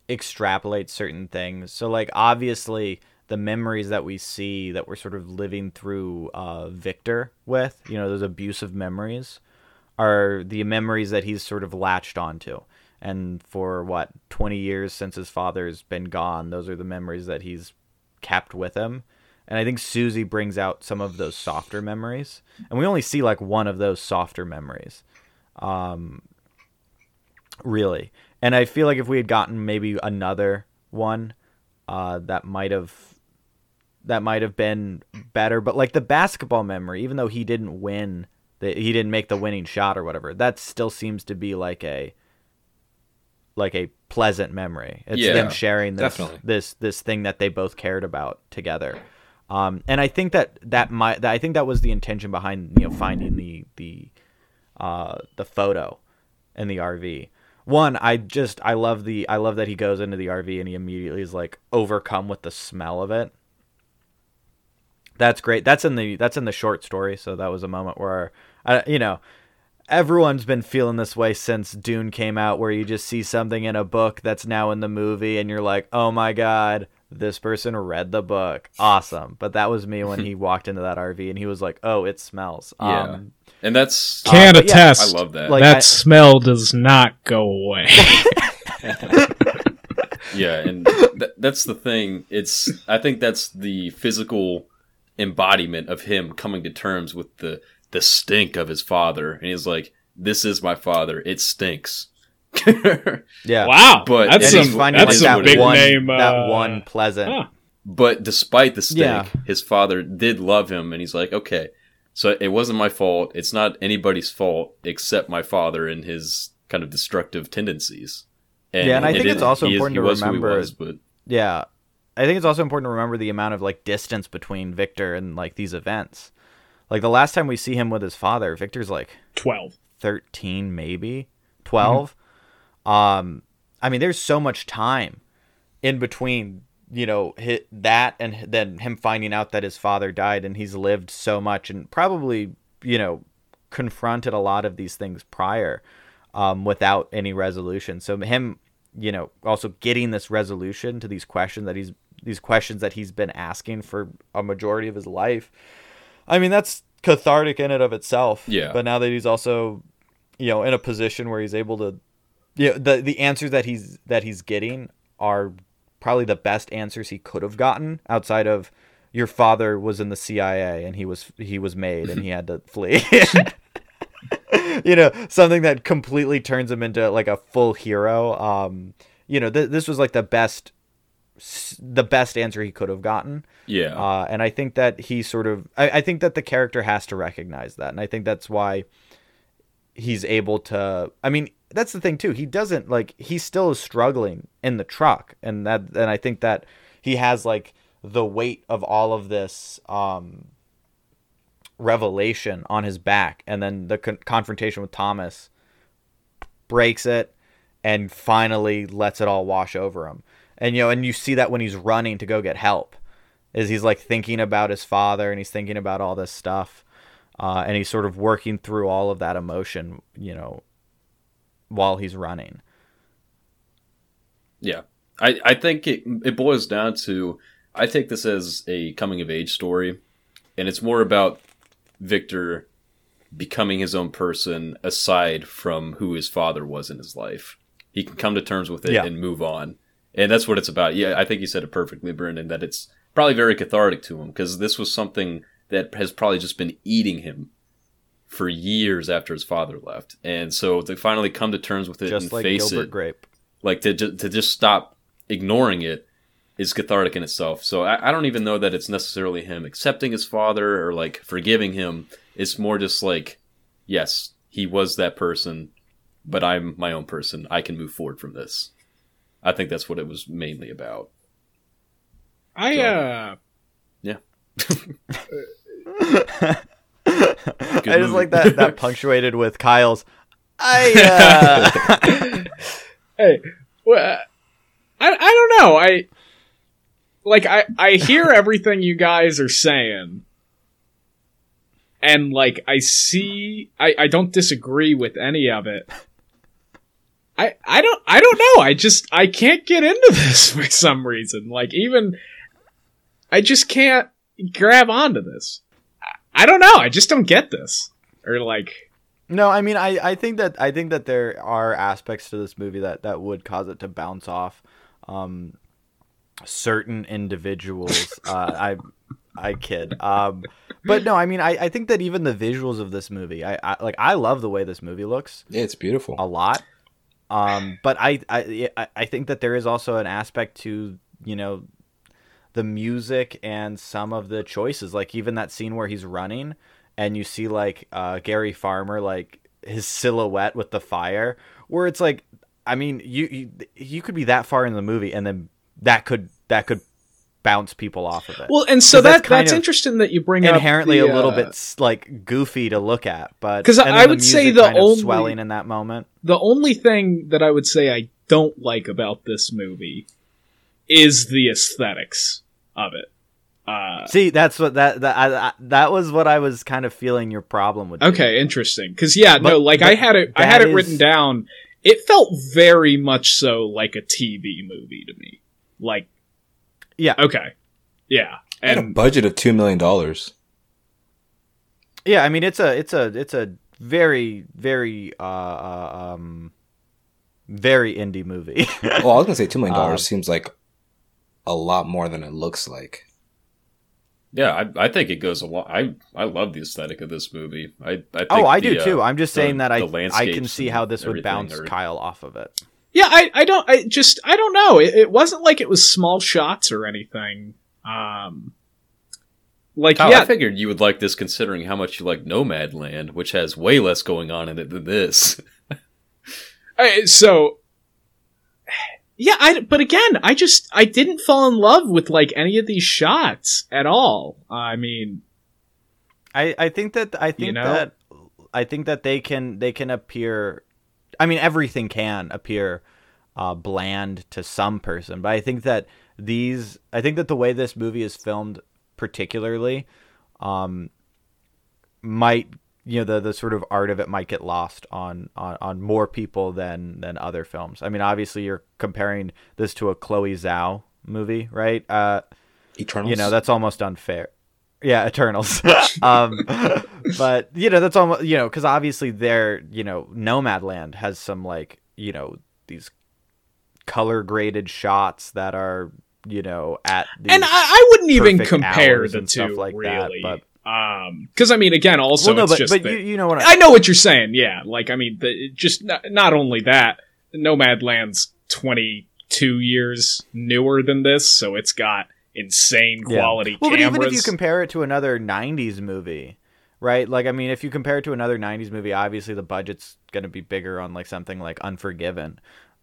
extrapolate certain things. So, like, obviously, the memories that we see that we're sort of living through uh, Victor with, you know, those abusive memories, are the memories that he's sort of latched onto. And for what twenty years since his father's been gone, those are the memories that he's kept with him. And I think Susie brings out some of those softer memories. And we only see like one of those softer memories. Um really. And I feel like if we had gotten maybe another one, uh that might have that might have been better. But like the basketball memory, even though he didn't win the, he didn't make the winning shot or whatever, that still seems to be like a like a pleasant memory. It's Yeah, them sharing this definitely. this this thing that they both cared about together. Um, and I think that that might that I think that was the intention behind you know finding the the uh, the photo in the RV one i just i love the i love that he goes into the rv and he immediately is like overcome with the smell of it that's great that's in the that's in the short story so that was a moment where I, you know everyone's been feeling this way since dune came out where you just see something in a book that's now in the movie and you're like oh my god this person read the book awesome but that was me when he *laughs* walked into that rv and he was like oh it smells Yeah. um, And that's Can Uh, but yeah, attest. I love that. Like, that I- smell does not go away. *laughs* *laughs* Yeah, and th- that's the thing. It's I think that's the physical embodiment of him coming to terms with the the stink of his father, and he's like, "This is my father. It stinks." *laughs* yeah wow, But- that's and And some, he's finding that's like some that big one, name. that uh, one pleasant huh. but despite the stink, Yeah. his father did love him, and he's like, "Okay, so it wasn't my fault. It's not anybody's fault except my father and his kind of destructive tendencies." Yeah, and I it think it's also he is- important he to was who he remember- was, but Yeah. I think it's also important to remember the amount of like distance between Victor and like these events. Like the last time we see him with his father, Victor's like twelve. 13 maybe, 12. Um I mean there's so much time in between, you know, hit that and then him finding out that his father died and he's lived so much and probably, you know, confronted a lot of these things prior um without any resolution. So him you know, also getting this resolution to these questions that he's these questions that he's been asking for a majority of his life. I mean, that's cathartic in and of itself. Yeah. But now that he's also, you know, in a position where he's able to, you know, the the answers that he's that he's getting are probably the best answers he could have gotten outside of your father was in the CIA and he was he was made and he had to flee. *laughs* you know, something that completely turns him into like a full hero. Um, you know, th- this was like the best the best answer he could have gotten. yeah, Uh, and I think that he sort of, I, I think that the character has to recognize that. And I think that's why he's able to, I mean, that's the thing too. He doesn't like, he still is struggling in the truck. And that, and I think that he has like the weight of all of this, um, revelation on his back. And then the con- confrontation with Thomas breaks it and finally lets it all wash over him. And, you know, and you see that when he's running to go get help is he's like thinking about his father and he's thinking about all this stuff uh, and he's sort of working through all of that emotion you know while he's running Yeah, I, I think it it boils down to I take this as a coming of age story, and it's more about Victor becoming his own person aside from who his father was in his life. He can come to terms with it Yeah. and move on, and that's what it's about. Yeah, I think you said it perfectly, Brendan. That it's probably very cathartic to him because this was something that has probably just been eating him for years after his father left, and so to finally come to terms with it just and like face gilbert it grape like to to just stop ignoring it is cathartic in itself. So I, I don't even know that it's necessarily him accepting his father or like forgiving him. It's more just like, yes, he was that person, but I'm my own person. I can move forward from this. I think that's what it was mainly about. I So- uh, yeah. *laughs* i just movie. like that that *laughs* punctuated with kyle's i *laughs* uh... hey, well, I I don't know. I like I I hear everything you guys are saying, and like I see, I I don't disagree with any of it. I I don't I don't know. I just I can't get into *laughs* this for some reason. Like even I just can't grab onto this. I, I don't know. I just don't get this. Or like No, I mean, I, I think that I think that there are aspects to this movie that, that would cause it to bounce off um, certain individuals. *laughs* uh, I I kid, um, but no, I mean, I, I think that even the visuals of this movie, I, I like I love the way this movie looks Yeah, it's beautiful. a lot. Um, but I, I I- think that there is also an aspect to you know the music and some of the choices, like even that scene where he's running and you see like uh, Gary Farmer like his silhouette with the fire, where it's like, I mean, you, you you could be that far in the movie and then that could that could bounce people off of it. Well, and so that's that kind that's interesting that you bring up inherently the, a little uh, bit like goofy to look at, but because I would say the only- swelling in that moment. the only thing that I would say I don't like about this movie is the aesthetics of it. Uh, See, that's what that that I, I, that was what I was kind of feeling your problem with. okay, interesting. Because yeah, no, like I had it, I had it written down. It felt very much so like a TV movie to me. Like, Yeah. okay, yeah, And, had a budget of two million dollars. Yeah, I mean it's a it's a it's a very very uh, uh um very indie movie. *laughs* Well, I was gonna say two million dollars Um, seems like a lot more than it looks like. Yeah, I, I think it goes a lot. I I love the aesthetic of this movie. I, I think oh, I the, do too. uh, I'm just the- saying that I I can see how this would bounce are- Kyle off of it. Yeah, I, I don't, I just, I don't know. It, it wasn't like it was small shots or anything. Um, like Kyle, yeah, I figured you would like this considering how much you like Nomadland, which has way less going on in it than this. *laughs* I- so yeah i but again i just i didn't fall in love with like any of these shots at all i mean I, I think that I think know? that I think that they can they can appear I mean everything can appear uh, bland to some person, but I think that these I think that the way this movie is filmed particularly um might you know the the sort of art of it might get lost on on, on more people than than other films. I mean obviously you're comparing this to a Chloe Zhao movie, right? Uh Eternals. you know that's almost unfair yeah eternals. *laughs* Um but you know that's almost you know because obviously there you know nomadland has some like you know these color graded shots that are you know at and i, I wouldn't even compare the two stuff like that, but- um because i mean again also well, no it's but, just but you, you know what I, i know what you're saying yeah. Like i mean the, just not, not only that nomadland's 22 years newer than this so it's got insane Yeah. quality well, but even if you compare it to another 90s movie right? Like i mean if you compare it to another 90s movie obviously the budget's going to be bigger on like something like unforgiven.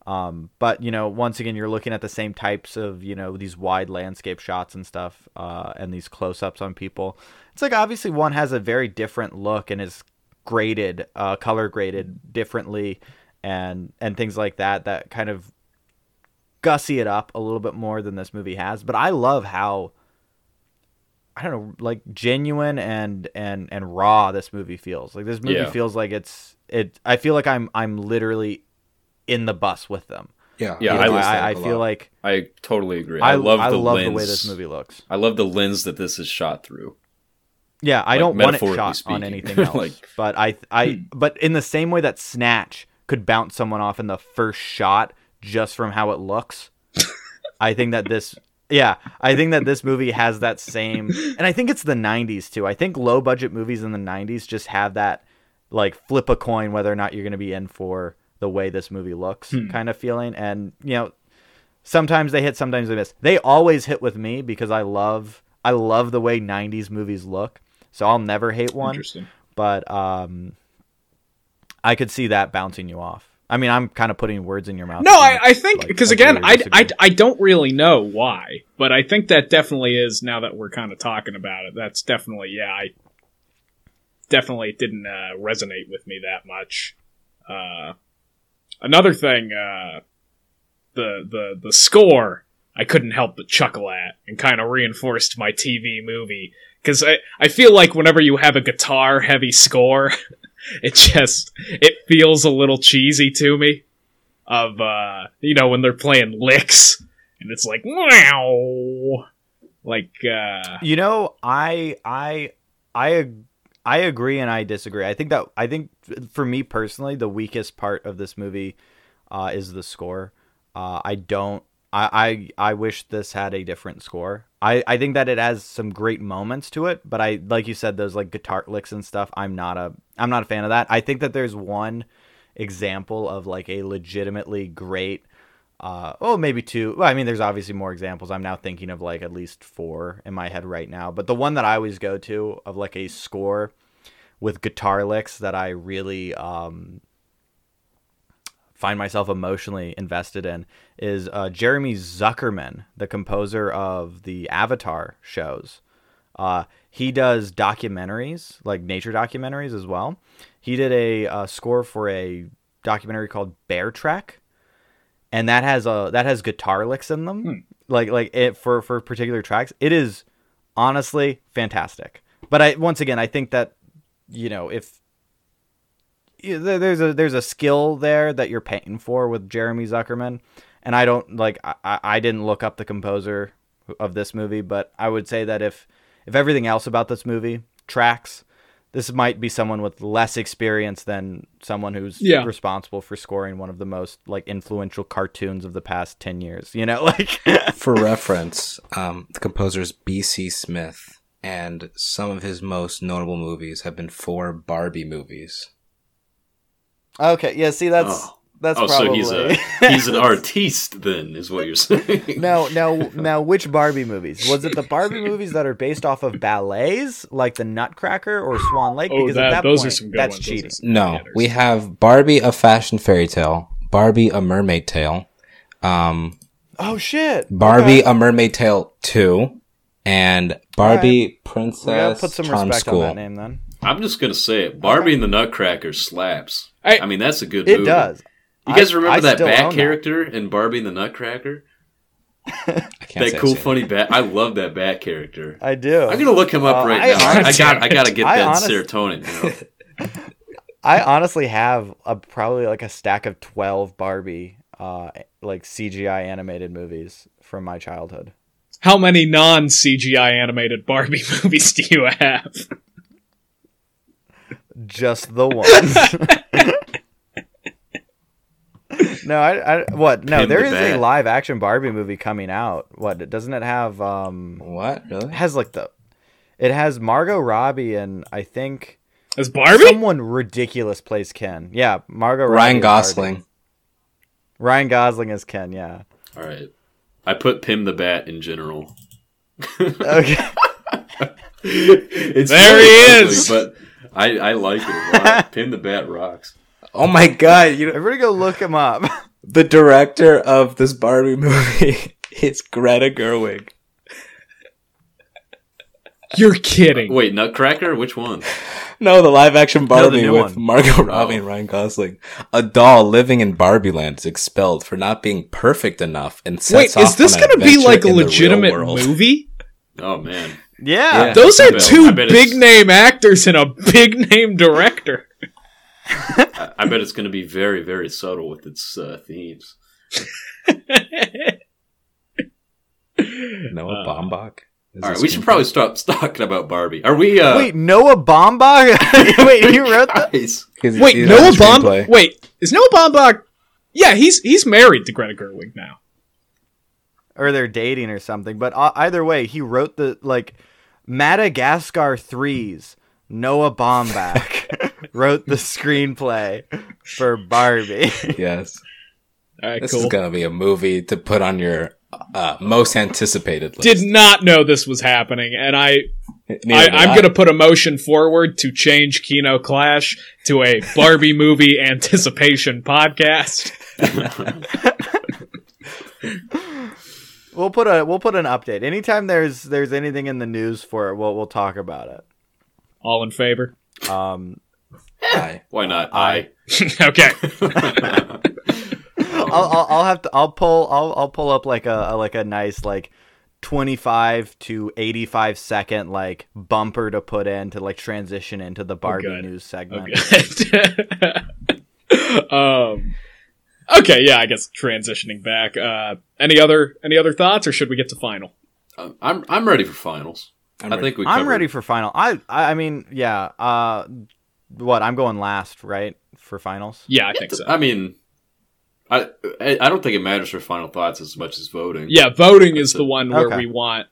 Um, but you know once again you're looking at the same types of you know these wide landscape shots and stuff uh, and these close-ups on people. It's like obviously one has a very different look and is graded uh, color graded differently and and things like that that kind of gussy it up a little bit more than this movie has but i love how I don't know, like genuine and and and raw this movie feels. Like this movie Yeah. feels like it's it. I feel like I'm I'm literally in the bus with them. yeah, Yeah, You I know, was I, I a feel lot. like I totally agree. I, I, love I the love lens. the way this movie looks. I love the lens that this is shot through. Yeah, I Like, don't want it metaphorically shot on speaking. anything *laughs* else. Like- but I I hmm. but in the same way that Snatch could bounce someone off in the first shot just from how it looks, I think that this yeah, I think that this movie has that same and I think it's the 90s too. I think low budget movies in the 90s just have that like flip a coin whether or not you're going to be in for the way this movie looks Hmm. kind of feeling and you know sometimes they hit sometimes they miss. They always hit with me because I love I love the way 90s movies look. So I'll never hate one interesting but um, I could see that bouncing you off. I mean, I'm kind of putting words in your mouth. No, I, I think because agree again, I. I, I don't really know why, but I think that definitely is now that we're kind of talking about it. That's definitely yeah. I definitely didn't uh, resonate with me that much. Uh, another thing, uh, the the the score I couldn't help but chuckle at and kind of reinforced my TV movie because I I feel like whenever you have a guitar heavy score, *laughs* *laughs* it just it feels a little cheesy to me of uh you know when they're playing licks and it's like wow like uh You know, I I I I agree and I disagree. I think that I think for me personally, the weakest part of this movie uh, is the score. Uh, I don't. I, I I wish this had a different score. I, I think that it has some great moments to it, but I like you said those like guitar licks and stuff. I'm not a I'm not a fan of that. I think that there's one example of like a legitimately great uh, oh, maybe two. Well, I mean, there's obviously more examples. I'm now thinking of like at least four in my head right now. But the one that I always go to of like a score with guitar licks that I really um, find myself emotionally invested in is uh, Jeremy Zuckerman, the composer of the Avatar shows. Uh, he does documentaries, like nature documentaries as well. He did a uh, score for a documentary called Bear Trek, and that has a that has guitar licks in them, like like it for for particular tracks. It is honestly fantastic. But I once again I think that you know if there's a there's a skill there that you're paying for with Jeremy Zuckerman, and I don't like I, I I didn't look up the composer of this movie, but I would say that if if everything else about this movie tracks, this might be someone with less experience than someone who's Yeah. responsible for scoring one of the most like influential cartoons of the past ten years. You know, *laughs* like For reference, um, the composer's B.C. Smith, and some of his most notable movies have been four Barbie movies. Okay, yeah. See, that's Oh. that's oh, probably so he's a *laughs* he's an *laughs* artiste then, is what you're saying? Now, now, *laughs* now, which Barbie movies? Was it the Barbie movies that are based off of ballets, like the Nutcracker or Swan Lake? Oh, Because that, at that those point, are some good that's ones. Those cheating. some No, good we have Barbie, a fashion fairy tale, Barbie, a mermaid tale, um, Oh shit! Barbie, Okay. a mermaid tale two, and Barbie, we Princess gotta put some Charm respect School. on that name then. I'm just gonna say it. Barbie and the Nutcracker slaps. Hey. I mean, that's a good movie. It movie. does. You guys I- remember I that bat own that. character in Barbie and the Nutcracker? *laughs* I can't That say cool, funny bat. I love that bat character. I do. I'm gonna look him up Uh, right I now. I, I got. I gotta get I that honest- serotonin. You know? *laughs* I honestly have a probably like a stack of twelve Barbie, uh, like CGI animated movies from my childhood. How many non CGI animated Barbie *laughs* movies do you have? Just the ones. *laughs* no, I, I what? No, Pin there the is bat. a live action Barbie movie coming out. What doesn't it have? Um, What really? has like the, it has Margot Robbie and I think As Barbie? someone ridiculous plays Ken. Yeah, Margot Robbie. Ryan is Barbie. Gosling. Ryan Gosling is Ken. Yeah. All right. I put Pim the Bat in general. Okay. *laughs* it's There really he ugly, is. But I, I like it a lot. *laughs* The Bat rocks. Oh my god! You Everybody go look him up. *laughs* the director of this Barbie movie *laughs* is Greta Gerwig. You're kidding. Wait, Nutcracker? Which one? No, the live action Barbie new with one. Margot oh. Robbie Oh. and Ryan Gosling. A doll living in Barbie Land is expelled for not being perfect enough and Wait, sets is off this going to be like a in the real legitimate world. movie? Oh man. Yeah. Yeah. Those are two big it's- name actors and a big name director. I, I bet it's going to be very, very subtle with its uh, themes. *laughs* Noah Uh, Baumbach. Is All right, we should screenplay? probably stop *laughs* talking about Barbie. Are we? Uh, Wait, Noah Baumbach? *laughs* Wait, you wrote that? guys, He's- Wait, he's Noah the Baumbach. Wait, is Noah Baumbach? Yeah, he's he's married to Greta Gerwig now. Or they're dating or something. But uh, either way, he wrote the like Madagascar threes. Noah Baumbach *laughs* wrote the screenplay for Barbie. Yes. All right, This cool. is going to be a movie to put on your uh, most anticipated list. Did not know this was happening, and I, I Neither did I'm going to put a motion forward to change Kino Clash to a Barbie *laughs* movie anticipation podcast. *laughs* we'll put a we'll put an update. Anytime there's there's anything in the news for it, we'll we'll talk about it. All in favor? Um, Aye. why not? I- *laughs* okay. I. *laughs* I'll, I'll I'll have to I'll pull I'll I'll pull up like a, a like a nice like 25 to 85 second like bumper to put in to like transition into the Barbie good. news segment. Okay. *laughs* um. Okay, yeah, I guess transitioning back. Uh, any other any other thoughts, or should we get to final? I'm I'm ready for finals. I'm I think we. I'm covered- ready for final. I, I I mean, yeah. Uh, what I'm going last, right, for finals. Yeah, I think so. I mean, I I I don't think it matters for final thoughts as much as voting. Yeah, voting is That's the one where Okay. we want.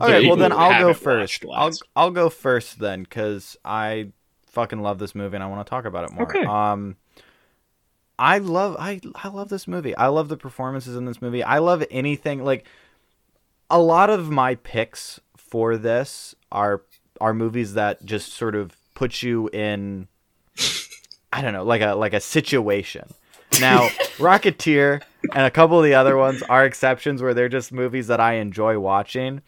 Okay, well then I'll go first. I'll. I'll go first then because I fucking love this movie and I want to talk about it more. Okay. Um, I love I I love this movie. I love the performances in this movie. I love anything like a lot of my picks for this are are movies that just sort of put you in I don't know, like a like a situation. Now, *laughs* Rocketeer and a couple of the other ones are exceptions where they're just movies that I enjoy watching.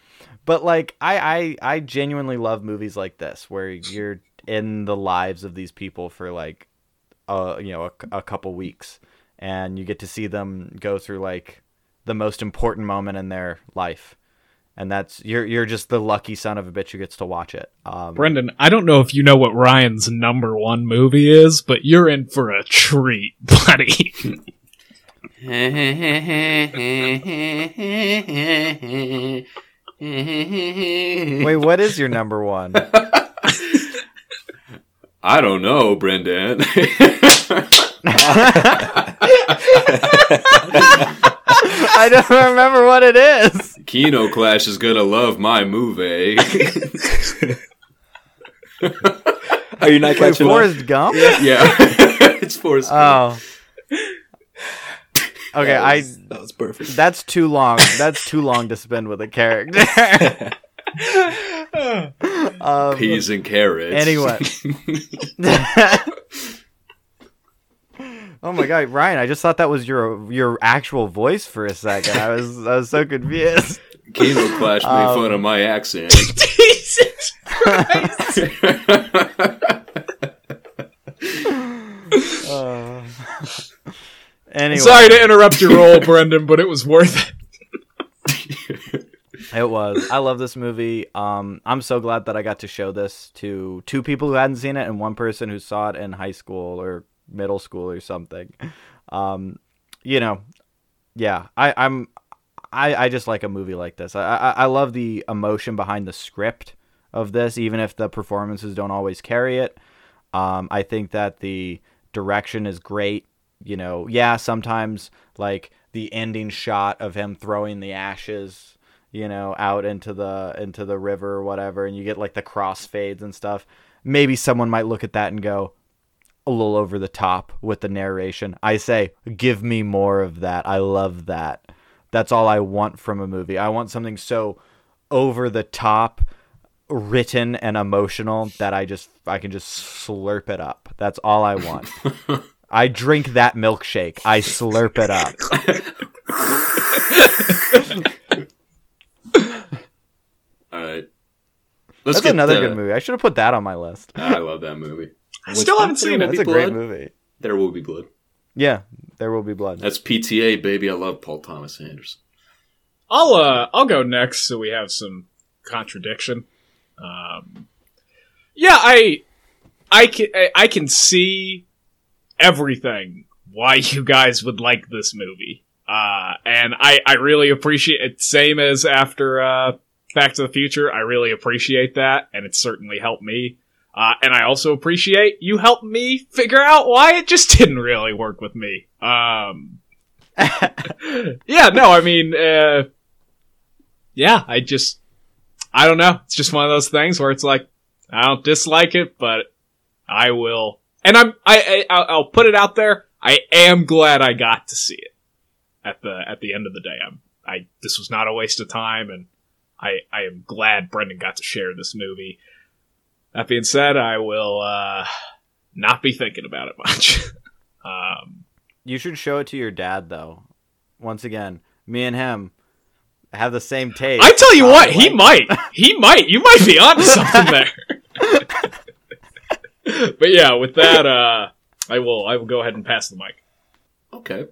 But like I I I genuinely love movies like this where you're in the lives of these people for like uh you know a, a couple weeks and you get to see them go through like the most important moment in their life. And that's you're you're just the lucky son of a bitch who gets to watch it. Um, Brendan, I don't know if you know what Ryan's number one movie is, but you're in for a treat, *laughs* buddy. *laughs* Wait, what is your number one? *laughs* I don't know, Brendan. *laughs* I don't remember what it is. Kino Clash is gonna love my movie. Are you not Wait, catching up? Forrest Gump? yeah, *laughs* it's Forrest Gump. Oh. Okay, That I that was perfect. that's too long. That's too long to spend with a character. *laughs* *laughs* um, Peas and carrots. Anyway. *laughs* oh my god, Ryan! I just thought that was your your actual voice for a second. I was I was so confused. Kino Clash made Um, fun of my accent. *laughs* Jesus Christ. Uh, anyway, Sorry to interrupt your role, Brendan, but it was worth it. It was. I love this movie. Um, I'm so glad that I got to show this to two people who hadn't seen it and one person who saw it in high school or middle school or something. Um, you know, yeah, I, I'm, I, I just like a movie like this. I, I, I love the emotion behind the script of this, even if the performances don't always carry it. Um, I think that the direction is great. You know, yeah, sometimes like the ending shot of him throwing the ashes you know, out into the into the river or whatever, and you get like the crossfades and stuff. Maybe someone might look at that and go a little over the top with the narration. I say, give me more of that. I love that. That's all I want from a movie. I want something so over the top written and emotional that I just I can just slurp it up. That's all I want. *laughs* I drink that milkshake. I slurp it up. *laughs* All right. Let's That's get another the- good movie. I should have put that on my list. I love that movie. I still haven't seen it. will That's be a great movie. There will be blood. Yeah, there will be blood. That's PTA, baby. I love Paul Thomas Anderson. I'll uh I'll go next so we have some contradiction. Um Yeah, I I can I- I can see everything why you guys would like this movie. Uh and I I really appreciate it same as after uh Back to the Future. I really appreciate that and it certainly helped me. Uh, and I also appreciate you helped me figure out why it just *laughs* didn't really work with me. Um, *laughs* yeah, no, I mean, uh, yeah, I just, I don't know. It's just one of those things where it's like, I don't dislike it, but I will, and I'm, I, I I'll, I'll put it out there. I am glad I got to see it at the, at the end of the day. I'm, I, this was not a waste of time and I, I am glad Brendan got to share this movie. That being said, I will, uh, not be thinking about it much. *laughs* um, You should show it to your dad, though. Once again, me and him have the same taste. I tell you what, he like- might. He might. You might be onto *laughs* something there. *laughs* but yeah, with that, uh, I will. I will go ahead and pass the mic. Okay.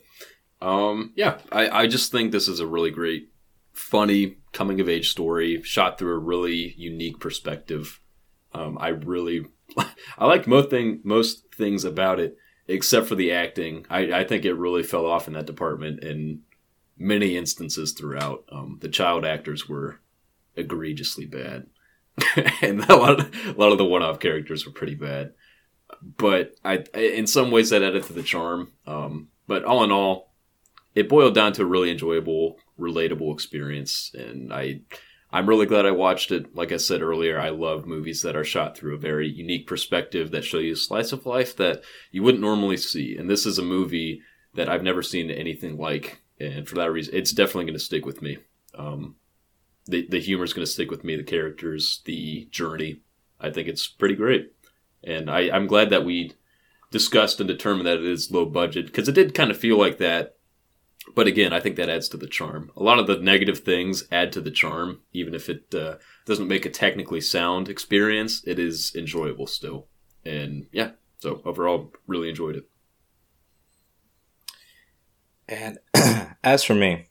Um, yeah, I, I just think this is a really great, funny coming of age story shot through a really unique perspective. Um, I really, *laughs* I like most thing most things about it except for the acting. I, I think it really fell off in that department in many instances throughout. Um, the child actors were egregiously bad, *laughs* and a lot of, a lot of the one-off characters were pretty bad. But I, in some ways, that added to the charm. Um, but all in all, it boiled down to a really enjoyable, relatable experience, and I, I'm really glad I watched it. Like I said earlier, I love movies that are shot through a very unique perspective that show you a slice of life that you wouldn't normally see. And this is a movie that I've never seen anything like, and for that reason, it's definitely going to stick with me. Um, the the humor is going to stick with me. The characters, the journey. I think it's pretty great, and I, I'm glad that we discussed and determined that it is low budget because it did kind of feel like that. But again, I think that adds to the charm. A lot of the negative things add to the charm, even if it uh, doesn't make a technically sound experience. It is enjoyable still, and yeah. So overall, really enjoyed it. And *clears throat* as for me,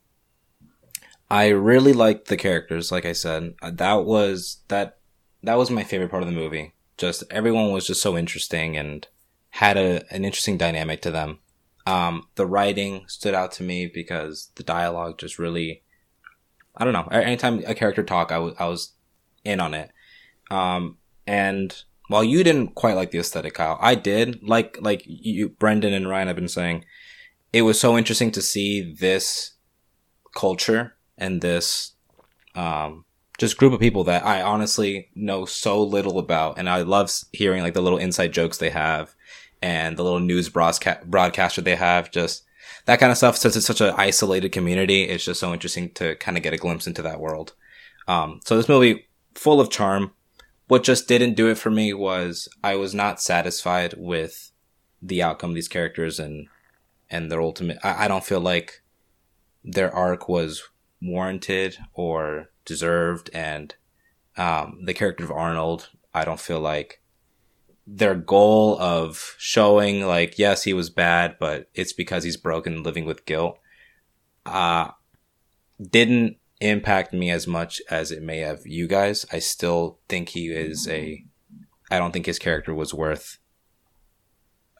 I really liked the characters. Like I said, Uh, that was that that was my favorite part of the movie. Just everyone was just so interesting and had a an interesting dynamic to them. Um, the writing stood out to me because the dialogue just really, I don't know. Anytime a character talk, I was in on it. Um, and while you didn't quite like the aesthetic, Kyle, I did like like you, Brendan and Ryan have been saying it was so interesting to see this culture and this um, just group of people that I honestly know so little about, and I love hearing like the little inside jokes they have and the little news broadcast broadcaster they have. Just that kind of stuff. Since it's such an isolated community, it's just so interesting to kind of get a glimpse into that world. Um, so this movie full of charm. What just didn't do it for me was I was not satisfied with the outcome of these characters and and their ultimate I, I don't feel like their arc was warranted or deserved and um, the character of arnold i don't feel like their goal of showing like yes he was bad but it's because he's broken living with guilt uh didn't impact me as much as it may have you guys i still think he is a i don't think his character was worth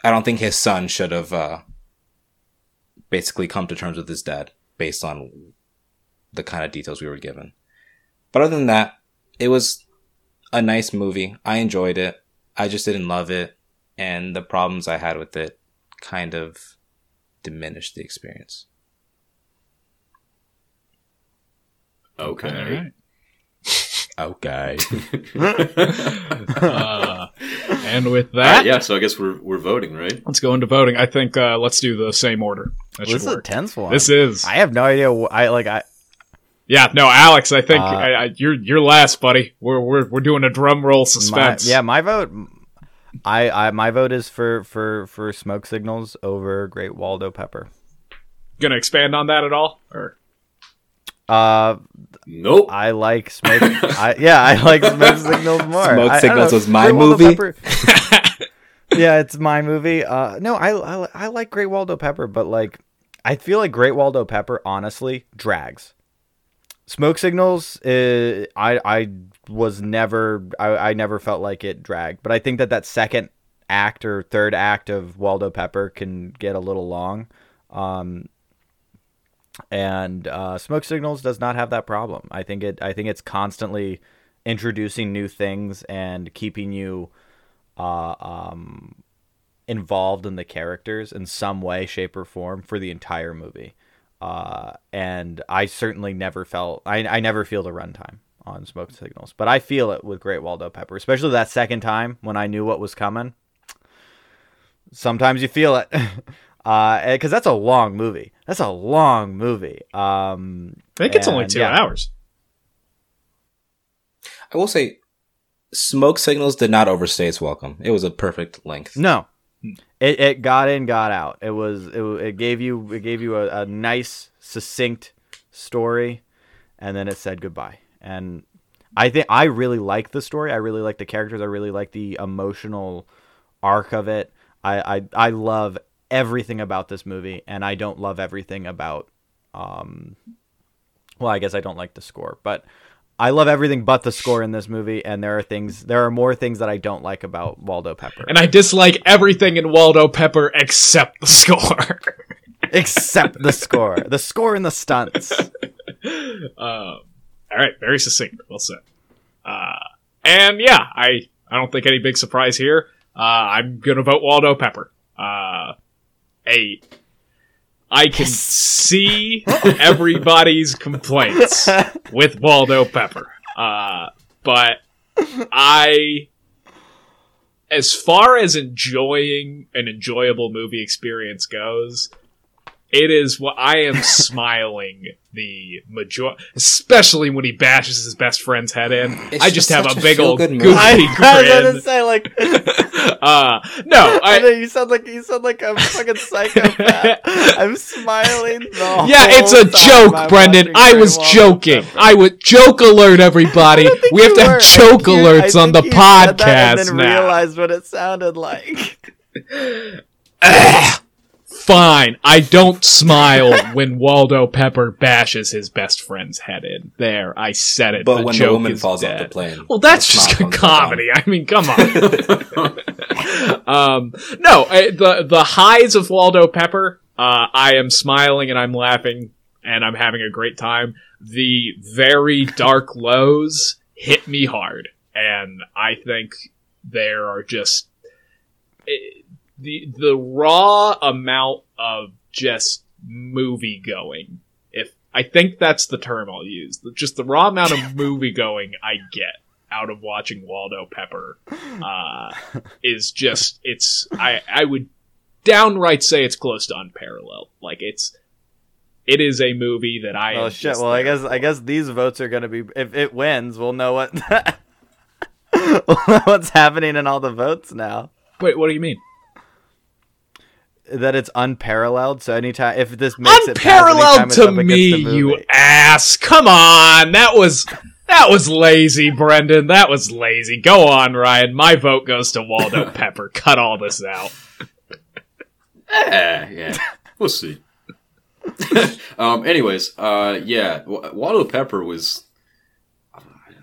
i don't think his son should have uh basically come to terms with his dad based on the kind of details we were given. But other than that, it was a nice movie. I enjoyed it. I just didn't love it. And the problems I had with it kind of diminished the experience. Okay. *laughs* Okay. *laughs* Uh, and with that, right, yeah. So I guess we're we're voting, right? let's go into voting. I think uh, let's do the same order. That this should is a work. tense one. This is. I have no idea. Wh- I like. I Yeah, no, Alex. I think Uh, I, I, you're you're last, buddy. We're we're we're doing a drum roll my, suspense. yeah, my vote. I, I my vote is for for for smoke signals over Great Waldo Pepper. Gonna expand on that at all? Or Uh, Nope. I like smoke. *laughs* I, yeah, I like smoke signals *laughs* more. Smoke I- I Signals know. was my Great movie? *laughs* Yeah, it's my movie. Uh, no, I, I I like Great Waldo Pepper, but like I feel like Great Waldo Pepper honestly drags. Smoke Signals, uh, I I was never I, I never felt like it dragged, but I think that that second act or third act of Waldo Pepper can get a little long. Um, and uh, Smoke Signals does not have that problem. I think it. I think it's constantly introducing new things and keeping you uh, um, involved in the characters in some way, shape, or form for the entire movie. Uh, and I certainly never felt. I, I never feel the runtime on Smoke Signals, but I feel it with Great Waldo Pepper, especially that second time when I knew what was coming. Sometimes you feel it. *laughs* Uh, because that's a long movie. That's a long movie. Um, I think it's only two yeah. hours. I will say, Smoke Signals did not overstay its welcome. It was a perfect length. No, it, it got in, got out. It was it, it gave you it gave you a, a nice succinct story, and then it said goodbye. And I think I really like the story. I really like the characters. I really like the emotional arc of it. I I, I love everything about this movie, and I don't love everything about. Um, well, I guess I don't like the score, but I love everything but the score in this movie. And there are things, there are more things that I don't like about Waldo Pepper. And I dislike everything in Waldo Pepper except the score. *laughs* except the score. The score and the stunts. *laughs* Um, all right, very succinct. Well said. Uh, and yeah, I I don't think any big surprise here. Uh, I'm gonna vote Waldo Pepper. Uh, a I can see everybody's complaints *laughs* with Waldo Pepper. Uh, but I, as far as enjoying an enjoyable movie experience goes, It is what I am *laughs* smiling the major, especially when he bashes his best friend's head in. It's I just just have a a big old goofy movie. I, I was gonna say like, *laughs* *laughs* uh, no, I I, you sound like you sound like a fucking psychopath. I'm smiling. The yeah, it's a time joke, I'm Brendan. I was joking. Pepper. I would joke alert, everybody. We have to were. have I joke you- alerts I on the think you said that podcast and then now. realized what it sounded like. Fine. I don't smile when Waldo Pepper bashes his best friend's head in. There, I said it. But the when the woman falls dead. off the plane. Well, that's just a comes back on. comedy. I mean, come on. *laughs* *laughs* um, no, I, the the highs of Waldo Pepper. Uh, I am smiling and I'm laughing and I'm having a great time. The very dark lows hit me hard, and I think there are just eh, the the raw amount of just movie going. If I think that's the term I'll use, just the raw amount of *laughs* movie going I get out of watching Waldo Pepper uh, is just it's I I would downright say it's close to unparalleled. Like it's it is a movie that I Oh shit! Well, I guess I guess these votes are gonna be. If it wins, we'll know what *laughs* we'll know what's happening in all the votes now. Wait, what do you mean? That it's unparalleled. So anytime if this makes it pass, Unparalleled to me, you ass! Come on, that was that was lazy, Brendan. That was lazy. Go on, Ryan. My vote goes to Waldo *laughs* Pepper. Cut all this out. *laughs* Eh, yeah, we'll see. *laughs* um. Anyways, uh, yeah, Wa- Waldo Pepper was,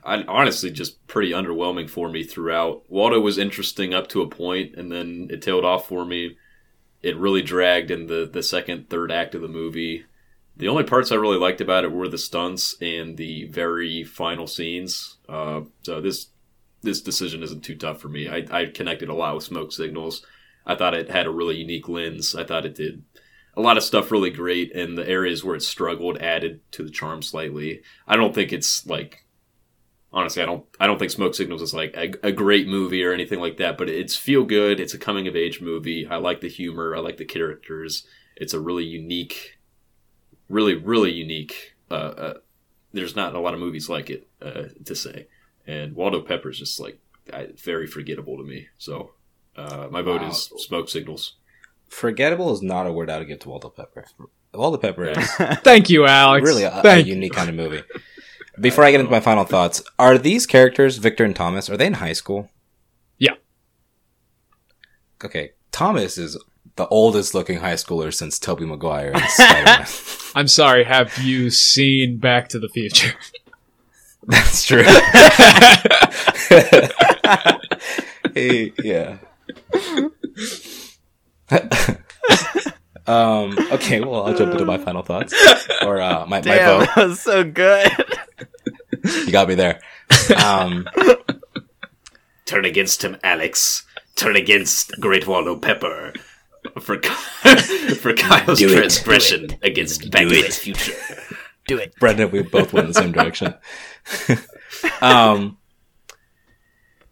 I honestly just pretty underwhelming for me throughout. Waldo was interesting up to a point, and then it tailed off for me. It really dragged in the the second, third act of the movie. The only parts I really liked about it were the stunts and the very final scenes. Uh, so this this decision isn't too tough for me. I, I connected a lot with Smoke Signals. I thought it had a really unique lens. I thought it did a lot of stuff really great, and the areas where it struggled added to the charm slightly. I don't think it's like honestly, I don't I don't think Smoke Signals is like a, a great movie or anything like that, but it's feel good. It's a coming of age movie. I like the humor. I like the characters. It's a really unique, really really unique. Uh, uh, there's not a lot of movies like it uh, to say, and Waldo Pepper's just like I, very forgettable to me. So uh, my vote Wow. is Smoke Signals. Forgettable is not a word I would give to Waldo Pepper. Waldo Pepper is *laughs* Thank you, Alex. really a, a Thank you. unique kind of movie. Before I get into my final thoughts, are these characters, Victor and Thomas, are they in high school? Yeah. Okay, Thomas is the oldest looking high schooler since Tobey Maguire. *laughs* I'm sorry. Have you seen Back to the Future? *laughs* That's true. *laughs* Hey, yeah. Um. Okay. Well, I'll jump into my final thoughts *laughs* or uh, my my vote. that was so good. *laughs* You got me there. Um. *laughs* Turn against him, Alex. Turn against Great Waldo Pepper. For for Kyle's Do it. transgression against Back the Future. Do it. Brendan, we both went in the same direction. um,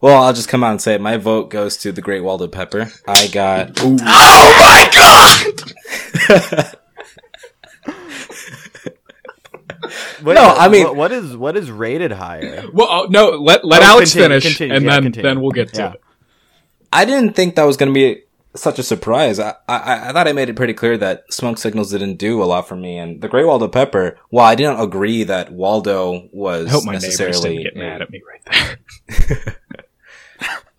well, I'll just come out and say it. My vote goes to the Great Waldo Pepper. I got. *laughs* Oh my god! *laughs* Wait, No, I mean- what- what is what is rated higher? Well, oh, no. Let let Oh, Alex continue, finish, continue, and yeah, then continue. then we'll get to Yeah. it. I didn't think that was going to be such a surprise. I, I I thought I made it pretty clear that Smoke Signals didn't do a lot for me, and the Great Waldo Pepper. While I didn't agree that Waldo was I hope my neighbors necessarily didn't get mad at me right there. *laughs*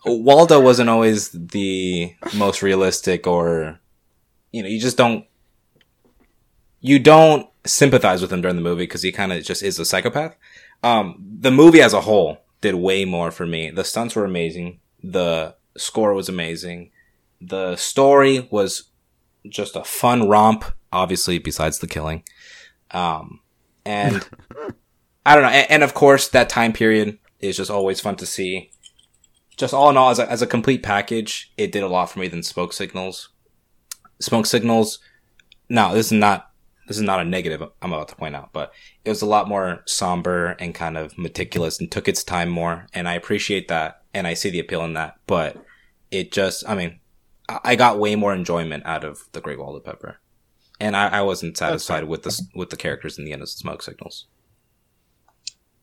Waldo wasn't always the most realistic or you know, you just don't you don't sympathize with him during the movie because he kind of just is a psychopath. Um, the movie as a whole did way more for me. The stunts were amazing. The score was amazing. The story was just a fun romp, obviously, besides the killing. Um, and *laughs* I don't know. And, and of course, that time period is just always fun to see just all in all, as a, as a complete package, it did a lot for me than Smoke Signals. Smoke Signals. Now, this is not this is not a negative I'm about to point out, but it was a lot more somber and kind of meticulous and took its time more, and I appreciate that, and I see the appeal in that. But it just, I mean, I I got way more enjoyment out of the Great Waldo Pepper, and I, I wasn't satisfied with the with the characters in the end of Smoke Signals.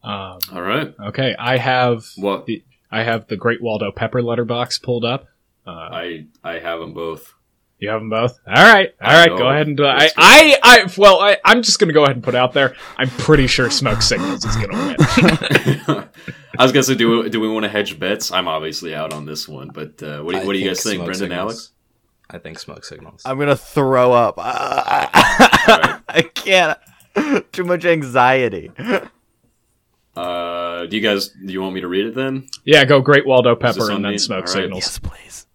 Um, All right. okay, I have Well, the I have the Great Waldo Pepper Letterboxd pulled up. Uh, I I have them both. you have them both. All right, all I right. Go ahead and do it. I, I, I, well, I, I'm just gonna go ahead and put out there. I'm pretty sure Smoke Signals is gonna win. *laughs* *laughs* I was gonna say, do we, do we want to hedge bets? I'm obviously out on this one, but uh, what do, I what do you guys think, Brendan, Signals. Alex? I think Smoke Signals. I'm gonna throw up. *laughs* I, I can't. Too much anxiety. Uh, do you guys do you want me to read it then? yeah, go Great Waldo Pepper and then me? Smoke All right. Signals. please.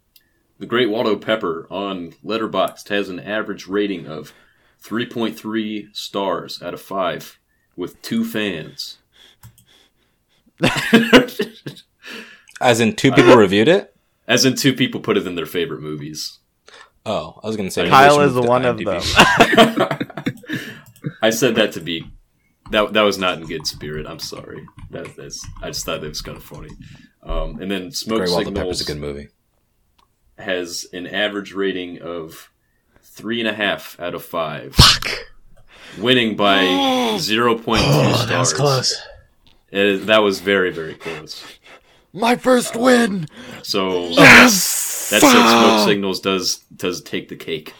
The Great Waldo Pepper on Letterboxd has an average rating of 3.3 stars out of 5 with two fans. *laughs* As in, two people reviewed it. As in two people put it in their favorite movies. Oh, I was gonna say Kyle is we one to of them. *laughs* I said that to be that that was not in good spirit. I'm sorry. That, that's I just thought that was kind of funny. Um, and then Smoke Great Waldo Pepper's Signals a good movie. has an average rating of three and a half out of five, Fuck. winning by zero point two stars. That was close. It- that was very very close. My first win. So that said, Smoke Signals does does take the cake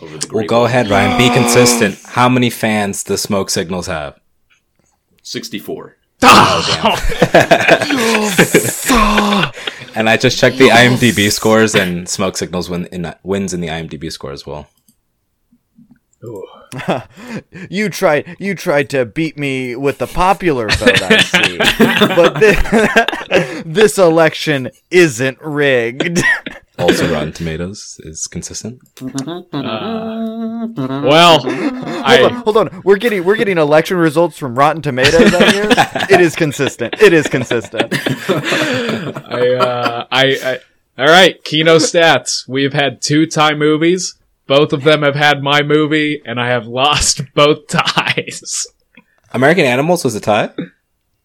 over the. Well, go Wall. ahead, Ryan. Be consistent. How many fans does Smoke Signals have? Sixty-four. *laughs* Oh, oh, *laughs* and I just checked the IMDb scores, and Smoke Signals win in, wins in the IMDb score as well. *laughs* You tried. You tried to beat me with the popular vote. I see, but thi- this election isn't rigged. Also, Rotten Tomatoes is consistent. Well, hold on, hold on. We're getting we're getting election results from Rotten Tomatoes out here. *laughs* it is consistent. It is consistent. *laughs* I, uh, I, I, all right. Kino stats. We've had two tie movies. Both of them have had my movie, and I have lost *laughs* both ties. American Animals was a tie.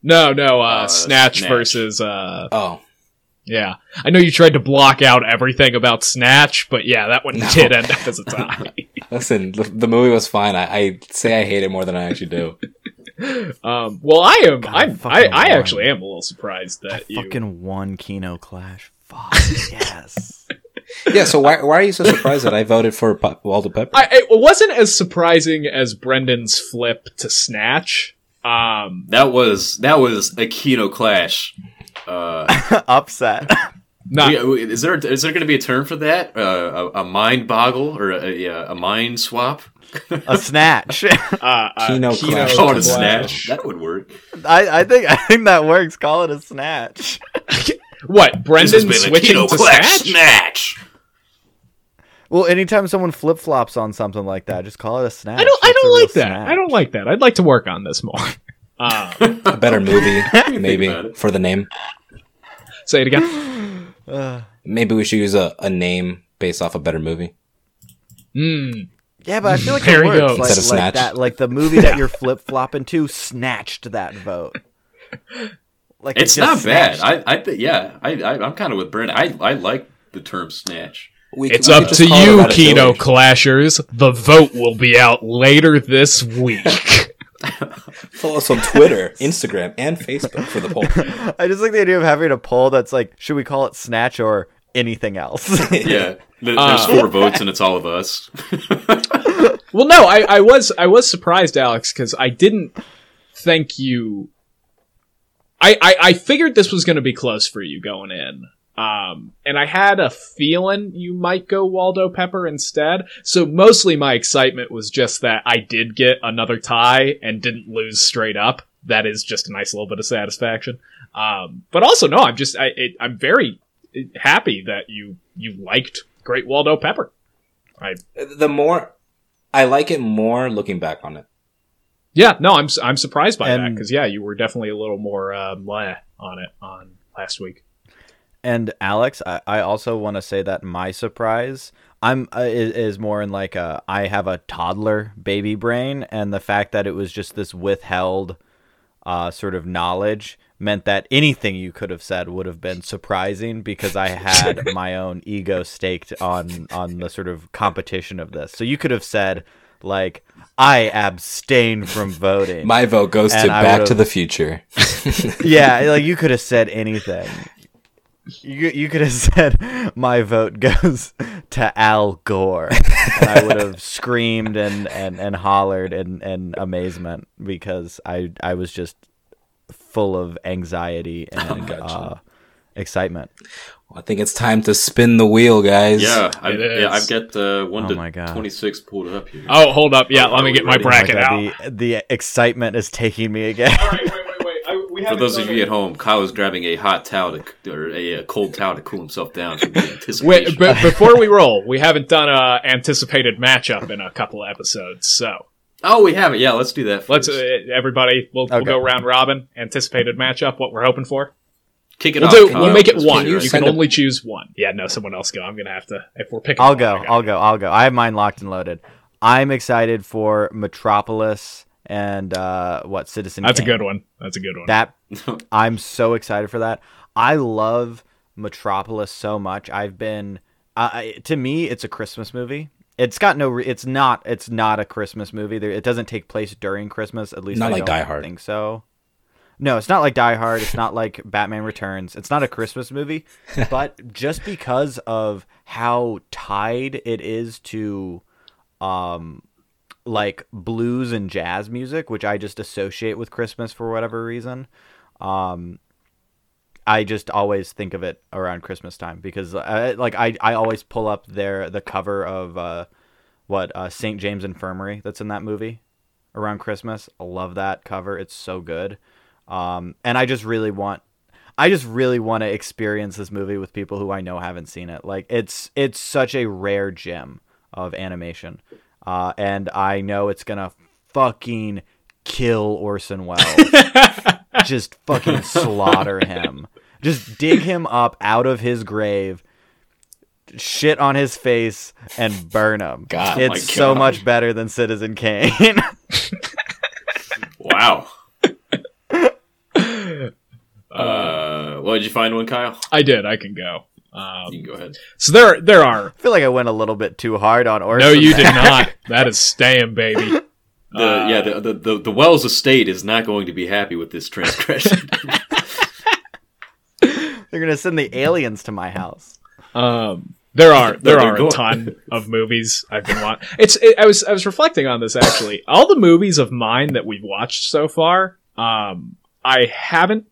No, no. Uh, Uh, Snatch, Snatch. versus. Uh, Oh, yeah. I know you tried to block out everything about Snatch, but yeah, that one *laughs* did end up as a tie. *laughs* listen, the, the movie was fine. I, I say I hate it more than I actually do. *laughs* um, well, I am. God, I'm, I, I actually am a little surprised that you. Fucking one Kino Clash. Fuck yes. Yeah, so why why are you so surprised that I voted for Pe- Waldo Pepper? I, it wasn't as surprising as Brendan's flip to Snatch. Um, That was that was a Kino clash. Uh, *laughs* Upset. not, we- we- is there is there going to be a term for that? Uh, a, a mind boggle or a, a, a mind swap? A snatch. *laughs* uh, uh, Kino Clash. Call it a snatch. That would work. I, I think I think that works. Call it a snatch. *laughs* What This Brendan has been switching Kino to Snatch? snatch. Well, anytime someone flip flops on something like that, just call it a snatch. I don't. I don't like that. snatch. I don't like that. I'd like to work on this more. Um, A better movie, *laughs* maybe for the name. say it again. Uh, Maybe we should use a, a name based off a better movie. Mm, yeah, but I feel like There it works. Like, Instead of like Snatch. that, like the movie that *laughs* you're flip flopping to snatched that vote. Like It's just not bad. snatched. I I think yeah. I, I I'm kind of with Brent. I I like the term snatch. We, it's we up to you, Ratatouille. Kino Clashers. The vote will be out later this week. *laughs* *laughs* Follow us on Twitter, Instagram, and Facebook for the poll. *laughs* I just like the idea of having a poll that's like, should we call it snatch or anything else? *laughs* Yeah. Th- Uh, There's four votes and it's all of us. well, no, I, I was I was surprised, Alex, because I didn't think you. I, I I figured this was going to be close for you going in. Um, and I had a feeling you might go Waldo Pepper instead. So mostly my excitement was just that I did get another tie and didn't lose straight up. That is just a nice little bit of satisfaction. Um, but also no, I'm just I it, I'm very happy that you you liked Great Waldo Pepper. I the more I like it more looking back on it. Yeah, no, I'm I'm surprised by that because yeah, you were definitely a little more uh, on it on last week. And Alex, I, I also want to say that my surprise I'm uh, is, is more in like a I have a toddler baby brain, and the fact that it was just this withheld uh, sort of knowledge meant that anything you could have said would have been surprising because I had *laughs* my own ego staked on on the sort of competition of this. So you could have said like I abstain from voting. My vote goes to Back to the Future. *laughs* yeah, like *laughs* you could have said anything. You you could have *laughs* said my vote goes *laughs* to Al Gore. And I would have screamed and, and, and hollered in, in amazement because I I was just full of anxiety *laughs* and gotcha. uh, excitement. I think it's time to spin the wheel, guys. Yeah, I, It yeah, is. I've got uh, one Oh to my God. twenty six pulled up here. Oh, hold up. Yeah, Oh, let me get my bracket Oh my out. The the excitement is taking me again. All right, wait, wait, wait. I, we For those of you at home, Kyle is grabbing a hot towel to, or a, uh cold towel to cool himself down from the *laughs* anticipation. Wait, but *laughs* before we roll, we haven't done a anticipated matchup in a couple of episodes. So oh, we haven't. Yeah, let's do that. let's uh, everybody. We'll, we'll go round robin. Anticipated matchup. What we're hoping for. Kick it We'll off. do. Kyle. We'll make it Let's one. figure You it can a- only choose one. Yeah, no, someone else go. I'm gonna have to. If we're picking, I'll one, go. I'll go. I'll go. I have mine locked and loaded. I'm excited for Metropolis and uh, what Citizen. That's a good one. That's a good one. That *laughs* I'm so excited for that. I love Metropolis so much. I've been uh, to me, it's a Christmas movie. It's got no. Re- it's not. It's not a Christmas movie. There, it doesn't take place during Christmas. At least Not I like don't Die Hard. Think so. No, it's not like Die Hard. It's not like *laughs* Batman Returns. It's not a Christmas movie. *laughs* But just because of how tied it is to, um, like blues and jazz music, which I just associate with Christmas for whatever reason. Um, I just always think of it around Christmas time because, uh, like, I, I always pull up their the cover of uh, what uh, St. James Infirmary that's in that movie around Christmas. I love that cover; it's so good. Um, and I just really want, I just really want to experience this movie with people who I know haven't seen it. Like, it's it's such a rare gem of animation, uh, and I know it's gonna fucking kill Orson Welles *laughs* just fucking slaughter him. Just dig him up out of his grave, shit on his face, and burn him. God. My it's so God. much better than Citizen Kane. *laughs* Wow. *laughs* Uh, well, did you find one, Kyle? I did. I can go. Um, You can go ahead. so there, there are. I feel like I went a little bit too hard on Orson. No, you did not. That is staying, baby. *laughs* The Uh, yeah, the, the the the Welles estate is not going to be happy with this transgression. *laughs* They're gonna send the aliens to my house. Um, there are there they're a ton *laughs* of movies I've been watching. It's it, I was I was reflecting on this actually. All the movies of mine that we've watched so far, um, I haven't.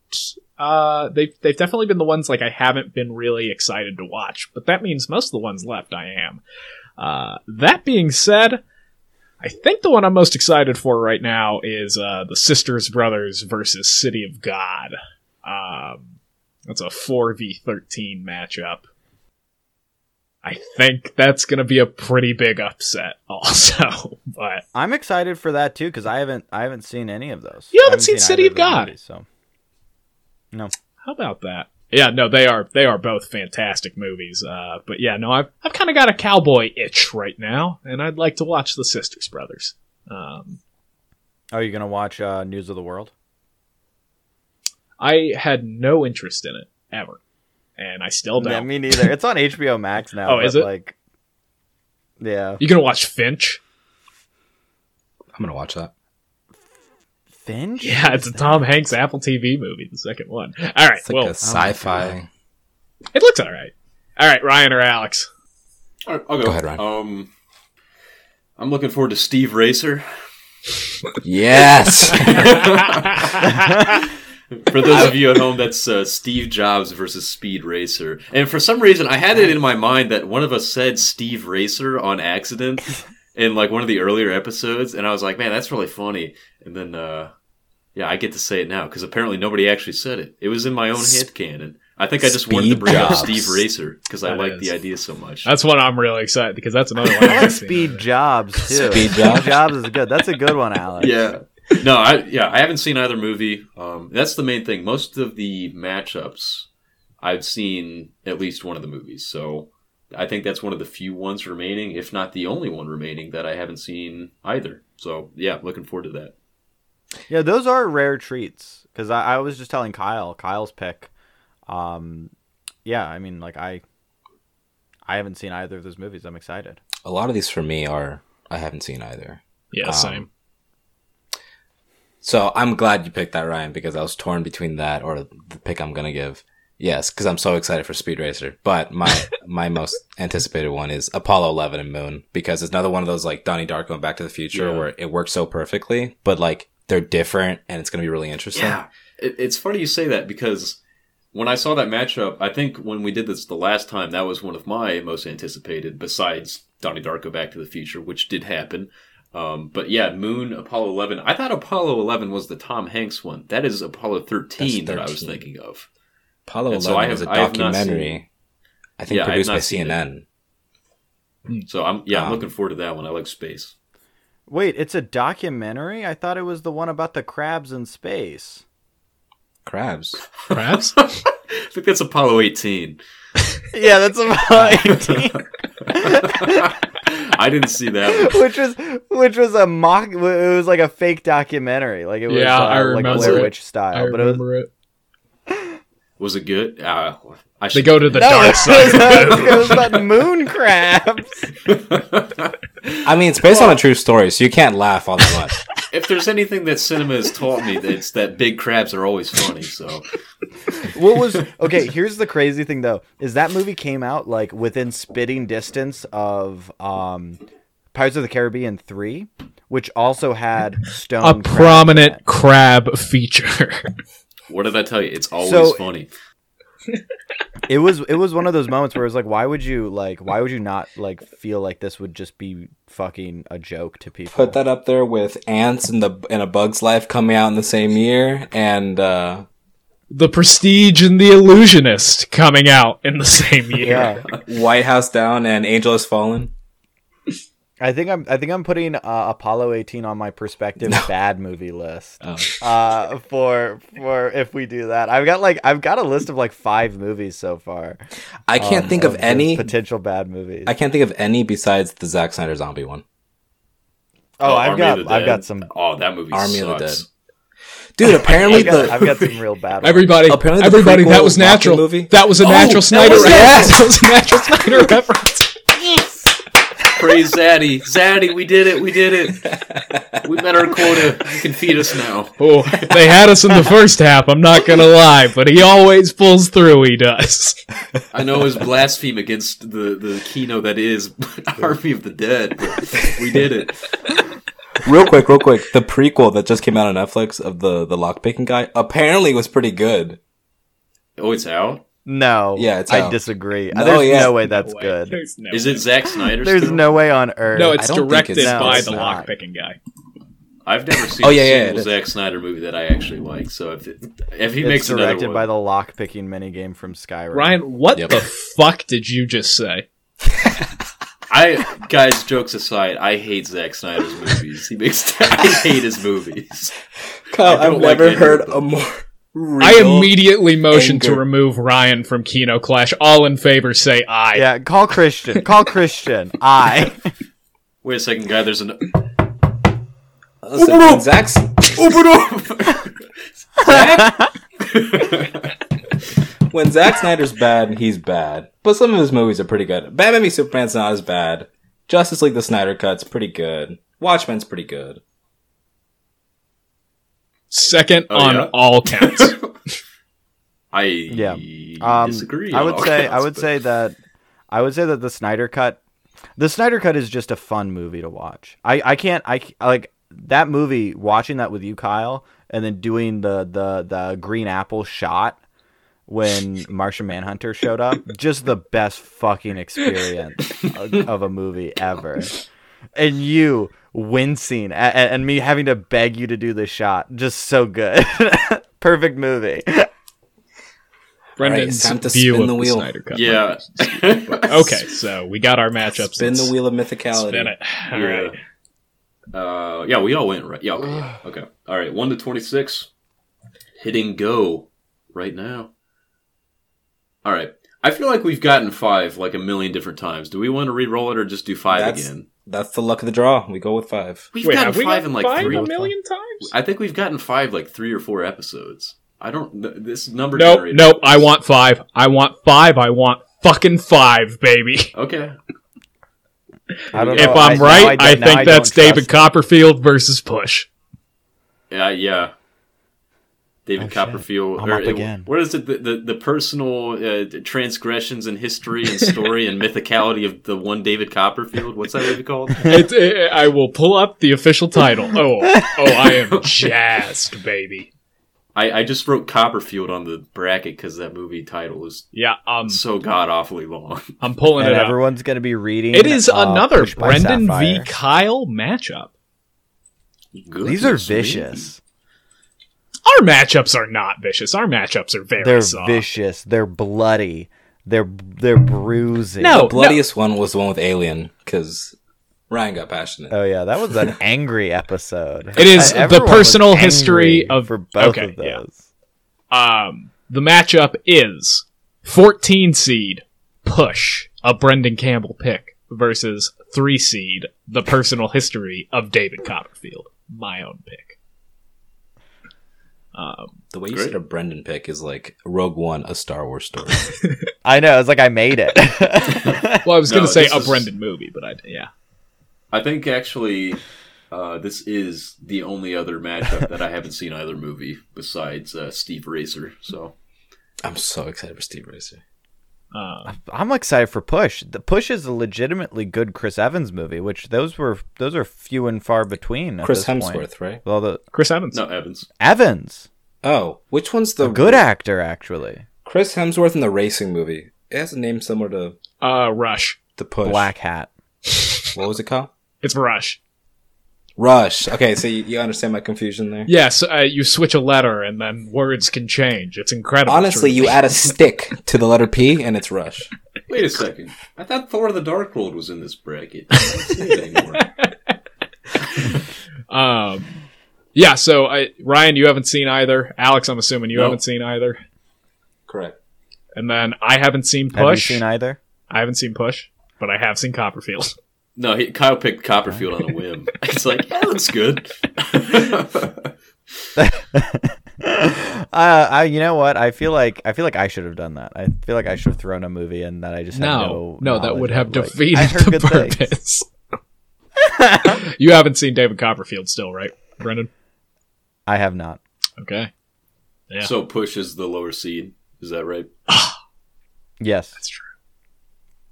Uh, they've they've definitely been the ones like I haven't been really excited to watch. But that means most of the ones left I am. Uh, that being said, I think the one I'm most excited for right now is uh, the Sisters Brothers versus City of God. Um, that's a four v thirteen matchup. I think that's going to be a pretty big upset, *laughs* also. But I'm excited for that too because I haven't I haven't seen any of those. You I haven't seen City of God? movies, so no. how about that? Yeah, no, they are they are both fantastic movies. Uh, but yeah, no, I've I've kind of got a cowboy itch right now, and I'd like to watch the Sisters Brothers. Um, Are you gonna watch uh, News of the World? I had no interest in it ever, and I still don't. Yeah, me neither. It's on HBO Max now. Oh, is but, it? Like, yeah, You gonna watch Finch? I'm gonna watch that. Finch. Yeah, it's a Tom Hanks Apple TV movie, the second one. All right, It's like well, a sci-fi. it looks all right. All right, Ryan or Alex? All right, I'll go. Go ahead, Ryan. Um, I'm looking forward to Steve Racer. Yes. *laughs* *laughs* For those of you at home, that's uh, Steve Jobs versus Speed Racer. And for some reason, I had it in my mind that one of us said Steve Racer on accident in like one of the earlier episodes, and I was like, man, that's really funny. And then, uh, yeah, I get to say it now because apparently nobody actually said it. It was in my own head canon. I think I just wanted to Speed bring up Steve Racer because I That like the idea so much. That's one I'm really excited because that's another *laughs* one. I I like Speed. Jobs too. Speed Jobs? Jobs is good. That's a good one, Alex. yeah. No, I yeah, I haven't seen either movie. Um, that's the main thing. Most of the matchups, I've seen at least one of the movies. So I think that's one of the few ones remaining, if not the only one remaining that I haven't seen either. So yeah, looking forward to that. Yeah, those are rare treats. Because I, I was just telling Kyle, Kyle's pick. Um, yeah, I mean, like I, I haven't seen either of those movies. I'm excited. A lot of these for me are I haven't seen either. Yeah, Um, same. So I'm glad you picked that, Ryan, because I was torn between that or the pick I'm gonna give. Yes, because I'm so excited for Speed Racer. But my *laughs* my most anticipated one is Apollo 11 and Moon because it's another one of those like Donnie Darko and Back to the Future Yeah. where it works so perfectly, but like they're different and it's gonna be really interesting. Yeah, it, it's funny you say that because when I saw that matchup, I think when we did this the last time, that was one of my most anticipated, besides Donnie Darko Back to the Future, which did happen. Um, but yeah, Moon, Apollo 11. I thought Apollo 11 was the Tom Hanks one. That is Apollo 13 that I was thinking of. Apollo And 11 so I was a have- I have documentary. I think Yeah, I produced by not it. CNN. So I'm yeah, I'm Um, looking forward to that one. I like space. Wait, it's a documentary? I thought it was the one about the crabs in space. Crabs. Crabs? *laughs* I think that's Apollo 18. *laughs* yeah, that's about 18. *laughs* I didn't see that one. which was which was a mock. It was like a fake documentary. Like it was Yeah, uh, I like remember Blair. Witch style. I but it was, remember it. Was it good? Uh, I They should go to the no, dark side. was, it was about *laughs* moon crabs. *laughs* I mean, it's based on a true story, so you can't laugh all that much. *laughs* if there's anything that cinema has taught me, it's that big crabs are always funny. So What was okay? Here's the crazy thing though: is that movie came out like within spitting distance of um, Pirates of the Caribbean three, which also had stone. A crabs prominent crab feature. What did I tell you? It's always So- funny. It was it was one of those moments where it was like, why would you like? Why would you not like feel like this would just be fucking a joke to people? Put that up there with Antz and the in a Bug's Life coming out in the same year, and uh, the Prestige and the Illusionist coming out in the same year. Yeah, White House Down and Angel Has Fallen. I think I'm I think I'm putting uh, Apollo 18 on my perspective bad movie list. Oh. Uh, for for if we do that, I've got like I've got a list of like five movies so far. I can't um, think of just any. potential bad movies. I can't think of any besides the Zack Snyder zombie one. oh, I've Army got I've got some. Oh, that movie Army sucks. of the Dead. Dude, *laughs* apparently I've got, the I've got some real bad. ones. Everybody, Apparently everybody, that was natural. movie- That was a Oh, natural that Snyder was reference. it. *laughs* That was a natural Snyder reference. *laughs* Praise Zaddy. Zaddy, we did it. We did it. *laughs* We met our quota. You can feed us now. Oh, they had us in the first half. I'm not gonna lie, but he always pulls through. He does. I know his blaspheme against the, the kino that is *laughs* Army of the Dead, but we did it. real quick, real quick, the prequel that just came out on Netflix of the the lockpicking guy apparently was pretty good. Oh, it's out? No, Yeah, it's I out. disagree. No, There's yeah. no way that's No way. good. There's no Is way. it Zack Snyder? There's still? no way on earth. No, it's I don't think directed it's- by it's the not. lockpicking guy. I've never seen Oh, a yeah, yeah, single it is. Zack Snyder movie that I actually like. So if it, if he it's makes another directed one, by the lock picking minigame from Skyrim. Ryan, what Yep. the fuck did you just say? *laughs* I guys, jokes aside, I hate Zack Snyder's movies. He makes *laughs* I hate his movies. Kyle, I don't I've like never any heard a more. Real I immediately motion to remove Ryan from Kino Clash. All in favor, say aye. Yeah, call Christian. Call Christian. Aye. *laughs* Wait a second, guy. There's an Listen, when Zack's when Zack Snyder's bad, he's bad. But some of his movies are pretty good. Batman v Superman's not as bad. Justice League: The Snyder Cut's pretty good. Watchmen's pretty good. Second Oh, on yeah? all counts. *laughs* *laughs* I Yeah. Um, disagree. I would all say I would but- say that I would say that the Snyder cut the Snyder cut is just a fun movie to watch. I I can't I like that movie watching that with you Kyle and then doing the the the green apple shot when *laughs* Martian Manhunter showed up just the best fucking experience of, of a movie ever. And you wincing and, and me having to beg you to do the shot just so good. *laughs* Perfect movie. Brendan's time to view spin of the the wheel. Snyder Cut. Yeah. *laughs* Okay, so we got our matchups. Spin the wheel of mythicality. Spin it. *laughs* All Yeah. right. Uh, yeah, we all went right. Yeah, okay, yeah, okay. All right, one to twenty-six. Hitting go right now. All right. I feel like we've gotten five like a million different times. Do we want to re-roll it or just do five That's- again? That's the luck of the draw. We go with five. We've Wait, gotten have we five got in like five three. a million times? I think we've gotten five like three or four episodes. I don't. This number. Nope, generator- nope. I want five. I want five. I want fucking five, baby. *laughs* Okay. I don't if. I'm now right, I, don't- now think that's David Copperfield versus Push. Yeah, yeah. David Oh, shit. Copperfield. I'm or up again. What is it? The the, the personal uh, transgressions in history and story and mythicality of the one David Copperfield. What's that movie called? *laughs* It, it- I will pull up the official title. *laughs* Oh, oh, I am jazzed, baby. I, I just wrote Copperfield on the bracket because that movie title is Yeah, um, so god awfully long. I'm pulling and it up. everyone's gonna be reading. It is uh, another Brendan v. Kyle matchup. These are Goodness me. Vicious. Our matchups are not vicious. Our matchups are very They're soft. vicious. They're bloody. They're they're bruising. No, the bloodiest one was the one with Alien because Ryan got passionate. Oh yeah, that was an *laughs* angry episode. It is Uh, the personal history of- for both okay, of yeah. those. Um, the matchup is 14 seed Push, a Brendan Campbell pick, versus 3 seed The Personal History of David Copperfield, my own pick. Um, The way you Great. said a Brendan pick is like Rogue One, a Star Wars story. *laughs* I know. It's like I made it. *laughs* well, I was going to say a is- Brendan movie, but I yeah. I think actually, uh, this is the only other matchup that I haven't seen either movie besides uh, Speed Racer. So I'm so excited for Speed Racer. Uh, I'm excited for Push. The Push is a legitimately good Chris Evans movie, which those were those are few and far between. At Chris this point. Hemsworth, right? Well, the Chris Evans. no Evans. Evans, Oh, which one's the a good actor actually. Chris Hemsworth in the racing movie? It has a name similar to Uh, Rush. the Push. Black Hat. What was it called? It's Rush. Rush. Okay, so you, you understand my confusion there. Yes, uh, you switch a letter and then words can change. It's incredible. Honestly, you add a stick to the letter P and it's Rush. Wait a second. I thought Thor: of The Dark World was in this bracket. I don't see it. *laughs* Um, yeah. So, I, Ryan, you haven't seen either. Alex, I'm assuming you No. haven't seen either. Correct. And then I haven't seen Have you Push. seen either? I haven't seen Push, but I have seen Copperfield. *laughs* No, he, Kyle picked Copperfield on a whim. *laughs* *laughs* It's like, yeah, that's good. *laughs* uh, I, you know what? I feel like I feel like I should have done that. I feel like I should have thrown a movie and that I just had No, no. no, that would have of. Defeated I heard the purpose. you haven't seen David Copperfield still, right, Brendan? I have not. Okay. Yeah. So Push is the lower seed. Is that right? *sighs* Yes. That's true.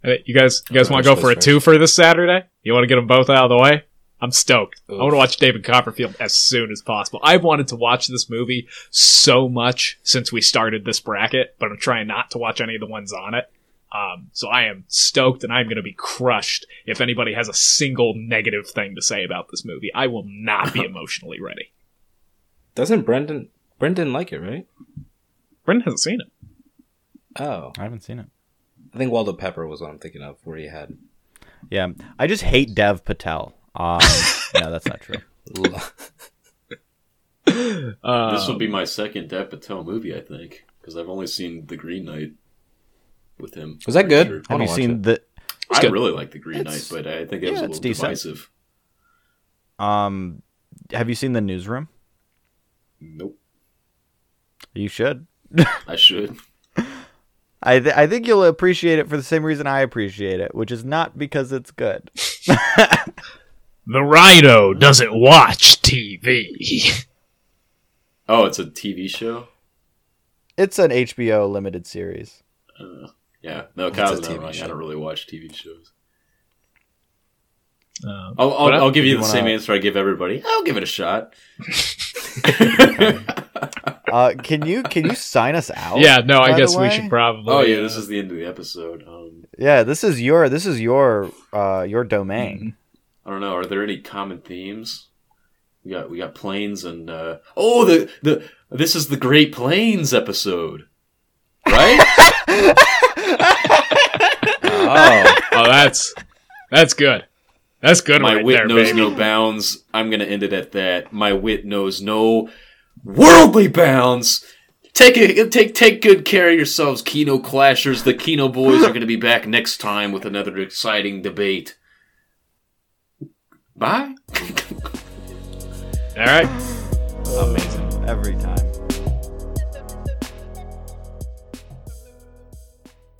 Hey, You guys, you guys want to go for a two for this Saturday? You want to get them both out of the way? I'm stoked. I want to watch David Copperfield as soon as possible. I've wanted to watch this movie so much since we started this bracket, but I'm trying not to watch any of the ones on it. Um, so I am stoked, and I'm going to be crushed if anybody has a single negative thing to say about this movie. I will not be *laughs* emotionally ready. Doesn't Brendan Brendan like it, right? Brendan hasn't seen it. Oh, I haven't seen it. I think Waldo Pepper was what I'm thinking of, where he had. Yeah, I just hate Dev Patel. Um, *laughs* no, that's not true. *laughs* Uh, this will be my second Dev Patel movie, I think, because I've only seen The Green Knight with him. Was that good? sure. I Have wanna you seen it. the? I good. really like The Green It's- Knight, but I think it was yeah, a little decent. divisive. Um, have you seen the Newsroom? Nope. You should. I should. *laughs* I th- I think you'll appreciate it for the same reason I appreciate it, which is not because it's good. *laughs* the Rhino doesn't watch TV. Oh, it's a TV show. It's an HBO limited series. Uh, yeah, no, It's Kyle's not TV wrong. I don't really watch TV shows. Uh, I'll, I'll, I'll give you you the wanna- same answer I give everybody. I'll give it a shot. *laughs* *laughs* Uh, can you can you sign us out? yeah, no, I guess we should probably. oh yeah, uh, this is the end of the episode. Um, Yeah, this is your this is your uh your domain. I don't know. Are there any common themes? We got we got planes and uh, oh the the this is the Great Plains episode, right? *laughs* Oh, Oh, that's that's good. That's good My right wit there, knows baby. no bounds. I'm gonna end it at that. My wit knows no worldly bounds. Take a, take take good care of yourselves, Kino Clashers. The Kino boys are gonna be back next time with another exciting debate. Bye. *laughs* All right. Amazing. Every time.